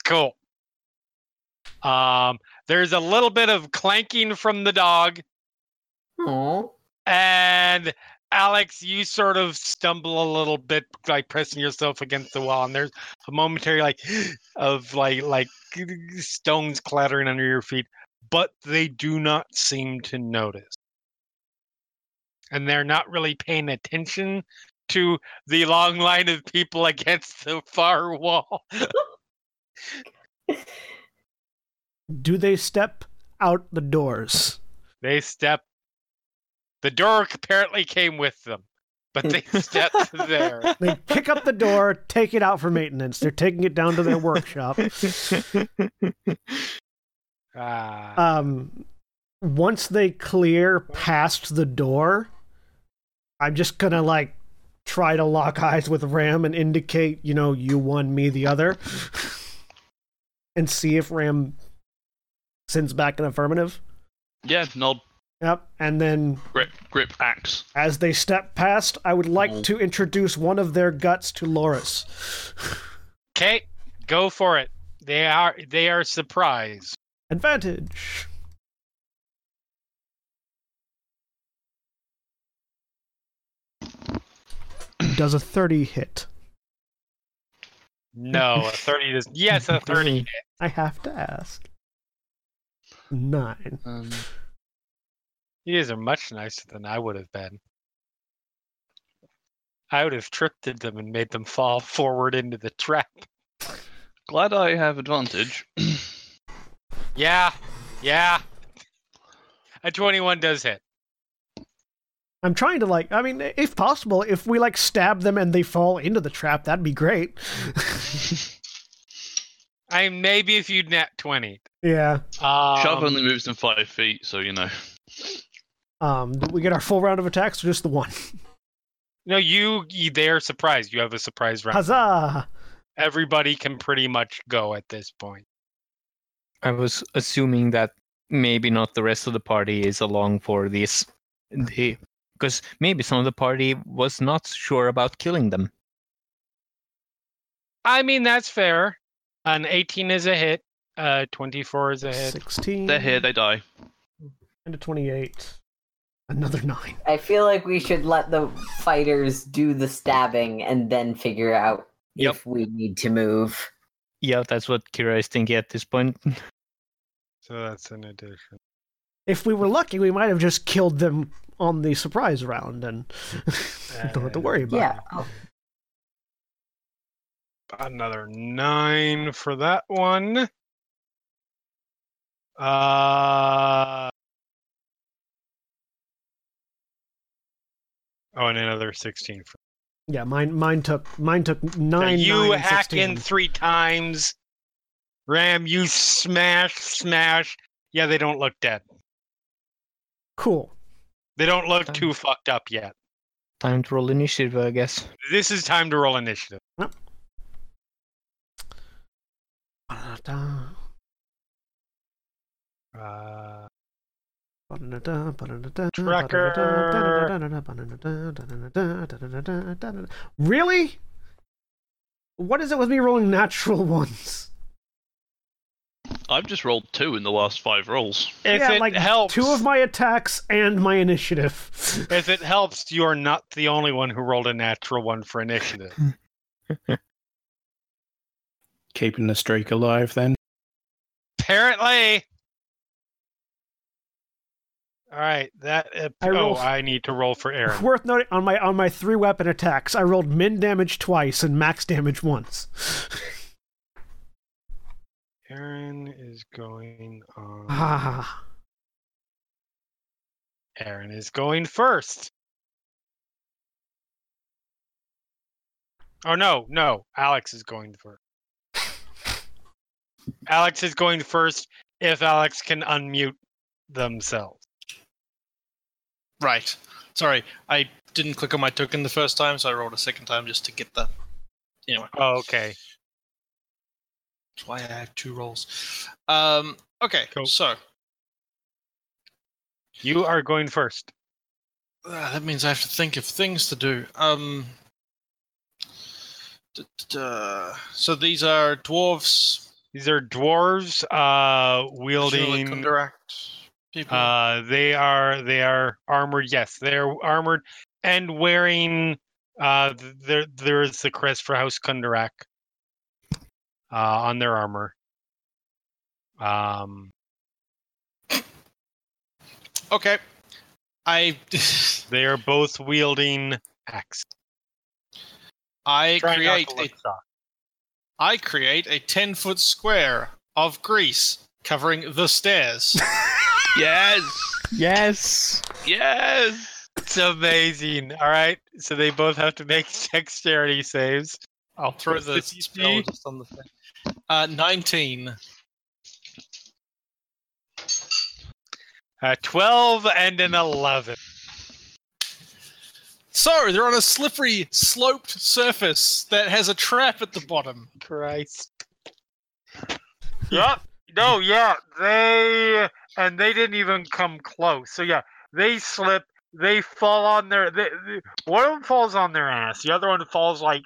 [SPEAKER 1] Cool. Um, there's a little bit of clanking from the dog.
[SPEAKER 6] Oh,
[SPEAKER 1] and Alex, you sort of stumble a little bit, like pressing yourself against the wall, and there's a momentary like [gasps] of like like [laughs] stones clattering under your feet, but they do not seem to notice, and they're not really paying attention to the long line of people [laughs] against the far wall. [laughs]
[SPEAKER 2] Do they step out the doors?
[SPEAKER 1] they step. The door apparently came with them, but they [laughs] stepped there.
[SPEAKER 2] They pick up the door, take it out for maintenance. They're taking it down to their workshop.
[SPEAKER 1] Ah.
[SPEAKER 2] Um, once they clear past the door, I'm just gonna like try to lock eyes with Ram and indicate, you know, you one, me the other, and see if Ram sends back an affirmative.
[SPEAKER 4] Yeah, nod,
[SPEAKER 2] Yep, and then
[SPEAKER 4] grip, grip, axe.
[SPEAKER 2] as they step past, I would like
[SPEAKER 4] Oh.
[SPEAKER 2] to introduce one of their guts to Loris.
[SPEAKER 1] Okay, go for it. They are they are surprised.
[SPEAKER 2] Advantage. Does a 30 hit?
[SPEAKER 1] No, a thirty is yes, a thirty. [laughs]
[SPEAKER 2] I have to ask. Nine.
[SPEAKER 4] Um,
[SPEAKER 1] You guys are much nicer than I would have been. I would have tripped them and made them fall [laughs] forward into the trap.
[SPEAKER 4] glad I have advantage.
[SPEAKER 1] Yeah, yeah. A twenty-one does hit.
[SPEAKER 2] I'm trying to like. I mean, if possible, if we like stab them and they fall into the trap, that'd be great. [laughs]
[SPEAKER 1] I mean, maybe if you'd net twenty.
[SPEAKER 2] yeah.
[SPEAKER 1] Um,
[SPEAKER 4] Shove only moves in five feet, so you know.
[SPEAKER 2] Um, did we get our full round of attacks or just the one?
[SPEAKER 1] No, you, you. They are surprised. You have a surprise round.
[SPEAKER 2] Huzzah!
[SPEAKER 1] Everybody can pretty much go at this point.
[SPEAKER 7] I was assuming that maybe not the rest of the party is along for this. The because maybe some of the party was not sure about killing them.
[SPEAKER 1] I mean, that's fair. An eighteen is a hit. Uh, twenty-four is a hit.
[SPEAKER 2] 16.
[SPEAKER 4] They're here, they die.
[SPEAKER 2] And a 28. Another nine.
[SPEAKER 6] I feel like we should let the fighters do the stabbing and then figure out
[SPEAKER 7] Yep.
[SPEAKER 6] if we need to move.
[SPEAKER 7] Yeah, that's what Kira is thinking at this point. [laughs]
[SPEAKER 1] So that's an addition.
[SPEAKER 2] If we were lucky, we might have just killed them on the surprise round and [laughs] don't have to worry about
[SPEAKER 6] Yeah.
[SPEAKER 2] it.
[SPEAKER 6] Oh,
[SPEAKER 1] Another nine for that one. Uh. Oh, and another sixteen. For
[SPEAKER 2] Yeah, mine mine took mine took
[SPEAKER 1] so
[SPEAKER 2] nine.
[SPEAKER 1] you
[SPEAKER 2] nine,
[SPEAKER 1] hack
[SPEAKER 2] 16.
[SPEAKER 1] in three times. Ram, you smash, smash. Yeah, they don't look dead.
[SPEAKER 2] Cool.
[SPEAKER 1] They don't look
[SPEAKER 7] Fine.
[SPEAKER 1] too fucked up yet.
[SPEAKER 7] Time to roll initiative, I guess.
[SPEAKER 1] This is time to roll initiative.
[SPEAKER 2] Ba-da-da,
[SPEAKER 1] Uh,
[SPEAKER 2] ba-da-da, ba-da-da,
[SPEAKER 1] Tracker.
[SPEAKER 2] Really? What is it with me rolling natural ones?
[SPEAKER 4] I've just rolled two in the last five rolls.
[SPEAKER 1] If
[SPEAKER 2] yeah,
[SPEAKER 1] it
[SPEAKER 2] like
[SPEAKER 1] helps,
[SPEAKER 2] two of my attacks and my initiative.
[SPEAKER 1] if it helps, you're not the only one who rolled a natural one for initiative.
[SPEAKER 5] Keeping the streak alive then.
[SPEAKER 1] Apparently. All right, that. Uh,
[SPEAKER 2] I
[SPEAKER 1] oh, I need to roll for Aaron.
[SPEAKER 2] Worth noting on my on my three weapon attacks, I rolled min damage twice and max damage once. [laughs]
[SPEAKER 1] Aaron is going on.
[SPEAKER 2] Ah,
[SPEAKER 1] Aaron is going first. Oh no, no, Alex is going first. Alex is going first if Alex can unmute themselves.
[SPEAKER 3] Right. Sorry, I didn't click on my token the first time, so I rolled a second time just to get the. Anyway,
[SPEAKER 1] Oh, okay.
[SPEAKER 3] that's why I have two rolls. Um. Okay.
[SPEAKER 1] Cool.
[SPEAKER 3] So
[SPEAKER 1] You are going first.
[SPEAKER 3] uh, that means I have to think of things to do. Um. d- d- uh, So these are dwarves.
[SPEAKER 1] These are dwarves uh wielding
[SPEAKER 3] people.
[SPEAKER 1] Uh, they are they are armored. Yes, they're armored and wearing. Uh, there there is the crest for House Kundarak. Uh, on their armor. Um,
[SPEAKER 3] okay. I [laughs]
[SPEAKER 1] they are both wielding axe.
[SPEAKER 3] I
[SPEAKER 1] Try
[SPEAKER 3] create a
[SPEAKER 1] shocked.
[SPEAKER 3] I create a 10 foot square of grease covering the stairs. [laughs]
[SPEAKER 4] Yes,
[SPEAKER 7] Yes.
[SPEAKER 4] yes.
[SPEAKER 1] It's amazing. All right, so they both have to make [laughs] dexterity saves.
[SPEAKER 3] I'll throw the
[SPEAKER 1] the
[SPEAKER 3] spell
[SPEAKER 1] DC?
[SPEAKER 3] just on the thing. Uh, 19.
[SPEAKER 1] Uh, Twelve and an eleven.
[SPEAKER 3] So they're on a slippery, sloped surface that has a trap at the bottom.
[SPEAKER 1] Christ. Yep. No, yeah. They and they didn't even come close. So yeah, they slip. They fall on their. They, they- one of them falls on their ass. The other one falls like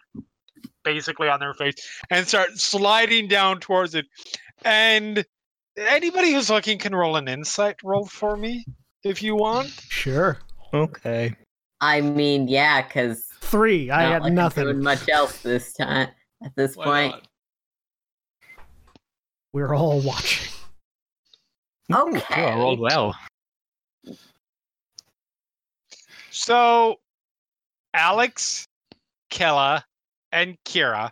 [SPEAKER 1] basically on their face and start sliding down towards it. And anybody who's looking can roll an insight roll for me if you want.
[SPEAKER 2] sure.
[SPEAKER 7] Okay.
[SPEAKER 6] I mean, yeah, because
[SPEAKER 2] Three. I had
[SPEAKER 6] like
[SPEAKER 2] nothing.
[SPEAKER 6] doing much else this time. At this
[SPEAKER 3] Why
[SPEAKER 6] point,
[SPEAKER 3] not?
[SPEAKER 2] We're all watching.
[SPEAKER 6] Okay.
[SPEAKER 7] Oh, I rolled well.
[SPEAKER 1] So, Alex, Kella, and Kira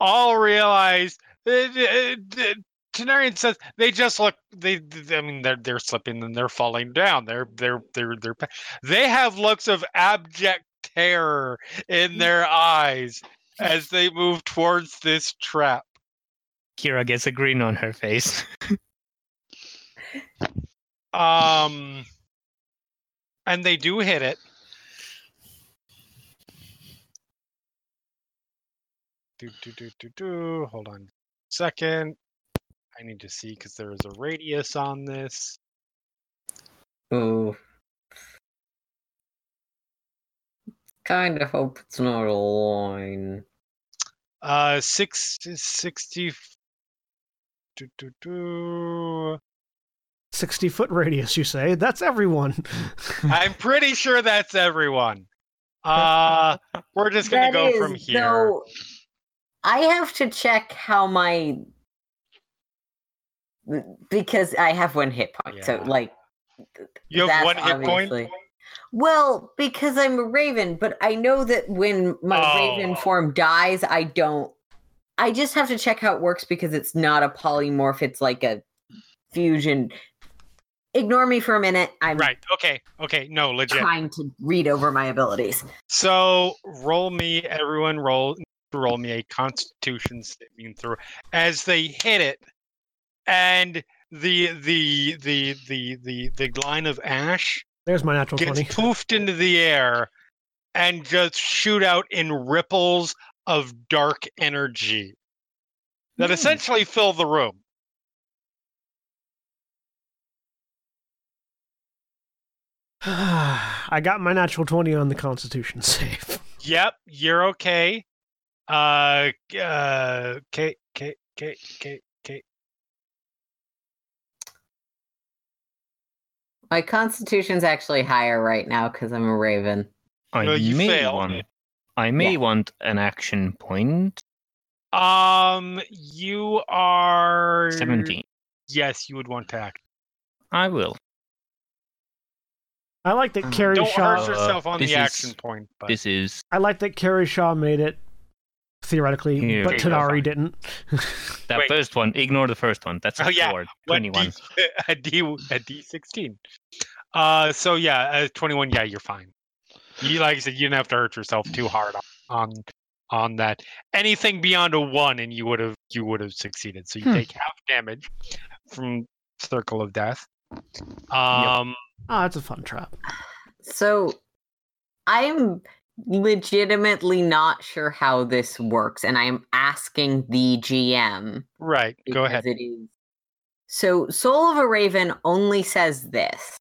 [SPEAKER 1] all realize. Uh, uh, uh, Tenarian says they just look. They, they- I mean, they're they're slipping and they're falling down. They're they're they're they're. They have looks of abject terror in their eyes as they move towards this trap.
[SPEAKER 7] Kira gets a grin on her face. [laughs]
[SPEAKER 1] Um, and they do hit it. Do do do do do. Hold on, a second. I need to see because there is a radius on this.
[SPEAKER 6] Ooh. Kind of hope it's not a line.
[SPEAKER 1] Uh, six sixty. Do do do.
[SPEAKER 2] 60 foot radius, you say? That's everyone. [laughs]
[SPEAKER 1] I'm pretty sure that's everyone. Uh, [laughs] we're just gonna go
[SPEAKER 6] is,
[SPEAKER 1] from here.
[SPEAKER 6] though, I have to check how my because I have one hit point. So like
[SPEAKER 1] You have one hit point.
[SPEAKER 6] Well, because I'm a raven, but I know that when my raven
[SPEAKER 1] Oh.
[SPEAKER 6] form dies, I don't. I just have to check how it works because it's not a polymorph. It's like a fusion. Ignore me for a minute. I'm
[SPEAKER 1] Right. Okay. Okay. No, legit.
[SPEAKER 6] trying to read over my abilities.
[SPEAKER 1] So roll me, everyone roll roll me a Constitution saving throw as they hit it, and the the the the the the line of ash
[SPEAKER 2] There's my natural
[SPEAKER 1] gets
[SPEAKER 2] 20. [laughs]
[SPEAKER 1] poofed into the air and just shoot out in ripples of dark energy that
[SPEAKER 6] Hmm.
[SPEAKER 1] essentially fill the room. [sighs]
[SPEAKER 2] I got my natural 20 on the Constitution [laughs] save.
[SPEAKER 1] Yep, you're okay. Uh, uh, Kate, Kate, Kate, Kate, Kate.
[SPEAKER 6] My Constitution's actually higher right now because I'm a raven.
[SPEAKER 7] I
[SPEAKER 1] no, you
[SPEAKER 7] may want. I may
[SPEAKER 6] yeah.
[SPEAKER 7] want an action point.
[SPEAKER 1] Um, you are
[SPEAKER 7] seventeen.
[SPEAKER 1] Yes, you would want to act.
[SPEAKER 7] I will.
[SPEAKER 2] I like that
[SPEAKER 6] Mm.
[SPEAKER 2] Carrie
[SPEAKER 1] Don't
[SPEAKER 2] Shaw.
[SPEAKER 1] hurt yourself on
[SPEAKER 7] this
[SPEAKER 1] the
[SPEAKER 7] is-
[SPEAKER 1] action point. But
[SPEAKER 7] This is
[SPEAKER 2] I like that Carrie Shaw made it theoretically,
[SPEAKER 7] Here
[SPEAKER 2] but
[SPEAKER 7] we
[SPEAKER 2] Tanari didn't.
[SPEAKER 7] that
[SPEAKER 1] Wait.
[SPEAKER 7] first one. Ignore the first one. That's a
[SPEAKER 1] Oh, yeah.
[SPEAKER 7] four.
[SPEAKER 1] what
[SPEAKER 7] Twenty-one.
[SPEAKER 1] D, [laughs] a D a D sixteen. Uh, so yeah, uh, twenty one. Yeah, you're fine. You like I said, you didn't have to hurt yourself too hard on on, on that. Anything beyond a one, and you would have you would have succeeded. So you
[SPEAKER 7] Hmm.
[SPEAKER 1] take half damage from Circle of Death. Um,
[SPEAKER 2] Oh, that's a fun trap.
[SPEAKER 6] So I'm legitimately not sure how this works, and I'm asking the GM.
[SPEAKER 1] right. Go ahead.
[SPEAKER 6] It is. So Soul of a Raven only says this.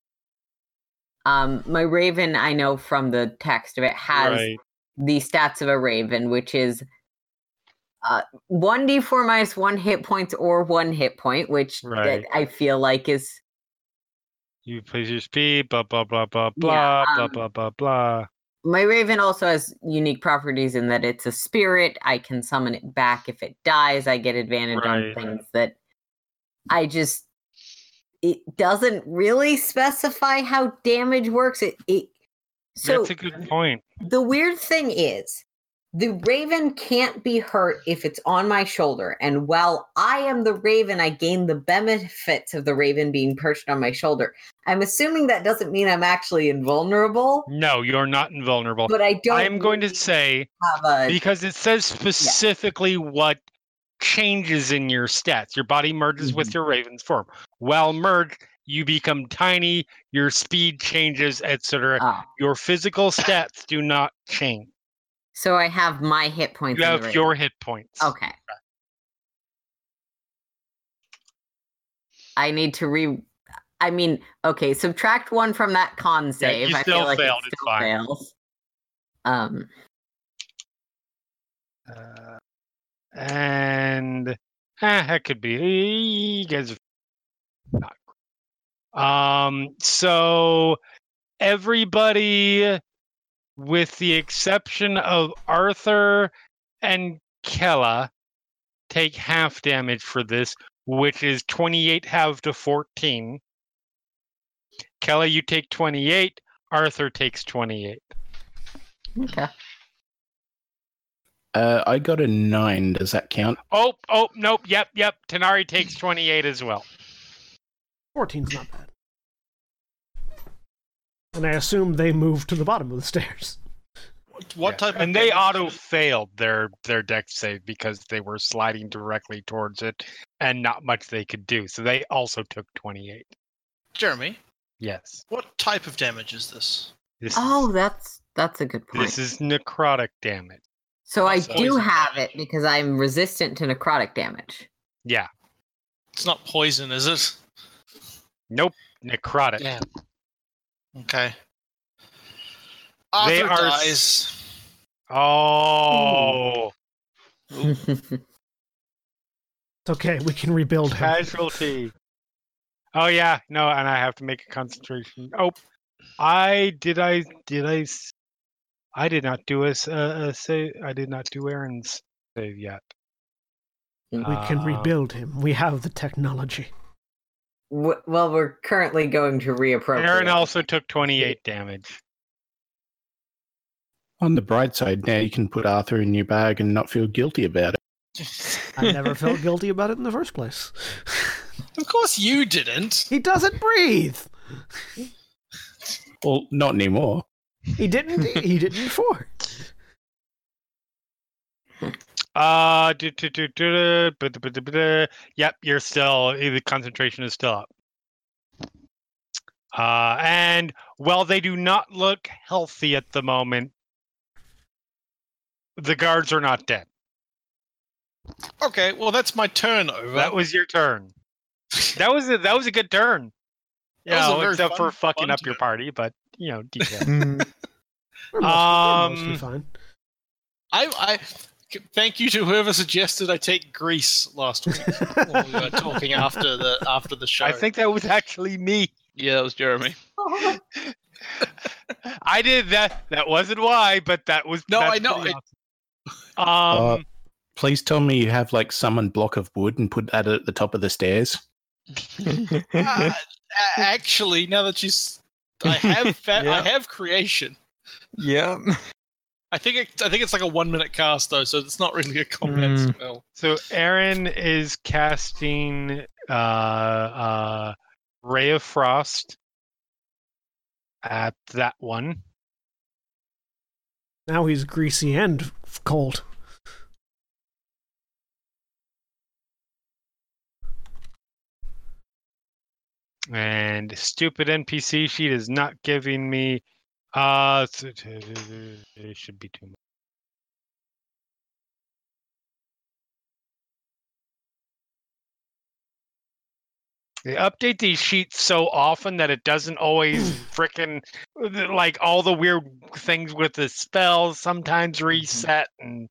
[SPEAKER 6] Um, my Raven, I know from the text of it, has
[SPEAKER 1] Right.
[SPEAKER 6] the stats of a Raven, which is uh, 1d4 minus one hit points or one hit point, which
[SPEAKER 1] Right.
[SPEAKER 6] I feel like is
[SPEAKER 1] You please your speed. Blah blah blah blah blah
[SPEAKER 6] Yeah,
[SPEAKER 1] blah
[SPEAKER 6] um,
[SPEAKER 1] blah blah blah.
[SPEAKER 6] My Raven also has unique properties in that it's a spirit. I can summon it back if it dies. I get advantage on things that I just it doesn't really specify how damage works. It it so
[SPEAKER 1] That's a good point.
[SPEAKER 6] the weird thing is the raven can't be hurt if it's on my shoulder and while i am the raven i gain the benefits of the raven being perched on my shoulder i'm assuming that doesn't mean i'm actually invulnerable
[SPEAKER 1] No, you're not invulnerable.
[SPEAKER 6] but i don't
[SPEAKER 1] I'm going to say
[SPEAKER 6] a
[SPEAKER 1] because it says specifically what changes in your stats. Your body merges with mm-hmm. your raven's form. While merged, you become tiny, your speed changes, etc.
[SPEAKER 6] oh. Ah.
[SPEAKER 1] Your physical stats do not change.
[SPEAKER 6] So i have my hit points
[SPEAKER 1] You have your hit points.
[SPEAKER 6] okay i need to re i mean okay subtract one from that con save
[SPEAKER 1] you
[SPEAKER 6] i
[SPEAKER 1] still
[SPEAKER 6] feel like
[SPEAKER 1] failed,
[SPEAKER 6] it
[SPEAKER 1] it's
[SPEAKER 6] still
[SPEAKER 1] fine.
[SPEAKER 6] fails um
[SPEAKER 1] Uh, and eh, that could be you guys. are not- Um. So everybody, with the exception of Arthur and Kella, take half damage for this, which is twenty-eight half to fourteen. Kella, you take twenty-eight. Arthur takes twenty-eight.
[SPEAKER 6] okay
[SPEAKER 5] Uh, I got a nine. Does that count?
[SPEAKER 1] Oh, oh, nope, yep, yep. Tanari takes 28 as well.
[SPEAKER 2] 14's not bad. And I assume they moved to the bottom of the stairs.
[SPEAKER 3] What, what
[SPEAKER 1] Yeah.
[SPEAKER 3] type of
[SPEAKER 1] And they auto failed their their deck save because they were sliding directly towards it and not much they could do. So they also took 28.
[SPEAKER 3] Jeremy,
[SPEAKER 1] Yes.
[SPEAKER 3] what type of damage is this?
[SPEAKER 1] This
[SPEAKER 6] Oh,
[SPEAKER 1] is,
[SPEAKER 6] that's that's a good point.
[SPEAKER 1] this is necrotic damage.
[SPEAKER 6] so I
[SPEAKER 3] also
[SPEAKER 6] do have
[SPEAKER 3] damage.
[SPEAKER 6] it because I'm resistant to necrotic damage.
[SPEAKER 1] Yeah.
[SPEAKER 3] It's not poison, is it?
[SPEAKER 1] Nope. Necrotic.
[SPEAKER 3] Damn. Okay.
[SPEAKER 1] They
[SPEAKER 3] Arthur
[SPEAKER 1] are
[SPEAKER 3] dies.
[SPEAKER 1] Oh.
[SPEAKER 2] It's okay, we can rebuild him.
[SPEAKER 1] Casualty. Oh yeah, no, and I have to make a concentration. Oh, I did. I did. I. s- I did not do a, s- a, a save. I did not do Aaron's save yet.
[SPEAKER 2] We can
[SPEAKER 1] Uh,
[SPEAKER 2] rebuild him. We have the technology.
[SPEAKER 6] W- well, we're currently going to reappropriate.
[SPEAKER 1] Aaron also took twenty-eight damage.
[SPEAKER 5] On the bright side, now you can put Arthur in your bag and not feel guilty about it.
[SPEAKER 2] I never felt guilty about it in the first place.
[SPEAKER 3] Of course you didn't.
[SPEAKER 2] he doesn't breathe.
[SPEAKER 5] Well, not anymore.
[SPEAKER 2] He didn't. he didn't before.
[SPEAKER 1] Uh, do, do, do, do, do, yep, you're still the concentration is still up. Uh, and while they do not look healthy at the moment, the guards are not dead.
[SPEAKER 3] Okay, well that's my turn over.
[SPEAKER 1] That was your turn. That was a that was a good turn.
[SPEAKER 3] That was a
[SPEAKER 1] Yeah,
[SPEAKER 3] very
[SPEAKER 1] except for fucking
[SPEAKER 3] fun
[SPEAKER 1] up your party, but you know, detail. [laughs]
[SPEAKER 2] We're mostly, mostly
[SPEAKER 1] Um,
[SPEAKER 2] fine.
[SPEAKER 3] I, I thank you to whoever suggested I take Grease last week [laughs] when we were talking after the after the show.
[SPEAKER 1] I think that was actually me.
[SPEAKER 4] Yeah, that was Jeremy. [laughs]
[SPEAKER 1] I did that. That wasn't why, but that was
[SPEAKER 3] No, I know,
[SPEAKER 1] pretty
[SPEAKER 3] it-
[SPEAKER 1] awesome. Um,
[SPEAKER 5] Please tell me you have like someone block of wood and put that at the top of the stairs. [laughs]
[SPEAKER 3] Uh, actually, now that you, s- I have fa-
[SPEAKER 7] Yeah.
[SPEAKER 3] I have creation.
[SPEAKER 7] yeah.
[SPEAKER 3] I think it, I think it's like a one minute cast though, so it's not really a combat
[SPEAKER 7] Mm.
[SPEAKER 3] spell.
[SPEAKER 1] so Aaron is casting uh, uh, Ray of Frost at that one.
[SPEAKER 2] Now he's greasy and cold.
[SPEAKER 1] And stupid NPC sheet is not giving me. Uh, it should be too much. They update these sheets so often that it doesn't always [clears throat] frickin' like all the weird things with the spells sometimes reset and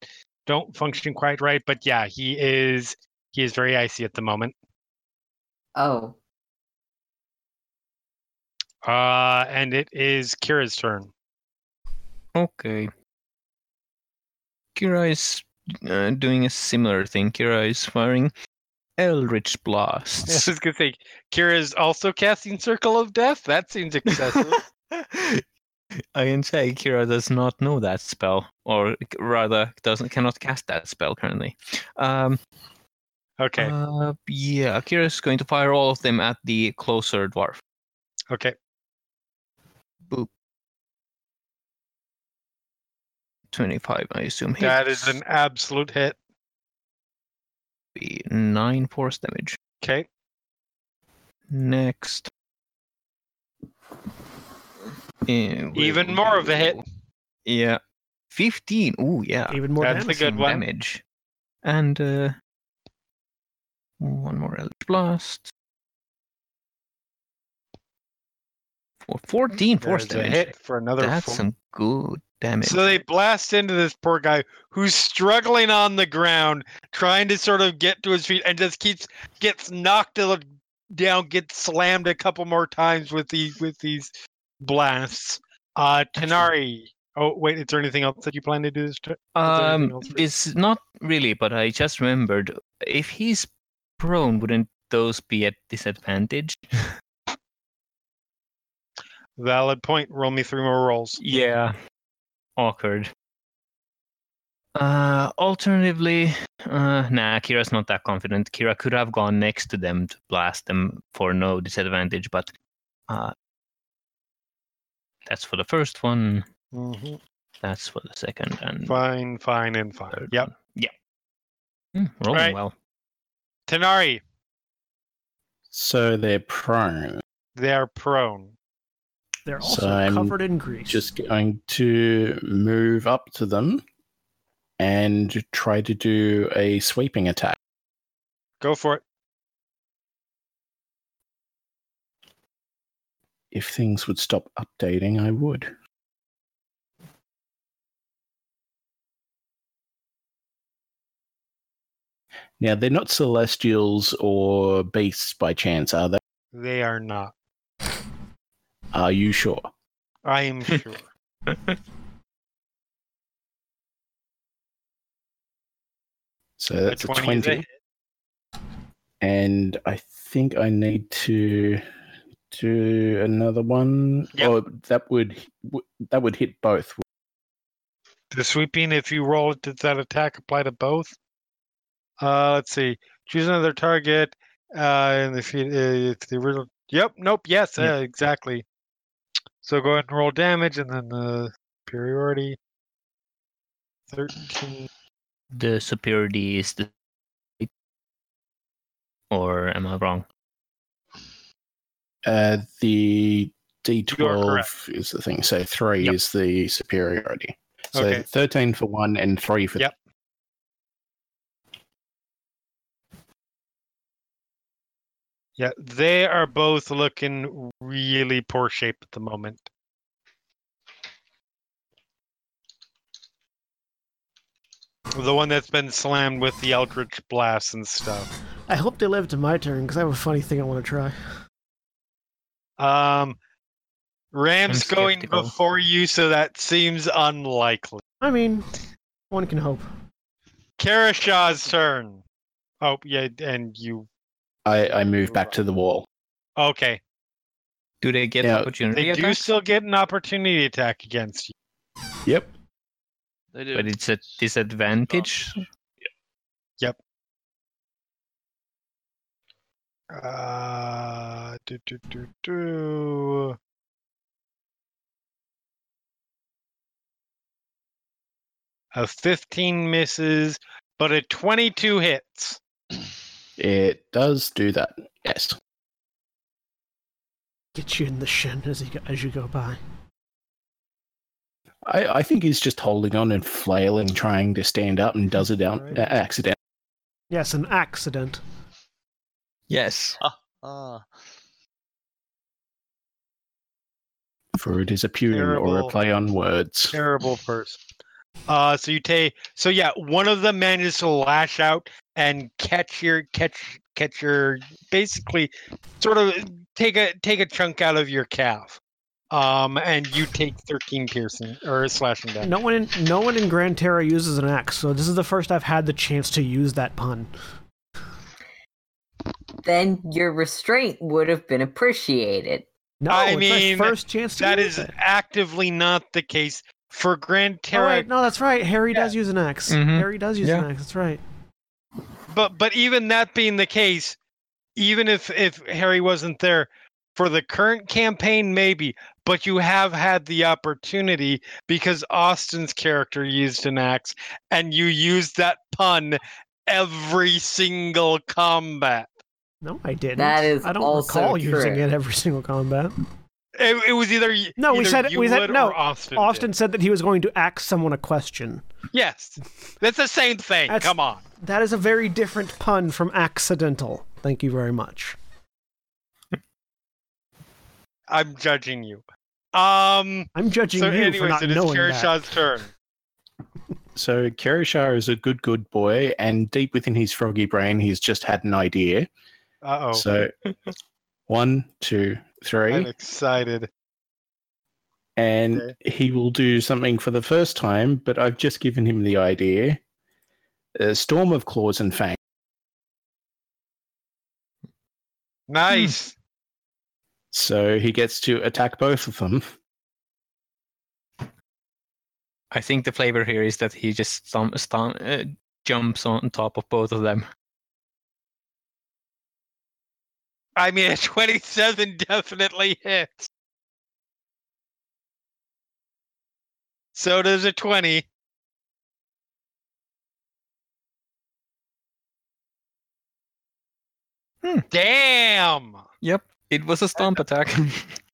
[SPEAKER 1] don't function quite right. But yeah, he is he is very icy at the moment.
[SPEAKER 6] Oh,
[SPEAKER 1] Uh, and it is Kira's turn.
[SPEAKER 7] Okay. Kira is uh, doing a similar thing. Kira is firing Eldritch [laughs]
[SPEAKER 1] I
[SPEAKER 7] blasts.
[SPEAKER 1] was gonna say Kira is also casting Circle of Death. That seems excessive. [laughs]
[SPEAKER 7] I can say Kira does not know that spell, or rather, doesn't cannot cast that spell currently. Um,
[SPEAKER 1] okay,
[SPEAKER 7] uh, yeah, Kira is going to fire all of them at the closer dwarf.
[SPEAKER 1] okay.
[SPEAKER 7] Twenty-five, I assume.
[SPEAKER 1] That is an absolute hit.
[SPEAKER 7] Be nine force damage.
[SPEAKER 1] Okay,
[SPEAKER 7] Next.
[SPEAKER 1] Even
[SPEAKER 7] we'll
[SPEAKER 1] more of a hit.
[SPEAKER 7] Yeah. 15. Ooh, yeah.
[SPEAKER 2] Even more
[SPEAKER 1] That's a good one.
[SPEAKER 7] damage. And uh, one more Eldritch Blast. For 14 force
[SPEAKER 1] there's a
[SPEAKER 7] damage.
[SPEAKER 1] hit for another.
[SPEAKER 7] That's
[SPEAKER 1] four.
[SPEAKER 7] some good damage.
[SPEAKER 1] So they blast into this poor guy who's struggling on the ground, trying to sort of get to his feet, and just keeps gets knocked down, gets slammed a couple more times with these with these blasts. Uh, Tanari. Oh wait, is there anything else that you plan to do this? tur- there anything
[SPEAKER 7] um, it's not really, but I just remembered if he's prone, wouldn't those be at disadvantage? [laughs]
[SPEAKER 1] Valid point. Roll me three more rolls.
[SPEAKER 7] Yeah. Awkward. Uh, alternatively, uh, nah, Kira's not that confident. Kira could have gone next to them to blast them for no disadvantage, but uh, that's for the first one.
[SPEAKER 1] Mhm.
[SPEAKER 7] That's for the second and
[SPEAKER 1] Fine, fine, and fine.
[SPEAKER 7] third
[SPEAKER 1] Yep.
[SPEAKER 7] one. Yeah. Hmm, rolling
[SPEAKER 1] Right.
[SPEAKER 7] well.
[SPEAKER 1] Tanari,
[SPEAKER 5] So they're prone.
[SPEAKER 1] they are prone.
[SPEAKER 2] They're
[SPEAKER 5] So
[SPEAKER 2] also
[SPEAKER 5] I'm
[SPEAKER 2] covered in grease.
[SPEAKER 5] Just going to move up to them and try to do a sweeping attack.
[SPEAKER 1] Go for it.
[SPEAKER 5] If things would stop updating, I would. Now, they're not celestials or beasts by chance, are they?
[SPEAKER 1] They are not.
[SPEAKER 5] Are you sure?
[SPEAKER 1] I am [laughs] sure.
[SPEAKER 5] So that's a
[SPEAKER 1] 20 is
[SPEAKER 5] 20. And I think I need to do another one.
[SPEAKER 1] Yep.
[SPEAKER 5] Oh, that would that would hit both.
[SPEAKER 1] The sweeping, if you roll it, does that attack apply to both? Uh, let's see. Choose another target. Uh, and if, you, uh, if the original. Yep. Nope. Yes.
[SPEAKER 7] Yep.
[SPEAKER 1] Uh, exactly. So go ahead and roll damage, and then the superiority. Thirteen.
[SPEAKER 7] The superiority is the. Or am I wrong?
[SPEAKER 5] Uh, the D12 is the thing. So three
[SPEAKER 7] Yep.
[SPEAKER 5] is the superiority. So
[SPEAKER 1] Okay.
[SPEAKER 5] 13 for one and three for
[SPEAKER 1] Yep. Yeah, they are both looking really poor shape at the moment. The one that's been slammed with the Eldritch Blast and stuff.
[SPEAKER 2] I hope they live to my turn because I have a funny thing I want to try.
[SPEAKER 1] Um, Ram's going before you, so that seems unlikely.
[SPEAKER 2] I mean, one can hope.
[SPEAKER 1] Karashaw's turn. Oh, yeah, and you.
[SPEAKER 5] I, I move back to the wall.
[SPEAKER 1] Okay.
[SPEAKER 7] Do they get
[SPEAKER 5] Yeah,
[SPEAKER 7] opportunity
[SPEAKER 1] They do
[SPEAKER 7] attacks?
[SPEAKER 1] still get an opportunity attack against you.
[SPEAKER 5] Yep.
[SPEAKER 4] They do.
[SPEAKER 7] But it's a disadvantage. Yep.
[SPEAKER 1] Uh, do, do, do, do. A 15 misses, but a 22 hits.
[SPEAKER 5] It does do that. Yes.
[SPEAKER 2] Get you in the shin as you go, as you go by.
[SPEAKER 5] I, I think he's just holding on and flailing, trying to stand up, and does it out
[SPEAKER 2] Right.
[SPEAKER 5] uh, accident.
[SPEAKER 2] Yes, an accident.
[SPEAKER 7] Yes.
[SPEAKER 4] Ah.
[SPEAKER 5] For it is a pun or a play on words.
[SPEAKER 1] Terrible person. Uh, so you take so yeah, one of them manages to lash out and catch your catch catch your basically sort of take a take a chunk out of your calf. Um, and you take 13 piercing or slashing damage.
[SPEAKER 2] No one in no one in Grand Terra uses an axe, so this is the first I've had the chance to use that pun.
[SPEAKER 6] Then your restraint would have been appreciated.
[SPEAKER 2] No,
[SPEAKER 1] I
[SPEAKER 2] it's
[SPEAKER 1] mean,
[SPEAKER 2] my first chance to
[SPEAKER 1] That
[SPEAKER 2] use
[SPEAKER 1] is
[SPEAKER 2] it.
[SPEAKER 1] actively not the case for Grand
[SPEAKER 2] Oh,
[SPEAKER 1] Terra.
[SPEAKER 2] wait, no, that's right. Harry
[SPEAKER 1] Yeah.
[SPEAKER 2] does use an axe.
[SPEAKER 7] Mhm.
[SPEAKER 2] Harry does use an axe. That's right.
[SPEAKER 1] But but even that being the case, even if if Harry wasn't there for the current campaign, maybe, but you have had the opportunity because Austin's character used an axe, and you used that pun every single combat.
[SPEAKER 2] No, I didn't.
[SPEAKER 6] That is
[SPEAKER 2] I don't
[SPEAKER 6] also
[SPEAKER 2] recall using it every single combat.
[SPEAKER 1] It, it was either y-
[SPEAKER 2] No, we said-
[SPEAKER 1] you
[SPEAKER 2] we said- no,
[SPEAKER 1] Austin.
[SPEAKER 2] Austin said that he was going to ask someone a question.
[SPEAKER 1] yes, that's the same thing.
[SPEAKER 2] That's-
[SPEAKER 1] Come on.
[SPEAKER 2] That is a very different pun from accidental. Thank you very much.
[SPEAKER 1] I'm judging you. Um.
[SPEAKER 2] I'm judging
[SPEAKER 1] So,
[SPEAKER 2] you for
[SPEAKER 1] anyways,
[SPEAKER 2] not
[SPEAKER 1] it is
[SPEAKER 2] knowing that.
[SPEAKER 1] Karashaw's turn. [laughs]
[SPEAKER 5] So Kerishar is a good, good boy, and deep within his froggy brain, he's just had an idea.
[SPEAKER 1] Uh oh.
[SPEAKER 5] So one, two,
[SPEAKER 1] I'm
[SPEAKER 5] three,
[SPEAKER 1] excited.
[SPEAKER 5] and
[SPEAKER 1] Okay.
[SPEAKER 5] he will do something for the first time. But I've just given him the idea: a storm of claws and fangs.
[SPEAKER 1] Nice.
[SPEAKER 5] So he gets to attack both of them.
[SPEAKER 7] I think the flavor here is that he just stom- stom- uh, jumps on top of both of them.
[SPEAKER 1] I mean, a 27 definitely hits. So does a 20.
[SPEAKER 7] Hmm.
[SPEAKER 1] Damn!
[SPEAKER 7] Yep, it was a stomp attack. [laughs]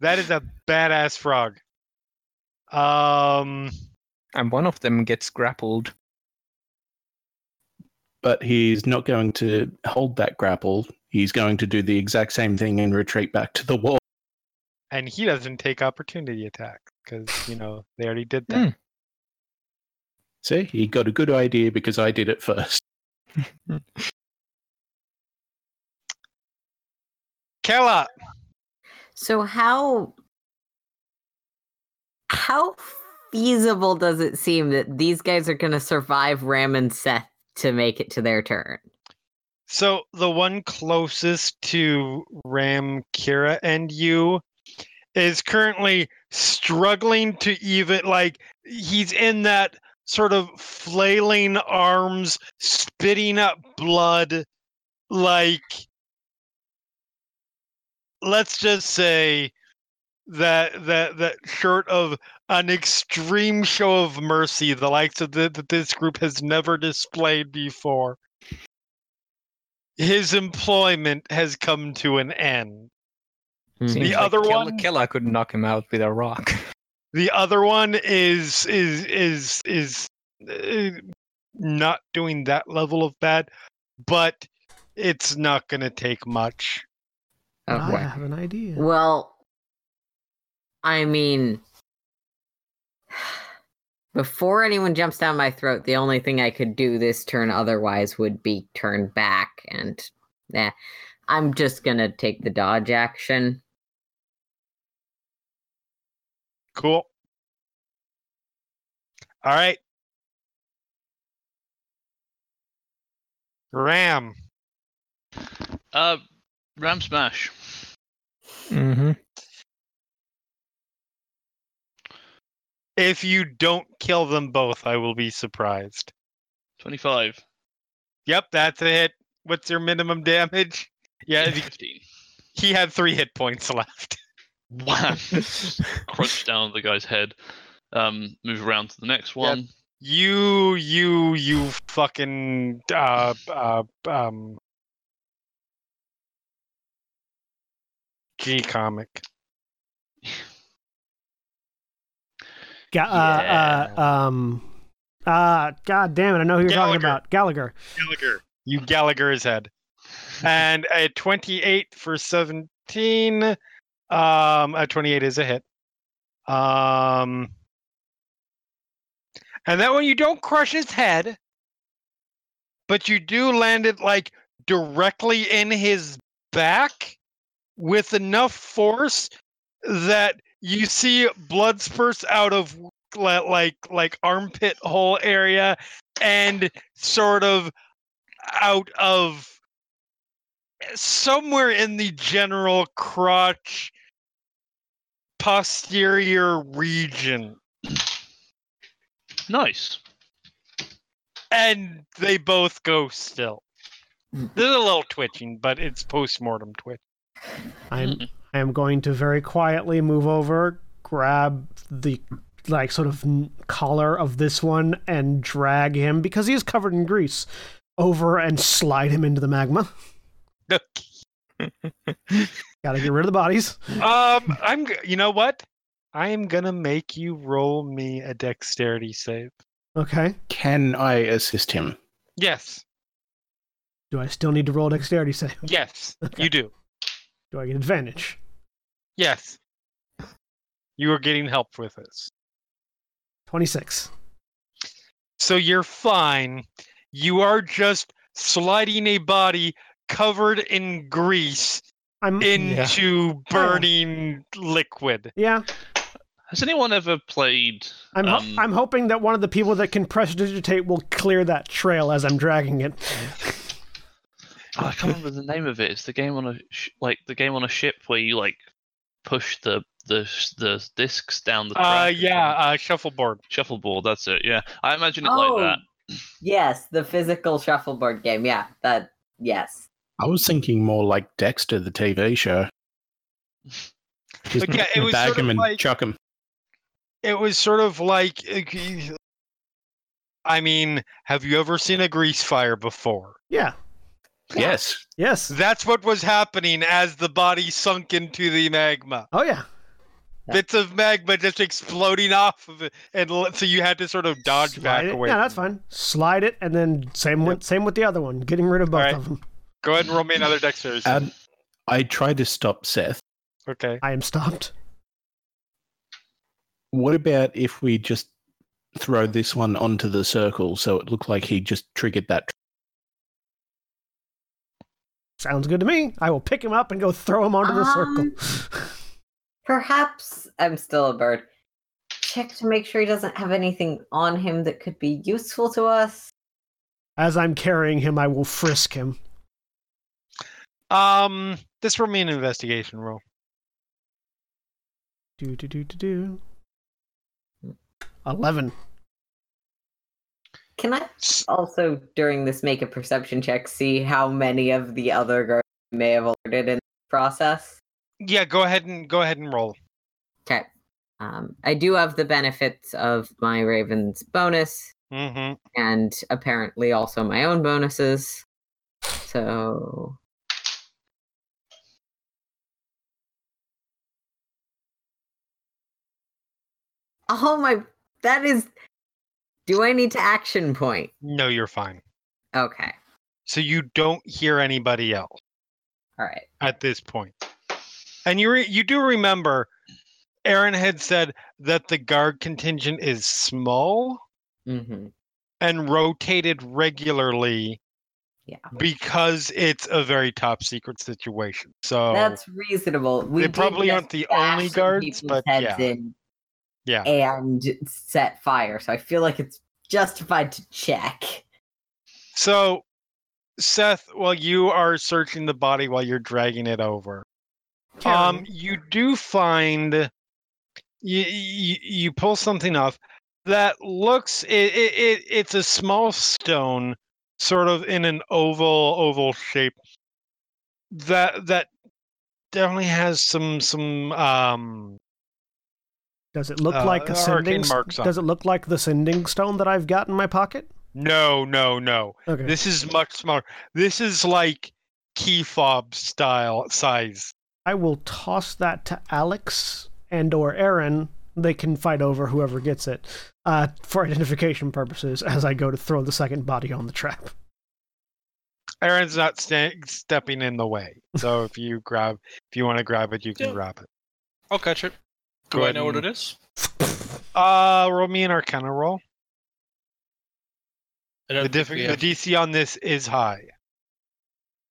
[SPEAKER 1] That is a badass frog. Um,
[SPEAKER 7] and one of them gets grappled.
[SPEAKER 5] But he's not going to hold that grapple. He's going to do the exact same thing and retreat back to the wall.
[SPEAKER 1] and he doesn't take opportunity attack because, you know, they already did that.
[SPEAKER 7] Hmm.
[SPEAKER 5] See, he got a good idea because I did it first. [laughs]
[SPEAKER 1] Kella!
[SPEAKER 6] So how how feasible does it seem that these guys are going to survive Ram and Seth to make it to their turn?
[SPEAKER 1] So the one closest to Ram, Kira, and you is currently struggling to even like he's in that sort of flailing arms, spitting up blood, like let's just say that that that short of an extreme show of mercy, the likes of the, that this group has never displayed before his employment has come to an end.
[SPEAKER 6] Mhm.
[SPEAKER 7] Seems
[SPEAKER 1] other
[SPEAKER 7] Kella,
[SPEAKER 1] one-
[SPEAKER 7] Kella could knock him out with a rock. [laughs]
[SPEAKER 1] The other one is is is is uh, not doing that level of bad, but it's not going to take much.
[SPEAKER 2] I have an idea.
[SPEAKER 6] Well, I mean, before anyone jumps down my throat, the only thing I could do this turn otherwise would be turn back and nah. I'm just gonna take the dodge action.
[SPEAKER 1] Cool. All right. Ram.
[SPEAKER 4] Uh Ram Smash.
[SPEAKER 7] Mm-hmm.
[SPEAKER 1] If you don't kill them both, I will be surprised.
[SPEAKER 4] 25.
[SPEAKER 1] Yep, that's a hit. What's your minimum damage? [laughs] Yeah,
[SPEAKER 4] 15.
[SPEAKER 1] he had three hit points [laughs] left.
[SPEAKER 4] Wham! [laughs] Crunch down the guy's head. Um, move around to the next one.
[SPEAKER 1] You, you, you fucking uh, uh, um, G comic.
[SPEAKER 2] Ga- uh, uh, um, uh, God damn it! I know who you're talking about. Gallagher.
[SPEAKER 1] Gallagher. You Gallagher his head. and a 28 for 17. Um, a 28 is a hit. Um, and that one you don't crush his head, but you do land it like directly in his back with enough force that you see blood spurts out of like like armpit hole area and sort of out of somewhere in the general crotch posterior region
[SPEAKER 4] Nice.
[SPEAKER 1] and they both go still
[SPEAKER 6] Mm.
[SPEAKER 1] there's a little twitching but it's post-mortem twitch
[SPEAKER 2] I'm I am going to very quietly move over, grab the like sort of collar of this one, and drag him because he is covered in grease over and slide him into the magma. [laughs] Gotta get rid of the bodies.
[SPEAKER 1] um i'm you know what i am gonna make you roll me a dexterity save
[SPEAKER 2] Okay.
[SPEAKER 5] Can I assist him?
[SPEAKER 1] yes
[SPEAKER 2] Do I still need to roll dexterity save?
[SPEAKER 1] yes
[SPEAKER 2] Okay.
[SPEAKER 1] you do
[SPEAKER 2] Do I get advantage?
[SPEAKER 1] Yes you are getting help with this
[SPEAKER 2] 26.
[SPEAKER 1] So you're fine. You are just sliding a body covered in grease
[SPEAKER 2] I'm
[SPEAKER 1] into burning liquid.
[SPEAKER 2] Yeah,
[SPEAKER 4] Has anyone ever played?
[SPEAKER 2] I'm ho-
[SPEAKER 4] um,
[SPEAKER 2] I'm hoping that one of the people that can prestidigitate will clear that trail as I'm dragging it.
[SPEAKER 4] oh, I can't remember the name of it. It's the game on a sh- like the game on a ship where you like push the the the discs down the track.
[SPEAKER 1] Uh yeah, uh shuffleboard.
[SPEAKER 4] shuffleboard. That's it. Yeah, I imagine it
[SPEAKER 6] Oh.
[SPEAKER 4] like that.
[SPEAKER 6] Yes, the physical shuffleboard game. Yeah, that. Yes.
[SPEAKER 5] I was thinking more like Dexter, the TV show. [laughs] Just
[SPEAKER 1] yeah, it [laughs] was
[SPEAKER 5] bag
[SPEAKER 1] sort
[SPEAKER 5] him
[SPEAKER 1] of
[SPEAKER 5] and
[SPEAKER 1] like-
[SPEAKER 5] chuck him.
[SPEAKER 1] It was sort of like uh, I mean, have you ever seen a grease fire before?
[SPEAKER 2] Yeah.
[SPEAKER 5] Yes.
[SPEAKER 2] Yes.
[SPEAKER 1] That's what was happening as the body sunk into the magma.
[SPEAKER 2] Oh yeah.
[SPEAKER 1] Bits of magma just exploding off of it, and so you had to sort of dodge back
[SPEAKER 2] it.
[SPEAKER 1] away.
[SPEAKER 2] Yeah, that's fine. Slide it, and then same with same with the other one. Getting rid of both
[SPEAKER 1] Alright.
[SPEAKER 2] of them.
[SPEAKER 1] Go ahead and roll me another dexterity.
[SPEAKER 5] And um, I tried to stop Seth.
[SPEAKER 1] okay.
[SPEAKER 2] I am stopped.
[SPEAKER 5] What about if we just throw this one onto the circle so it looked like he just triggered that?
[SPEAKER 2] Sounds good to me. I will pick him up and go throw him onto the
[SPEAKER 6] Um,
[SPEAKER 2] circle. [laughs]
[SPEAKER 6] Perhaps I'm still a bird. Check to make sure he doesn't have anything on him that could be useful to us.
[SPEAKER 2] As I'm carrying him, I will frisk him.
[SPEAKER 1] Um, this will be an investigation roll.
[SPEAKER 2] Do do do do do. Eleven.
[SPEAKER 6] Can I also, during this, make a perception check, see how many of the other guards may have alerted in the process?
[SPEAKER 1] Yeah, go ahead and go ahead and roll.
[SPEAKER 6] Okay. Um, I do have the benefits of my Raven's bonus
[SPEAKER 1] Mm-hmm.
[SPEAKER 6] and apparently also my own bonuses. So. Oh my. That is. Do I need to action point?
[SPEAKER 1] No, you're fine.
[SPEAKER 6] Okay.
[SPEAKER 1] So you don't hear anybody else
[SPEAKER 6] All right.
[SPEAKER 1] at this point. and you re- you do remember, Aaron had said that the guard contingent is small
[SPEAKER 6] Mm-hmm.
[SPEAKER 1] and rotated regularly
[SPEAKER 6] Yeah.
[SPEAKER 1] because it's a very top secret situation. So
[SPEAKER 6] That's reasonable. We
[SPEAKER 1] they probably aren't the only guards, but yeah.
[SPEAKER 6] in
[SPEAKER 1] Yeah.
[SPEAKER 6] and set fire. So I feel like it's justified to check.
[SPEAKER 1] So, Seth, while you are searching the body while you're dragging it over, um, you do find you, you you pull something off that looks it, it, it it's a small stone, sort of in an oval oval shape. That that definitely has some some um
[SPEAKER 2] does it look
[SPEAKER 1] uh,
[SPEAKER 2] like a sending?
[SPEAKER 1] marks
[SPEAKER 2] Does
[SPEAKER 1] it.
[SPEAKER 2] it look like the sending stone that I've got in my pocket?
[SPEAKER 1] no no no
[SPEAKER 2] Okay.
[SPEAKER 1] this is much smaller. This is like key fob style size.
[SPEAKER 2] I will toss that to Alex and or Aaron. They can fight over whoever gets it uh, for identification purposes as I go to throw the second body on the trap.
[SPEAKER 1] Aaron's not sta- stepping in the way. So if you grab, if you want to grab it, you can
[SPEAKER 3] Yeah.
[SPEAKER 1] grab it.
[SPEAKER 3] I'll catch it. Do I know what it is?
[SPEAKER 1] Uh, roll me an Arcana roll. The, diff-
[SPEAKER 3] think
[SPEAKER 1] the DC on this is high.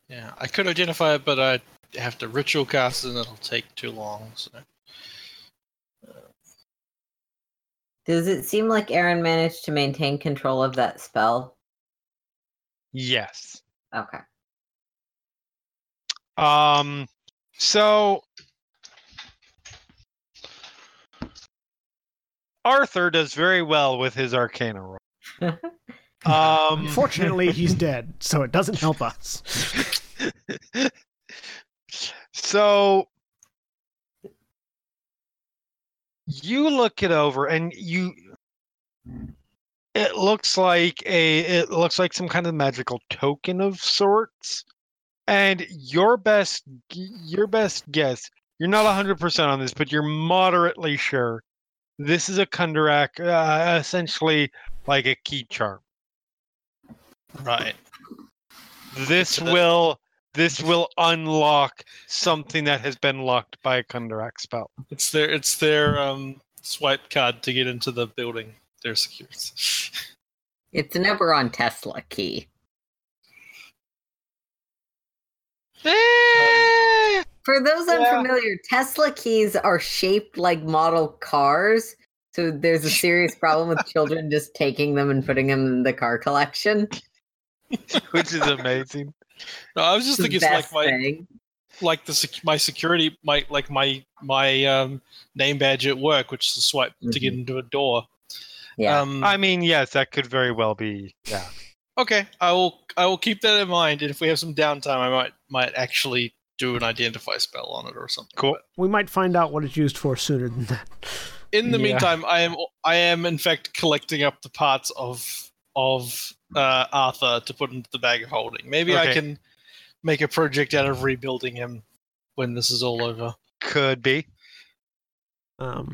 [SPEAKER 3] Yeah, I could identify it, but I have to ritual cast it, and it'll take too long. So
[SPEAKER 6] Does it seem like Aaron managed to maintain control of that spell?
[SPEAKER 1] Yes.
[SPEAKER 6] Okay.
[SPEAKER 1] Um. So Arthur does very well with his Arcana roll. [laughs] Um.
[SPEAKER 2] Unfortunately, he's [laughs] dead, so it doesn't help us.
[SPEAKER 1] so you look it over and you it looks like a it looks like some kind of magical token of sorts and your best your best guess you're not 100% on this but you're moderately sure this is a kundarak uh, essentially like a key charm
[SPEAKER 3] right.
[SPEAKER 1] this
[SPEAKER 3] So
[SPEAKER 1] will this will unlock something that has been locked by a kundarak spell
[SPEAKER 3] It's their it's their um swipe card to get into the building. Their security.
[SPEAKER 6] It's an Eberron Tesla key. For those
[SPEAKER 1] Yeah.
[SPEAKER 6] unfamiliar, Tesla keys are shaped like model cars. So there's a serious problem with children [laughs] just taking them and putting them in the car collection. [laughs]
[SPEAKER 1] which is amazing
[SPEAKER 3] No, I was just
[SPEAKER 6] the
[SPEAKER 3] thinking it's like
[SPEAKER 6] best
[SPEAKER 3] my
[SPEAKER 6] thing.
[SPEAKER 3] like the sec- my security my like my my um name badge at work, which is a swipe to get into a door.
[SPEAKER 6] Yeah.
[SPEAKER 3] Um,
[SPEAKER 1] i mean yes that could very well be yeah
[SPEAKER 3] okay, I will I will keep that in mind, and if we have some downtime, I might might actually do an identify spell on it or something.
[SPEAKER 1] Cool.
[SPEAKER 3] But
[SPEAKER 2] We might find out what it's used for sooner than that.
[SPEAKER 3] in the
[SPEAKER 7] Yeah.
[SPEAKER 3] meantime, I am I am in fact collecting up the parts of of uh, Arthur to put into the bag of holding. Maybe I can make a project out of rebuilding him when this is all over.
[SPEAKER 1] could be
[SPEAKER 2] Um,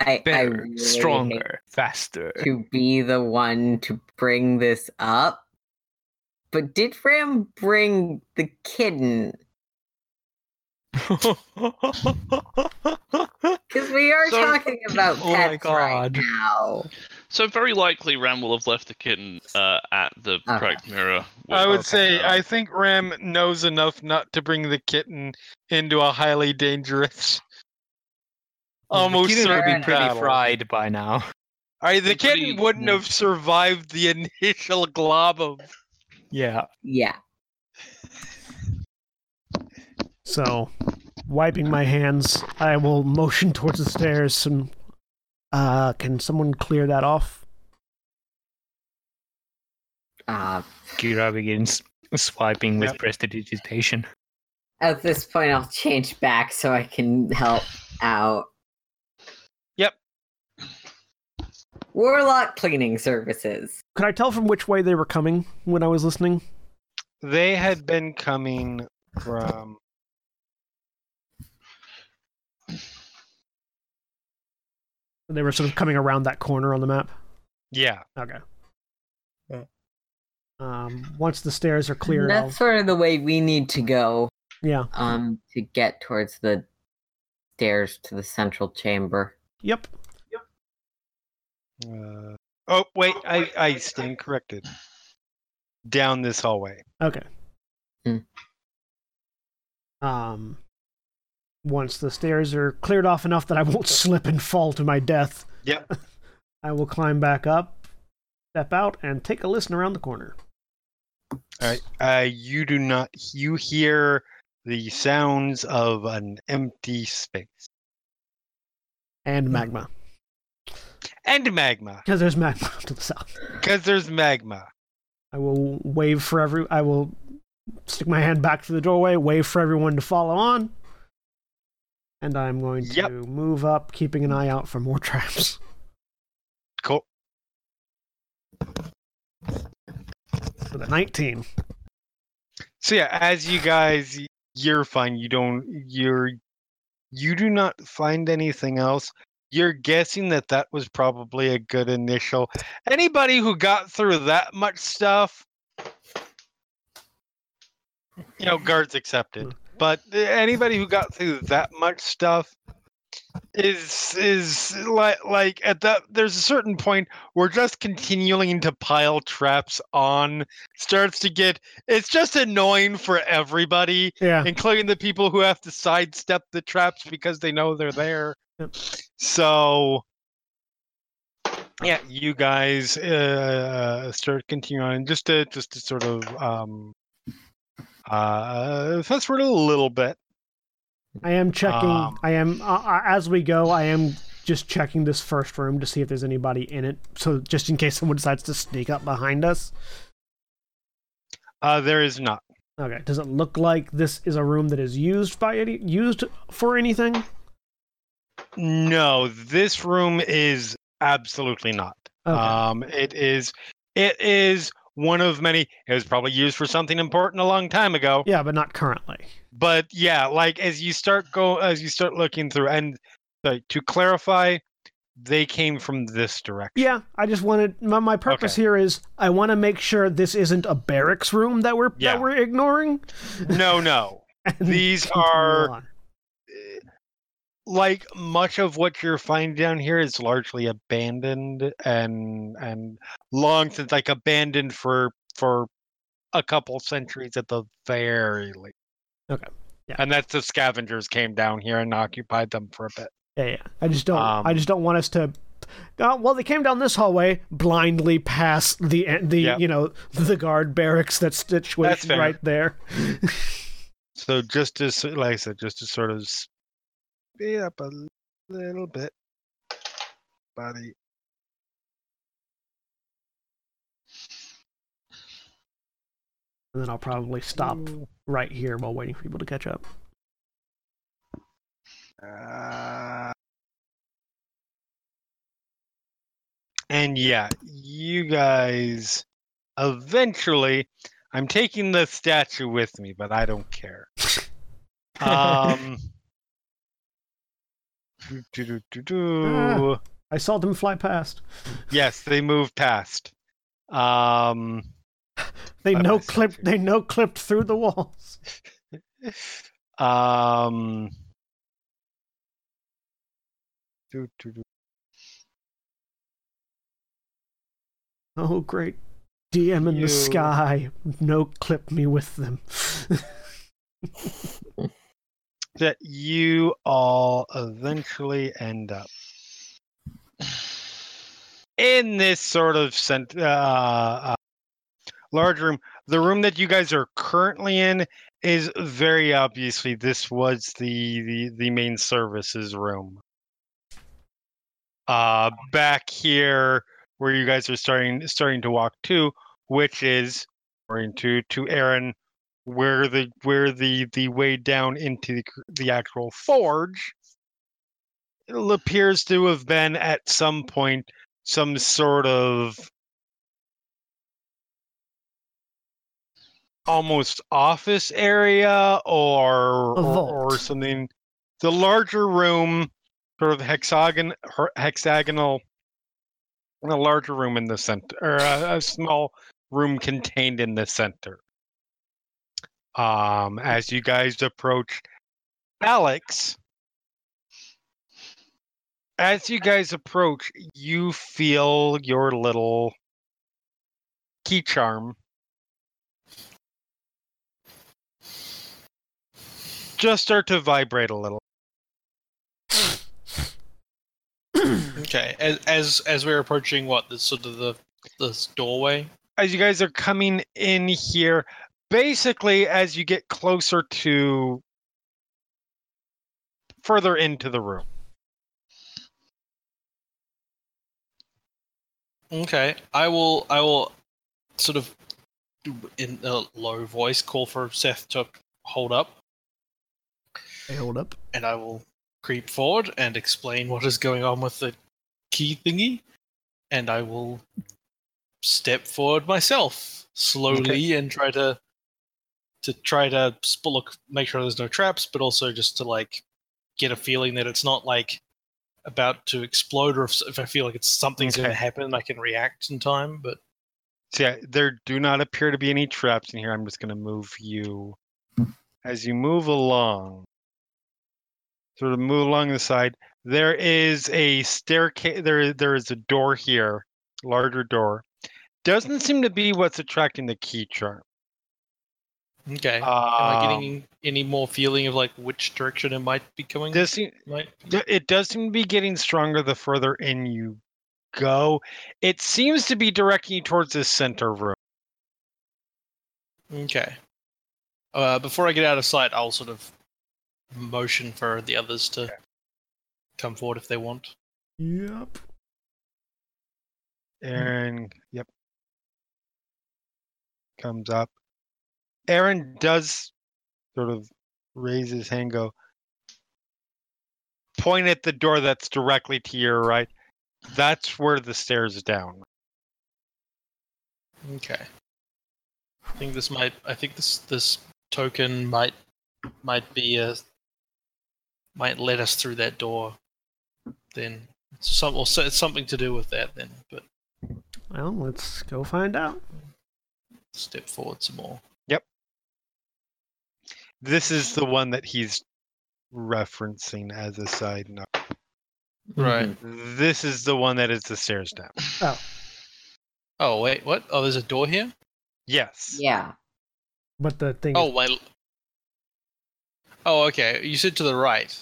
[SPEAKER 6] I, I
[SPEAKER 7] Better,
[SPEAKER 6] really
[SPEAKER 7] stronger, faster.
[SPEAKER 6] to be the one to bring this up. But did Ram bring the kitten? [laughs] Because we are
[SPEAKER 4] So-
[SPEAKER 6] talking about [laughs]
[SPEAKER 7] Oh my
[SPEAKER 6] pets right
[SPEAKER 7] God.
[SPEAKER 6] now.
[SPEAKER 4] So very likely Ram will have left the kitten uh, at the
[SPEAKER 6] Okay.
[SPEAKER 4] cracked mirror.
[SPEAKER 1] i would say
[SPEAKER 4] um,
[SPEAKER 1] i think ram knows enough not to bring the kitten into a highly dangerous almost
[SPEAKER 7] Kitten would be pretty
[SPEAKER 1] battle.
[SPEAKER 7] fried by now.
[SPEAKER 1] I, the
[SPEAKER 4] Be pretty-
[SPEAKER 1] kitten wouldn't have survived the [laughs] initial glob of
[SPEAKER 7] Yeah.
[SPEAKER 6] Yeah.
[SPEAKER 2] So, wiping my hands, I will motion towards the stairs. And uh, can someone clear that off?
[SPEAKER 6] Uh,
[SPEAKER 7] Kira begins swiping with
[SPEAKER 1] Yep.
[SPEAKER 7] prestidigitation.
[SPEAKER 6] at this point, I'll change back so I can help out.
[SPEAKER 1] Yep.
[SPEAKER 6] Warlock cleaning services.
[SPEAKER 2] Could I tell from which way they were coming when I was listening?
[SPEAKER 1] they had been coming from
[SPEAKER 2] They were sort of coming around that corner on the map.
[SPEAKER 1] yeah
[SPEAKER 2] Okay. Um, once the stairs are clear,
[SPEAKER 6] That's
[SPEAKER 2] I'll,
[SPEAKER 6] sort of the way we need to go
[SPEAKER 2] yeah.
[SPEAKER 6] um, to get towards the stairs to the central chamber.
[SPEAKER 2] Yep. Yep.
[SPEAKER 1] Uh, oh wait i i stand corrected down this hallway
[SPEAKER 2] Okay.
[SPEAKER 6] Hmm.
[SPEAKER 2] Um, once the stairs are cleared off enough that I won't [laughs] slip and fall to my death,
[SPEAKER 1] Yep. [laughs]
[SPEAKER 2] I will climb back up, step out, and take a listen around the corner.
[SPEAKER 1] All right. Uh, you do not. You hear the sounds of an empty space
[SPEAKER 2] And magma.
[SPEAKER 1] and magma,
[SPEAKER 2] Because there's magma [laughs] to the south.
[SPEAKER 1] because there's magma.
[SPEAKER 2] I will wave for every. I will stick my hand back to the doorway, wave for everyone to follow on. And I'm going to
[SPEAKER 1] Yep.
[SPEAKER 2] move up, keeping an eye out for more [laughs] traps.
[SPEAKER 1] Cool.
[SPEAKER 2] With a 19.
[SPEAKER 1] So yeah, as you guys, you're fine. You don't. You're. You do not find anything else. You're guessing that that was probably a good initial. Anybody who got through that much stuff, you know, guards accepted. Hmm. But anybody who got through that much stuff is is like like at that there's a certain point where just continuing to pile traps on starts to get it's just annoying for everybody
[SPEAKER 2] Yeah.
[SPEAKER 1] including the people who have to sidestep the traps because they know they're there
[SPEAKER 2] Yep.
[SPEAKER 1] so yeah you guys uh start continuing just to just to sort of um uh fast forward a little bit
[SPEAKER 2] I am checking.
[SPEAKER 1] Um,
[SPEAKER 2] I am uh, uh, as we go. I am just checking this first room to see if there's anybody in it. So just in case someone decides to sneak up behind us.
[SPEAKER 1] uh there is not
[SPEAKER 2] Okay. Does it look like this is a room that is used by any used for anything?
[SPEAKER 1] no this room is absolutely not
[SPEAKER 2] Okay.
[SPEAKER 1] Um, it is, it is one of many. It was probably used for something important a long time ago.
[SPEAKER 2] yeah, but not currently.
[SPEAKER 1] But yeah, like as you start go, as you start looking through, and uh, to clarify, they came from this direction.
[SPEAKER 2] Yeah, I just wanted my, my purpose
[SPEAKER 1] Okay.
[SPEAKER 2] here is I want to make sure this isn't a barracks room that we're
[SPEAKER 1] Yeah.
[SPEAKER 2] that we're ignoring.
[SPEAKER 1] No, no. [laughs] These are-
[SPEAKER 2] on.
[SPEAKER 1] Like much of what you're finding down here is largely abandoned and and long since like abandoned for for a couple centuries at the very least.
[SPEAKER 2] Okay. Yeah.
[SPEAKER 1] And that's the scavengers came down here and occupied them for a bit.
[SPEAKER 2] Yeah, yeah. I just don't. I
[SPEAKER 1] Um,
[SPEAKER 2] just don't want us to. Uh, well, they came down this hallway blindly past the the
[SPEAKER 1] Yep.
[SPEAKER 2] you know the guard barracks that's situated
[SPEAKER 1] fair.
[SPEAKER 2] right there. [laughs]
[SPEAKER 1] So just to like I said, just to sort of speed up a little bit, buddy.
[SPEAKER 2] and then I'll probably stop right here while waiting for people to catch up.
[SPEAKER 1] Uh, and yeah, you guys eventually I'm taking the statue with me, but I don't care. [laughs] Um do, do, do.
[SPEAKER 2] I saw them fly past.
[SPEAKER 1] Yes, they moved past. Um
[SPEAKER 2] They no clipped. They no clipped through the walls. [laughs]
[SPEAKER 1] um.
[SPEAKER 2] Oh, great! DM in
[SPEAKER 1] You-
[SPEAKER 2] the sky. No clip me with them. [laughs]
[SPEAKER 1] that you all eventually end up in this sort of cent- uh, uh, large room. The room that you guys are currently in is very obviously this was the the, the main services room. Uh, back here where you guys are starting starting to walk to, which is according to to Aaron, where the where the the way down into the, the actual forge it appears to have been at some point some sort of almost office area or or, or something. The larger room sort of hexagon hexagonal a larger room in the center or a, a small room contained in the center um as you guys approach alex as you guys approach you feel your little key charm just start to vibrate a little
[SPEAKER 3] Okay, as as as we're approaching what the sort of the this doorway.
[SPEAKER 1] as you guys are coming in here, basically as you get closer to further into the room.
[SPEAKER 3] Okay, I will I will sort of in a low voice call for Seth to hold up,
[SPEAKER 2] Hey, hold up.
[SPEAKER 3] and I will creep forward and explain what is going on with the key thingy, and I will step forward myself slowly and try to to try to sp- look make sure there's no traps, but also just to like get a feeling that it's not like about to explode, or if, if I feel like it's something's going to happen, I can react in time. But
[SPEAKER 1] So yeah, there do not appear to be any traps in here. I'm just going to move you as you move along. Sort of move along the side. There is a staircase. There, there is a door here, larger door. Doesn't seem to be what's attracting the key charm.
[SPEAKER 3] Okay, am I
[SPEAKER 1] Um,
[SPEAKER 3] getting any more feeling of like which direction it might be coming?
[SPEAKER 1] does seem,
[SPEAKER 3] might be?
[SPEAKER 1] It does seem to be getting stronger the further in you go. It seems to be directing you towards this center room.
[SPEAKER 3] Okay. Uh, before I get out of sight, I'll sort of motion for the others to come forward if they want.
[SPEAKER 2] Yep.
[SPEAKER 1] Aaron, yep, comes up. Aaron does sort of raise his hand, go point at the door that's directly to your right. That's where the stairs down.
[SPEAKER 3] Okay. I think this might. I think this this token might might be a might let us through that door. Then some or so it's something to do with that. Then, but
[SPEAKER 2] Well, let's go find out.
[SPEAKER 3] step forward some more.
[SPEAKER 1] This is the one that he's referencing as a side note.
[SPEAKER 3] Right. Mm-hmm.
[SPEAKER 1] This is the one that is the stairs down.
[SPEAKER 2] Oh,
[SPEAKER 3] Oh wait, what? Oh, there's a door here.
[SPEAKER 1] Yes.
[SPEAKER 6] Yeah.
[SPEAKER 2] but the thing.
[SPEAKER 3] Oh, my. Oh, okay. You said to the right.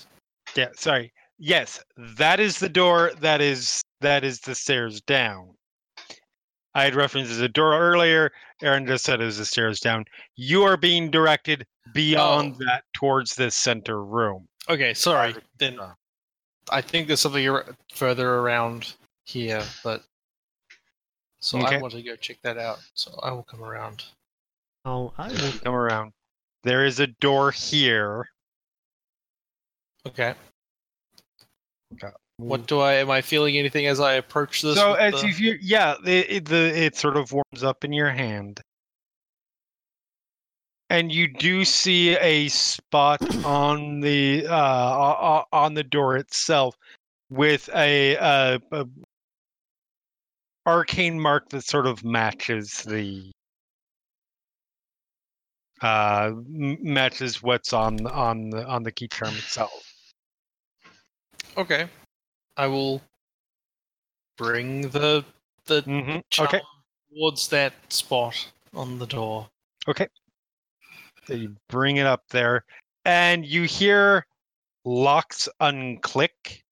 [SPEAKER 1] Yeah, sorry. Yes, that is the door that is that is the stairs down. I had referenced the door earlier. Aaron just said it was the stairs down. You are being directed beyond
[SPEAKER 3] Oh.
[SPEAKER 1] that towards this center room.
[SPEAKER 3] Okay, sorry. Then
[SPEAKER 1] uh.
[SPEAKER 3] I think there's something ar- further around here, but so
[SPEAKER 1] Okay.
[SPEAKER 3] I want to go check that out. So I will come around.
[SPEAKER 2] Oh, I will.
[SPEAKER 1] Come around. There is a door here.
[SPEAKER 3] Okay.
[SPEAKER 1] Okay.
[SPEAKER 3] What do I am I feeling anything as I approach this?
[SPEAKER 1] So as
[SPEAKER 3] the-
[SPEAKER 1] you yeah, the, it, the it sort of warms up in your hand, and you do see a spot on the uh, on the door itself with a, uh a arcane mark that sort of matches the uh m- matches what's on on the on the key charm itself.
[SPEAKER 3] Okay. I will bring the the
[SPEAKER 1] hmm
[SPEAKER 3] charm
[SPEAKER 1] Okay.
[SPEAKER 3] towards that spot on the door.
[SPEAKER 1] You bring it up there, and you hear locks unclick,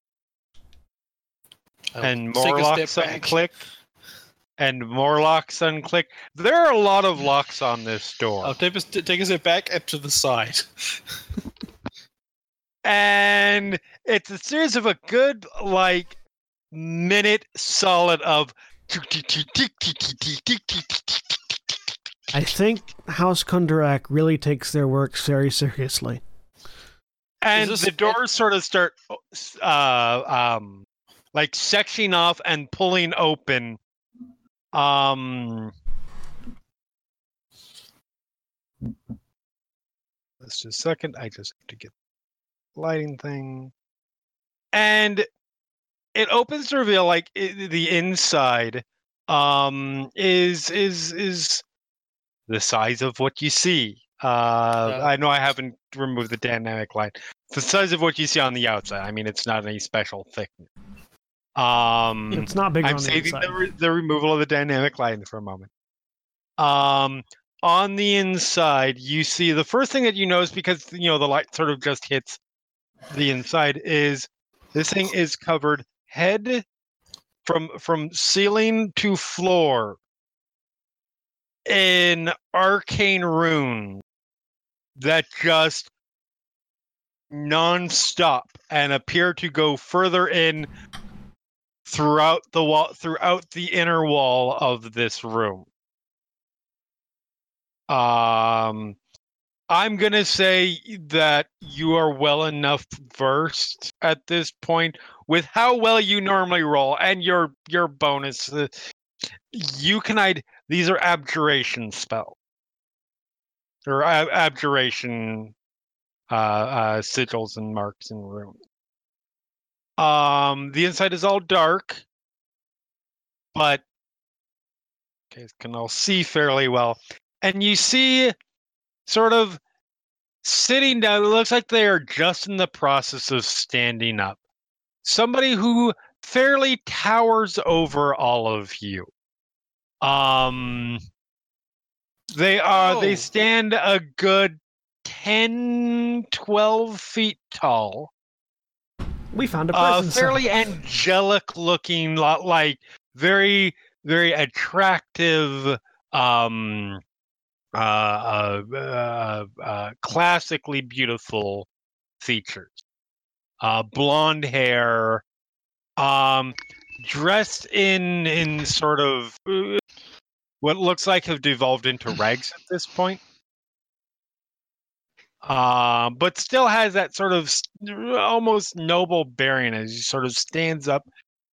[SPEAKER 3] I will
[SPEAKER 1] and more locks unclick, and more locks unclick. There are a lot of locks on this door,
[SPEAKER 3] I'll take a, take a step back and to the side. [laughs]
[SPEAKER 1] and it's a series of a good like minute solid of.
[SPEAKER 2] I think House Kundarak really takes their works very seriously.
[SPEAKER 1] and
[SPEAKER 3] this
[SPEAKER 1] the
[SPEAKER 3] a-
[SPEAKER 1] doors sort of start uh um like sectioning off and pulling open. Um let's just a second. I just have to get the lighting thing. And it opens to reveal like i the inside um is is is the size of what you see uh
[SPEAKER 3] Yeah.
[SPEAKER 1] i know i haven't removed the dynamic line the size of what you see on the outside i mean it's not any special thickness um
[SPEAKER 2] It's not big
[SPEAKER 1] I'm
[SPEAKER 2] on the
[SPEAKER 1] saving
[SPEAKER 2] inside.
[SPEAKER 1] the, re- the removal of the dynamic line for a moment. Um, on the inside, you see the first thing that you notice because you know the light sort of just hits the inside is this thing is covered head from from ceiling to floor in arcane rune that just non-stop and appear to go further in throughout the wall throughout the inner wall of this room. Um i'm gonna say that you are well enough versed at this point with how well you normally roll and your your bonus you can id- these are abjuration spell or ab- abjuration uh, uh, sigils and marks and runes. Um, the inside is all dark, but you can all see fairly well, and you see sort of sitting down. It looks like they are just in the process of standing up. Somebody who fairly towers over all of you. Um, they are. They
[SPEAKER 3] Oh.
[SPEAKER 1] stand a good 10, 12 feet tall.
[SPEAKER 2] We found a
[SPEAKER 1] Uh, fairly angelic looking, lot like very, very attractive. Um, uh, uh, uh, uh, classically beautiful features. Uh, blonde hair. Um, dressed in in sort of uh, what looks like have devolved into rags at this point. Um, but still has that sort of almost noble bearing as he sort of stands up,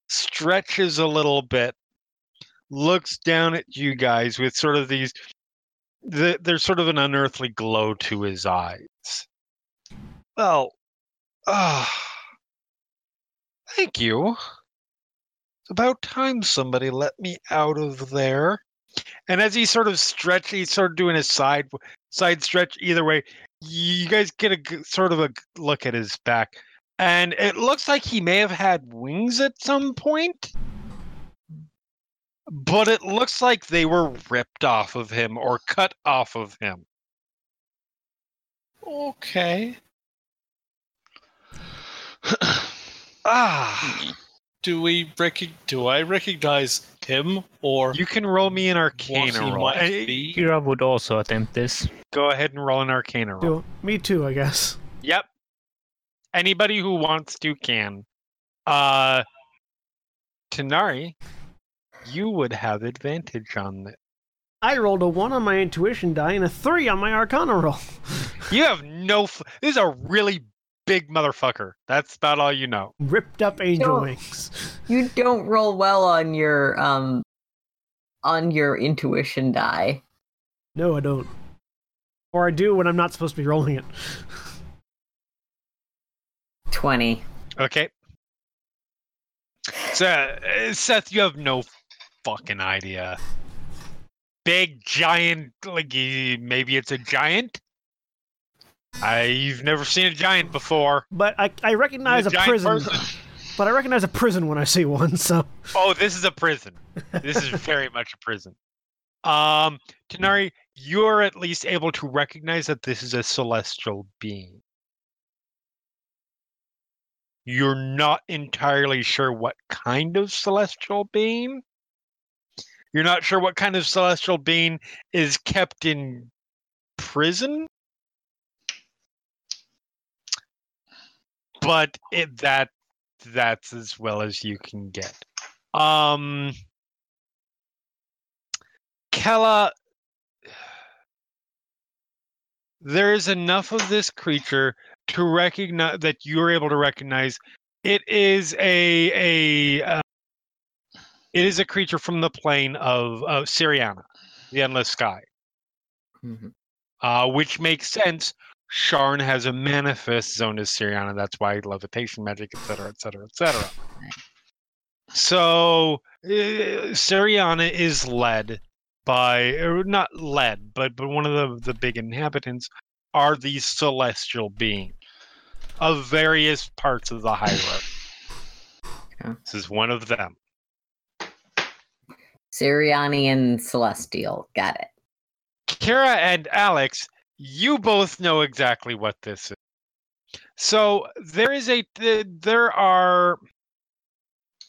[SPEAKER 1] stretches a little bit, looks down at you guys with sort of these. The, there's sort of an unearthly glow to his eyes. Well, ah, thank you. It's about time somebody let me out of there. And as he sort of stretch, he's sort of doing a side side stretch either way. You guys get a sort of a look at his back, and it looks like he may have had wings at some point. But it looks like they were ripped off of him or cut off of him.
[SPEAKER 3] Okay. [clears throat]
[SPEAKER 1] Ah,
[SPEAKER 3] Do we rec- Do I recognize him or
[SPEAKER 1] you can roll me an arcana roll.
[SPEAKER 3] might be?
[SPEAKER 7] Kira would also attempt this.
[SPEAKER 1] Go ahead and roll an arcana roll.
[SPEAKER 2] Do- Me too, I guess.
[SPEAKER 1] Yep. Anybody who wants to can. Uh Tanari, you would have advantage on this.
[SPEAKER 2] I rolled a one on my intuition die and a three on my arcana roll.
[SPEAKER 1] You have no f- this is a really big motherfucker. That's about all you know.
[SPEAKER 2] Ripped up angel
[SPEAKER 6] Don't-
[SPEAKER 2] wings. [laughs]
[SPEAKER 6] You don't roll well on your um on your intuition die.
[SPEAKER 2] No, I don't. Or I do when I'm not supposed to be rolling it.
[SPEAKER 6] Twenty.
[SPEAKER 1] Okay. So, uh, Seth, you have no fucking idea. Big giant, like maybe it's a giant. I you've never seen a giant before.
[SPEAKER 2] But I, I recognize a
[SPEAKER 1] giant
[SPEAKER 2] prison.
[SPEAKER 1] person. [laughs]
[SPEAKER 2] But I recognize a prison when I see one, so.
[SPEAKER 1] Oh, this is a prison. This is very much a prison. Um, Tanari, you're at least able to recognize that this is a celestial being. You're not entirely sure what kind of celestial being. You're not sure what kind of celestial being is kept in prison. But it that that's as well as you can get. Um Kella there is enough of this creature to recognize that you're able to recognize it is a a uh, it is a creature from the plane of of Syrania, the endless sky.
[SPEAKER 6] Mhm.
[SPEAKER 1] Uh, which makes sense. Sharn has a manifest zone as Syrania. That's why levitation magic, etc., etc., etc. So uh, Syrania is led by, or not led, but but one of the the big inhabitants are these celestial beings of various parts of the hierarchy. [laughs]
[SPEAKER 6] Okay.
[SPEAKER 1] This is one of them.
[SPEAKER 6] Siriani and Celestial. Got it.
[SPEAKER 1] Kara and Alex, you both know exactly what this is. So there is a there are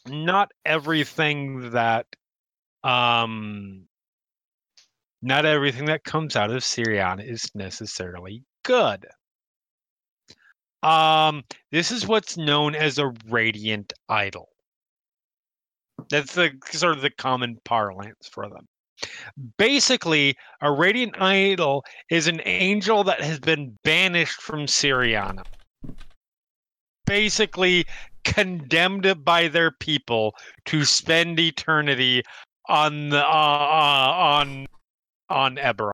[SPEAKER 1] not everything that um not everything that comes out of Syrania is necessarily good. Um, this is what's known as a radiant idol. That's the sort of the common parlance for them. Basically, a radiant idol is an angel that has been banished from Syrania. Basically, condemned by their people to spend eternity on the uh, uh, on on Eberron.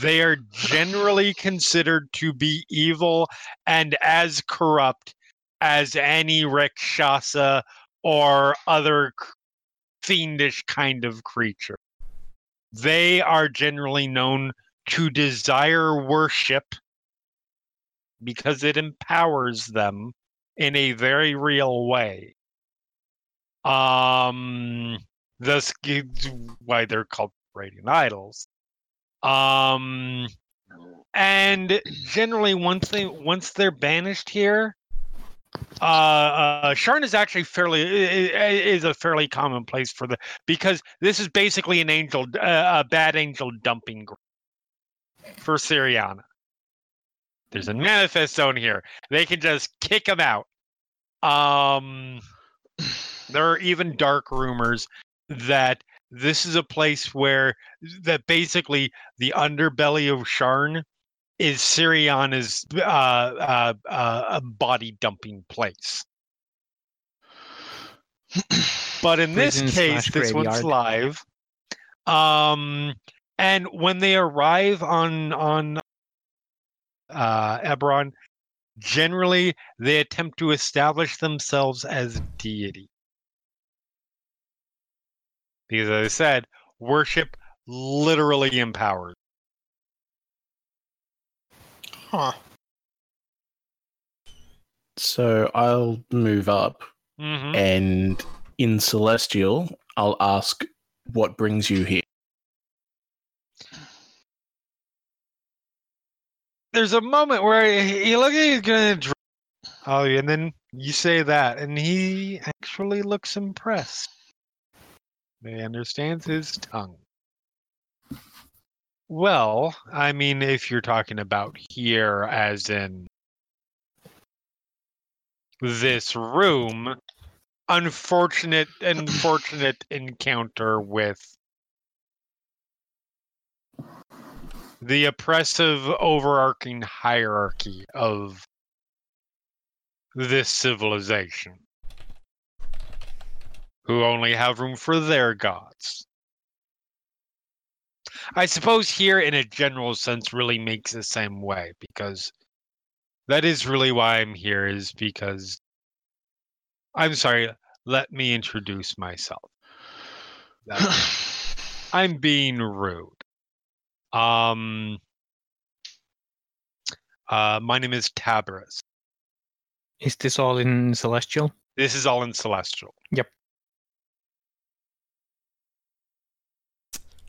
[SPEAKER 1] They are generally considered to be evil and as corrupt as any Rakshasa or other fiendish kind of creature. They are generally known to desire worship because it empowers them in a very real way. Um, thus why they're called radiant idols. Um, and generally, once they once they're banished here, uh, uh Sharn is actually fairly is a fairly common place for the because this is basically an angel, uh, a bad angel dumping ground for Syrania. There's a manifest zone here. They can just kick them out. Um, there are even dark rumors that this is a place where that basically the underbelly of Sharn is Syrania's uh, uh, uh, a body dumping place. but in this
[SPEAKER 7] Prison
[SPEAKER 1] case, this one's live. Um, and when they arrive on on uh, Eberron, generally they attempt to establish themselves as deity. Because as I said, worship literally empowers.
[SPEAKER 3] Huh.
[SPEAKER 5] So I'll move up,
[SPEAKER 1] hmm
[SPEAKER 5] and in Celestial, I'll ask what brings you here.
[SPEAKER 1] There's a moment where he, he look he's gonna. Dr- oh, and then you say that, and he actually looks impressed. He understands his tongue. Well, I mean, if you're talking about here, as in this room, unfortunate, unfortunate encounter with the oppressive, overarching hierarchy of this civilization, who only have room for their gods. I suppose here, in a general sense, really makes the same way because that is really why I'm here, is because I'm sorry, let me introduce myself. [sighs] I'm being rude. Um, uh, my name is Tabris.
[SPEAKER 7] Is this all in Celestial?
[SPEAKER 1] This is all in Celestial.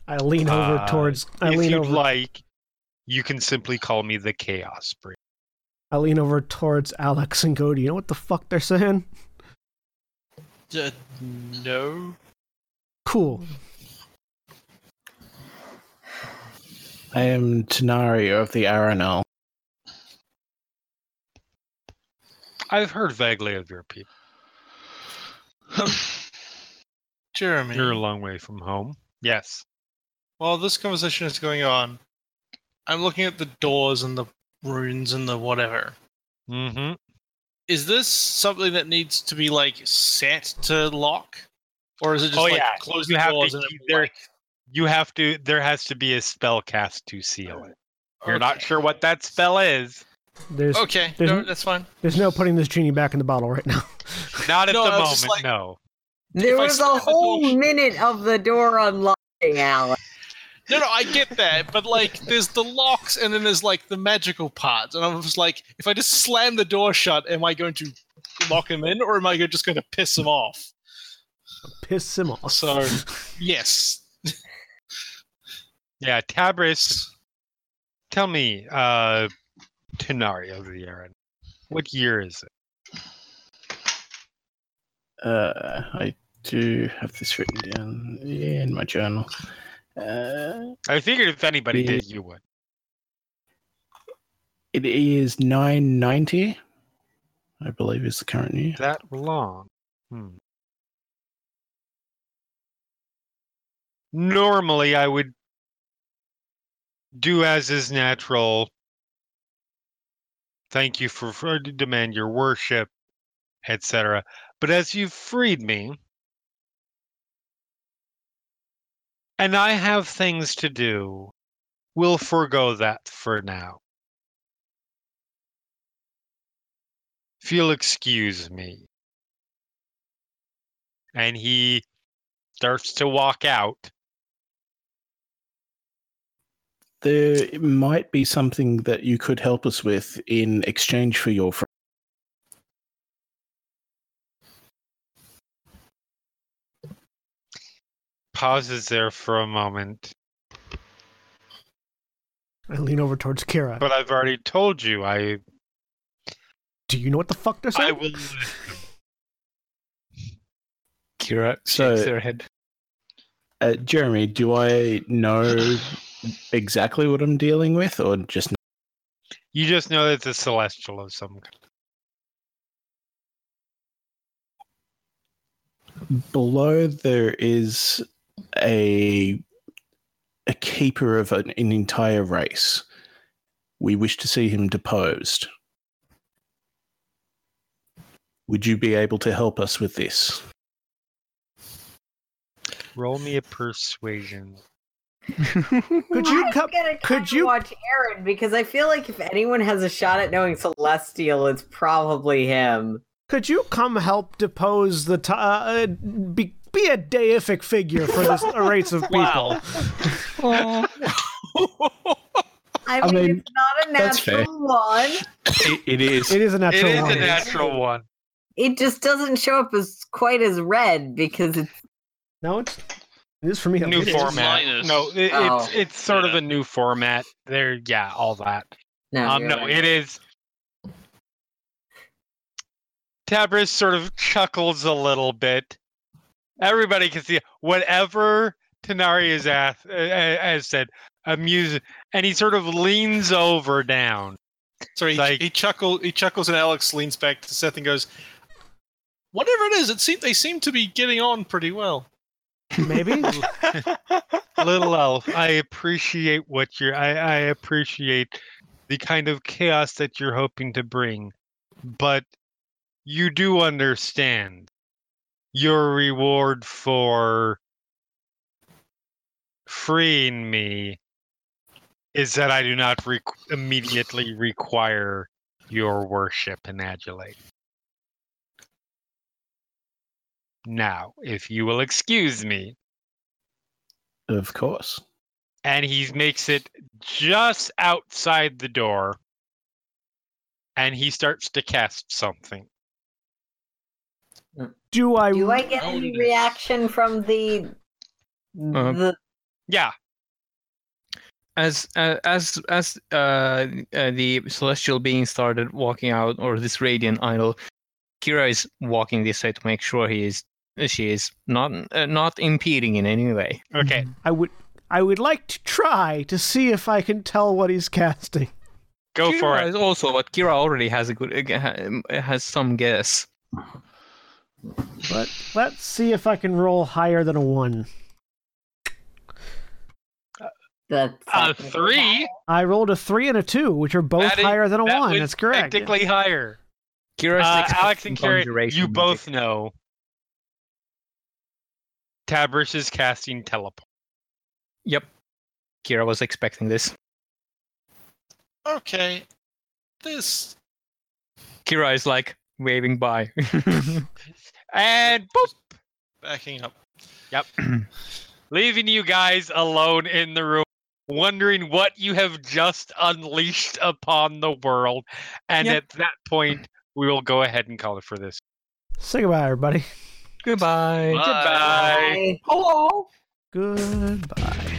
[SPEAKER 2] I lean over
[SPEAKER 1] Uh,
[SPEAKER 2] towards. I
[SPEAKER 1] if
[SPEAKER 2] lean
[SPEAKER 1] you'd
[SPEAKER 2] over.
[SPEAKER 1] like, you can simply call me the Chaos Bringer.
[SPEAKER 2] I lean over towards Alex and go. Do you know what the fuck they're saying?
[SPEAKER 3] Uh, no.
[SPEAKER 2] Cool.
[SPEAKER 5] I am Tanari of the Aerenal.
[SPEAKER 1] I've heard vaguely of your people.
[SPEAKER 3] Jeremy.
[SPEAKER 1] You're a long way from home. Yes.
[SPEAKER 3] While this conversation is going on, I'm looking at the doors and the runes and the whatever.
[SPEAKER 1] Mm-hmm.
[SPEAKER 3] Is this something that needs to be like set to lock, or is it just
[SPEAKER 1] Oh,
[SPEAKER 3] like
[SPEAKER 1] yeah.
[SPEAKER 3] close
[SPEAKER 1] You
[SPEAKER 3] the
[SPEAKER 1] have
[SPEAKER 3] doors
[SPEAKER 1] to
[SPEAKER 3] and it
[SPEAKER 1] there- You have to. There has to be a spell cast to seal it. You're not sure what that spell is.
[SPEAKER 2] There's
[SPEAKER 3] Okay,
[SPEAKER 2] There's
[SPEAKER 3] no, that's fine.
[SPEAKER 2] there's no putting this genie back in the bottle right now. [laughs]
[SPEAKER 1] Not at
[SPEAKER 3] No,
[SPEAKER 1] the moment.
[SPEAKER 3] like-
[SPEAKER 1] no.
[SPEAKER 6] There was a
[SPEAKER 3] slam the
[SPEAKER 6] whole minute of the door unlocking, Alex.
[SPEAKER 3] No, no, I get that, but like, there's the locks and then there's like the magical parts, and I was like, if I just slam the door shut, am I going to lock him in, or am I just going to piss him off?
[SPEAKER 2] Piss him off.
[SPEAKER 3] So, yes. [laughs]
[SPEAKER 1] Yeah, Tabris. Tell me, uh, Tanari of the Aaron. What year is it?
[SPEAKER 5] Uh, I do have this written down yeah, in my journal. Uh,
[SPEAKER 1] I figured if anybody did, you would.
[SPEAKER 5] it is nine ninety. I believe is the current year.
[SPEAKER 1] That long. Hmm. Normally, I would do as is natural. Thank you for, for demand your worship, etc. But as you've freed me, and I have things to do, we'll forego that for now. If you'll excuse me. And he starts to walk out.
[SPEAKER 5] There might be something that you could help us with in exchange for your. Fr-
[SPEAKER 1] Pauses there for a moment.
[SPEAKER 2] I lean over towards Kira.
[SPEAKER 1] But I've already told you I
[SPEAKER 2] Do you know what the fuck they're
[SPEAKER 1] I
[SPEAKER 2] saying?
[SPEAKER 1] will
[SPEAKER 7] Kira
[SPEAKER 5] So-
[SPEAKER 7] shakes her head.
[SPEAKER 5] uh, Jeremy, do I know exactly what I'm dealing with, or just
[SPEAKER 1] You just know that it's a celestial of some kind.
[SPEAKER 5] below there is a a keeper of an, an entire race. We wish to see him deposed. Would you be able to help us with this?
[SPEAKER 1] Roll me a persuasion. [laughs]
[SPEAKER 2] Could you
[SPEAKER 6] I'm
[SPEAKER 2] come?
[SPEAKER 6] gonna
[SPEAKER 2] could you-
[SPEAKER 6] watch Erin because I feel like if anyone has a shot at knowing Celestial, it's probably him.
[SPEAKER 2] Could you come help depose the t- uh, be, be a deific figure for this [laughs] race of people?
[SPEAKER 1] Wow. [laughs]
[SPEAKER 6] I
[SPEAKER 5] I
[SPEAKER 6] mean,
[SPEAKER 5] mean,
[SPEAKER 6] it's not a
[SPEAKER 5] that's fair.
[SPEAKER 6] natural one.
[SPEAKER 5] it, it is.
[SPEAKER 2] It is a
[SPEAKER 1] It
[SPEAKER 2] natural
[SPEAKER 1] is
[SPEAKER 2] one.
[SPEAKER 1] a natural one.
[SPEAKER 6] It just doesn't show up as quite as red because it's
[SPEAKER 2] No, it's it is for me. at
[SPEAKER 1] New
[SPEAKER 2] least.
[SPEAKER 1] Format.
[SPEAKER 4] minus.
[SPEAKER 1] No, it,
[SPEAKER 6] Oh.
[SPEAKER 1] it's it's sort of
[SPEAKER 4] Yeah.
[SPEAKER 1] a new format. There, yeah, all that.
[SPEAKER 6] no.
[SPEAKER 1] Um,
[SPEAKER 6] you're
[SPEAKER 1] no,
[SPEAKER 6] right.
[SPEAKER 1] it is. Tabris sort of chuckles a little bit. Everybody can see whatever Tanari has, asked, uh, has said. Amuse, and he sort of leans over down.
[SPEAKER 3] Sorry, he,
[SPEAKER 1] Like-
[SPEAKER 3] he chuckles. He chuckles, and Alex leans back to Seth and goes, "Whatever it is, it seem they seem to be getting on pretty well."
[SPEAKER 2] Maybe. [laughs] [laughs]
[SPEAKER 1] Little elf, I appreciate what you're. I, I appreciate the kind of chaos that you're hoping to bring, but you do understand your reward for freeing me is that I do not requ immediately require your worship and adulate. Now, if you will excuse me,
[SPEAKER 5] Of course.
[SPEAKER 1] and he makes it just outside the door and he starts to cast something
[SPEAKER 2] Do I?
[SPEAKER 6] Do I get any reaction from the
[SPEAKER 7] Uh,
[SPEAKER 6] the
[SPEAKER 1] yeah
[SPEAKER 7] as uh, as as uh, uh, the celestial being started walking out, or this radiant idol, Kira is walking this way to make sure he is she is not uh, not impeding in any way.
[SPEAKER 1] okay
[SPEAKER 2] I would. I would like to try to see if I can tell what he's casting.
[SPEAKER 1] go
[SPEAKER 7] Kira
[SPEAKER 1] for it
[SPEAKER 7] is also, but Kira already has a good uh, has some guess.
[SPEAKER 2] But let's see if I can roll higher than a one.
[SPEAKER 6] the
[SPEAKER 1] a three
[SPEAKER 2] I rolled a three and a two, which are both
[SPEAKER 1] That is-
[SPEAKER 2] higher than a
[SPEAKER 1] that
[SPEAKER 2] one. That's correct. yeah.
[SPEAKER 1] technically higher
[SPEAKER 7] Kira
[SPEAKER 1] uh, alex and carrie you
[SPEAKER 7] magic.
[SPEAKER 1] both know tabris is casting teleport
[SPEAKER 7] Yep. Kira was expecting this.
[SPEAKER 3] Okay, this
[SPEAKER 7] Kira is like waving by. [laughs]
[SPEAKER 1] and boop
[SPEAKER 3] backing up. Yep. [clears throat]
[SPEAKER 1] Leaving you guys alone in the room wondering what you have just unleashed upon the world and
[SPEAKER 7] Yep.
[SPEAKER 1] at that point we will go ahead and call it for this
[SPEAKER 2] Say goodbye, everybody.
[SPEAKER 7] Goodbye.
[SPEAKER 1] Goodbye.
[SPEAKER 6] Hello.
[SPEAKER 2] Goodbye.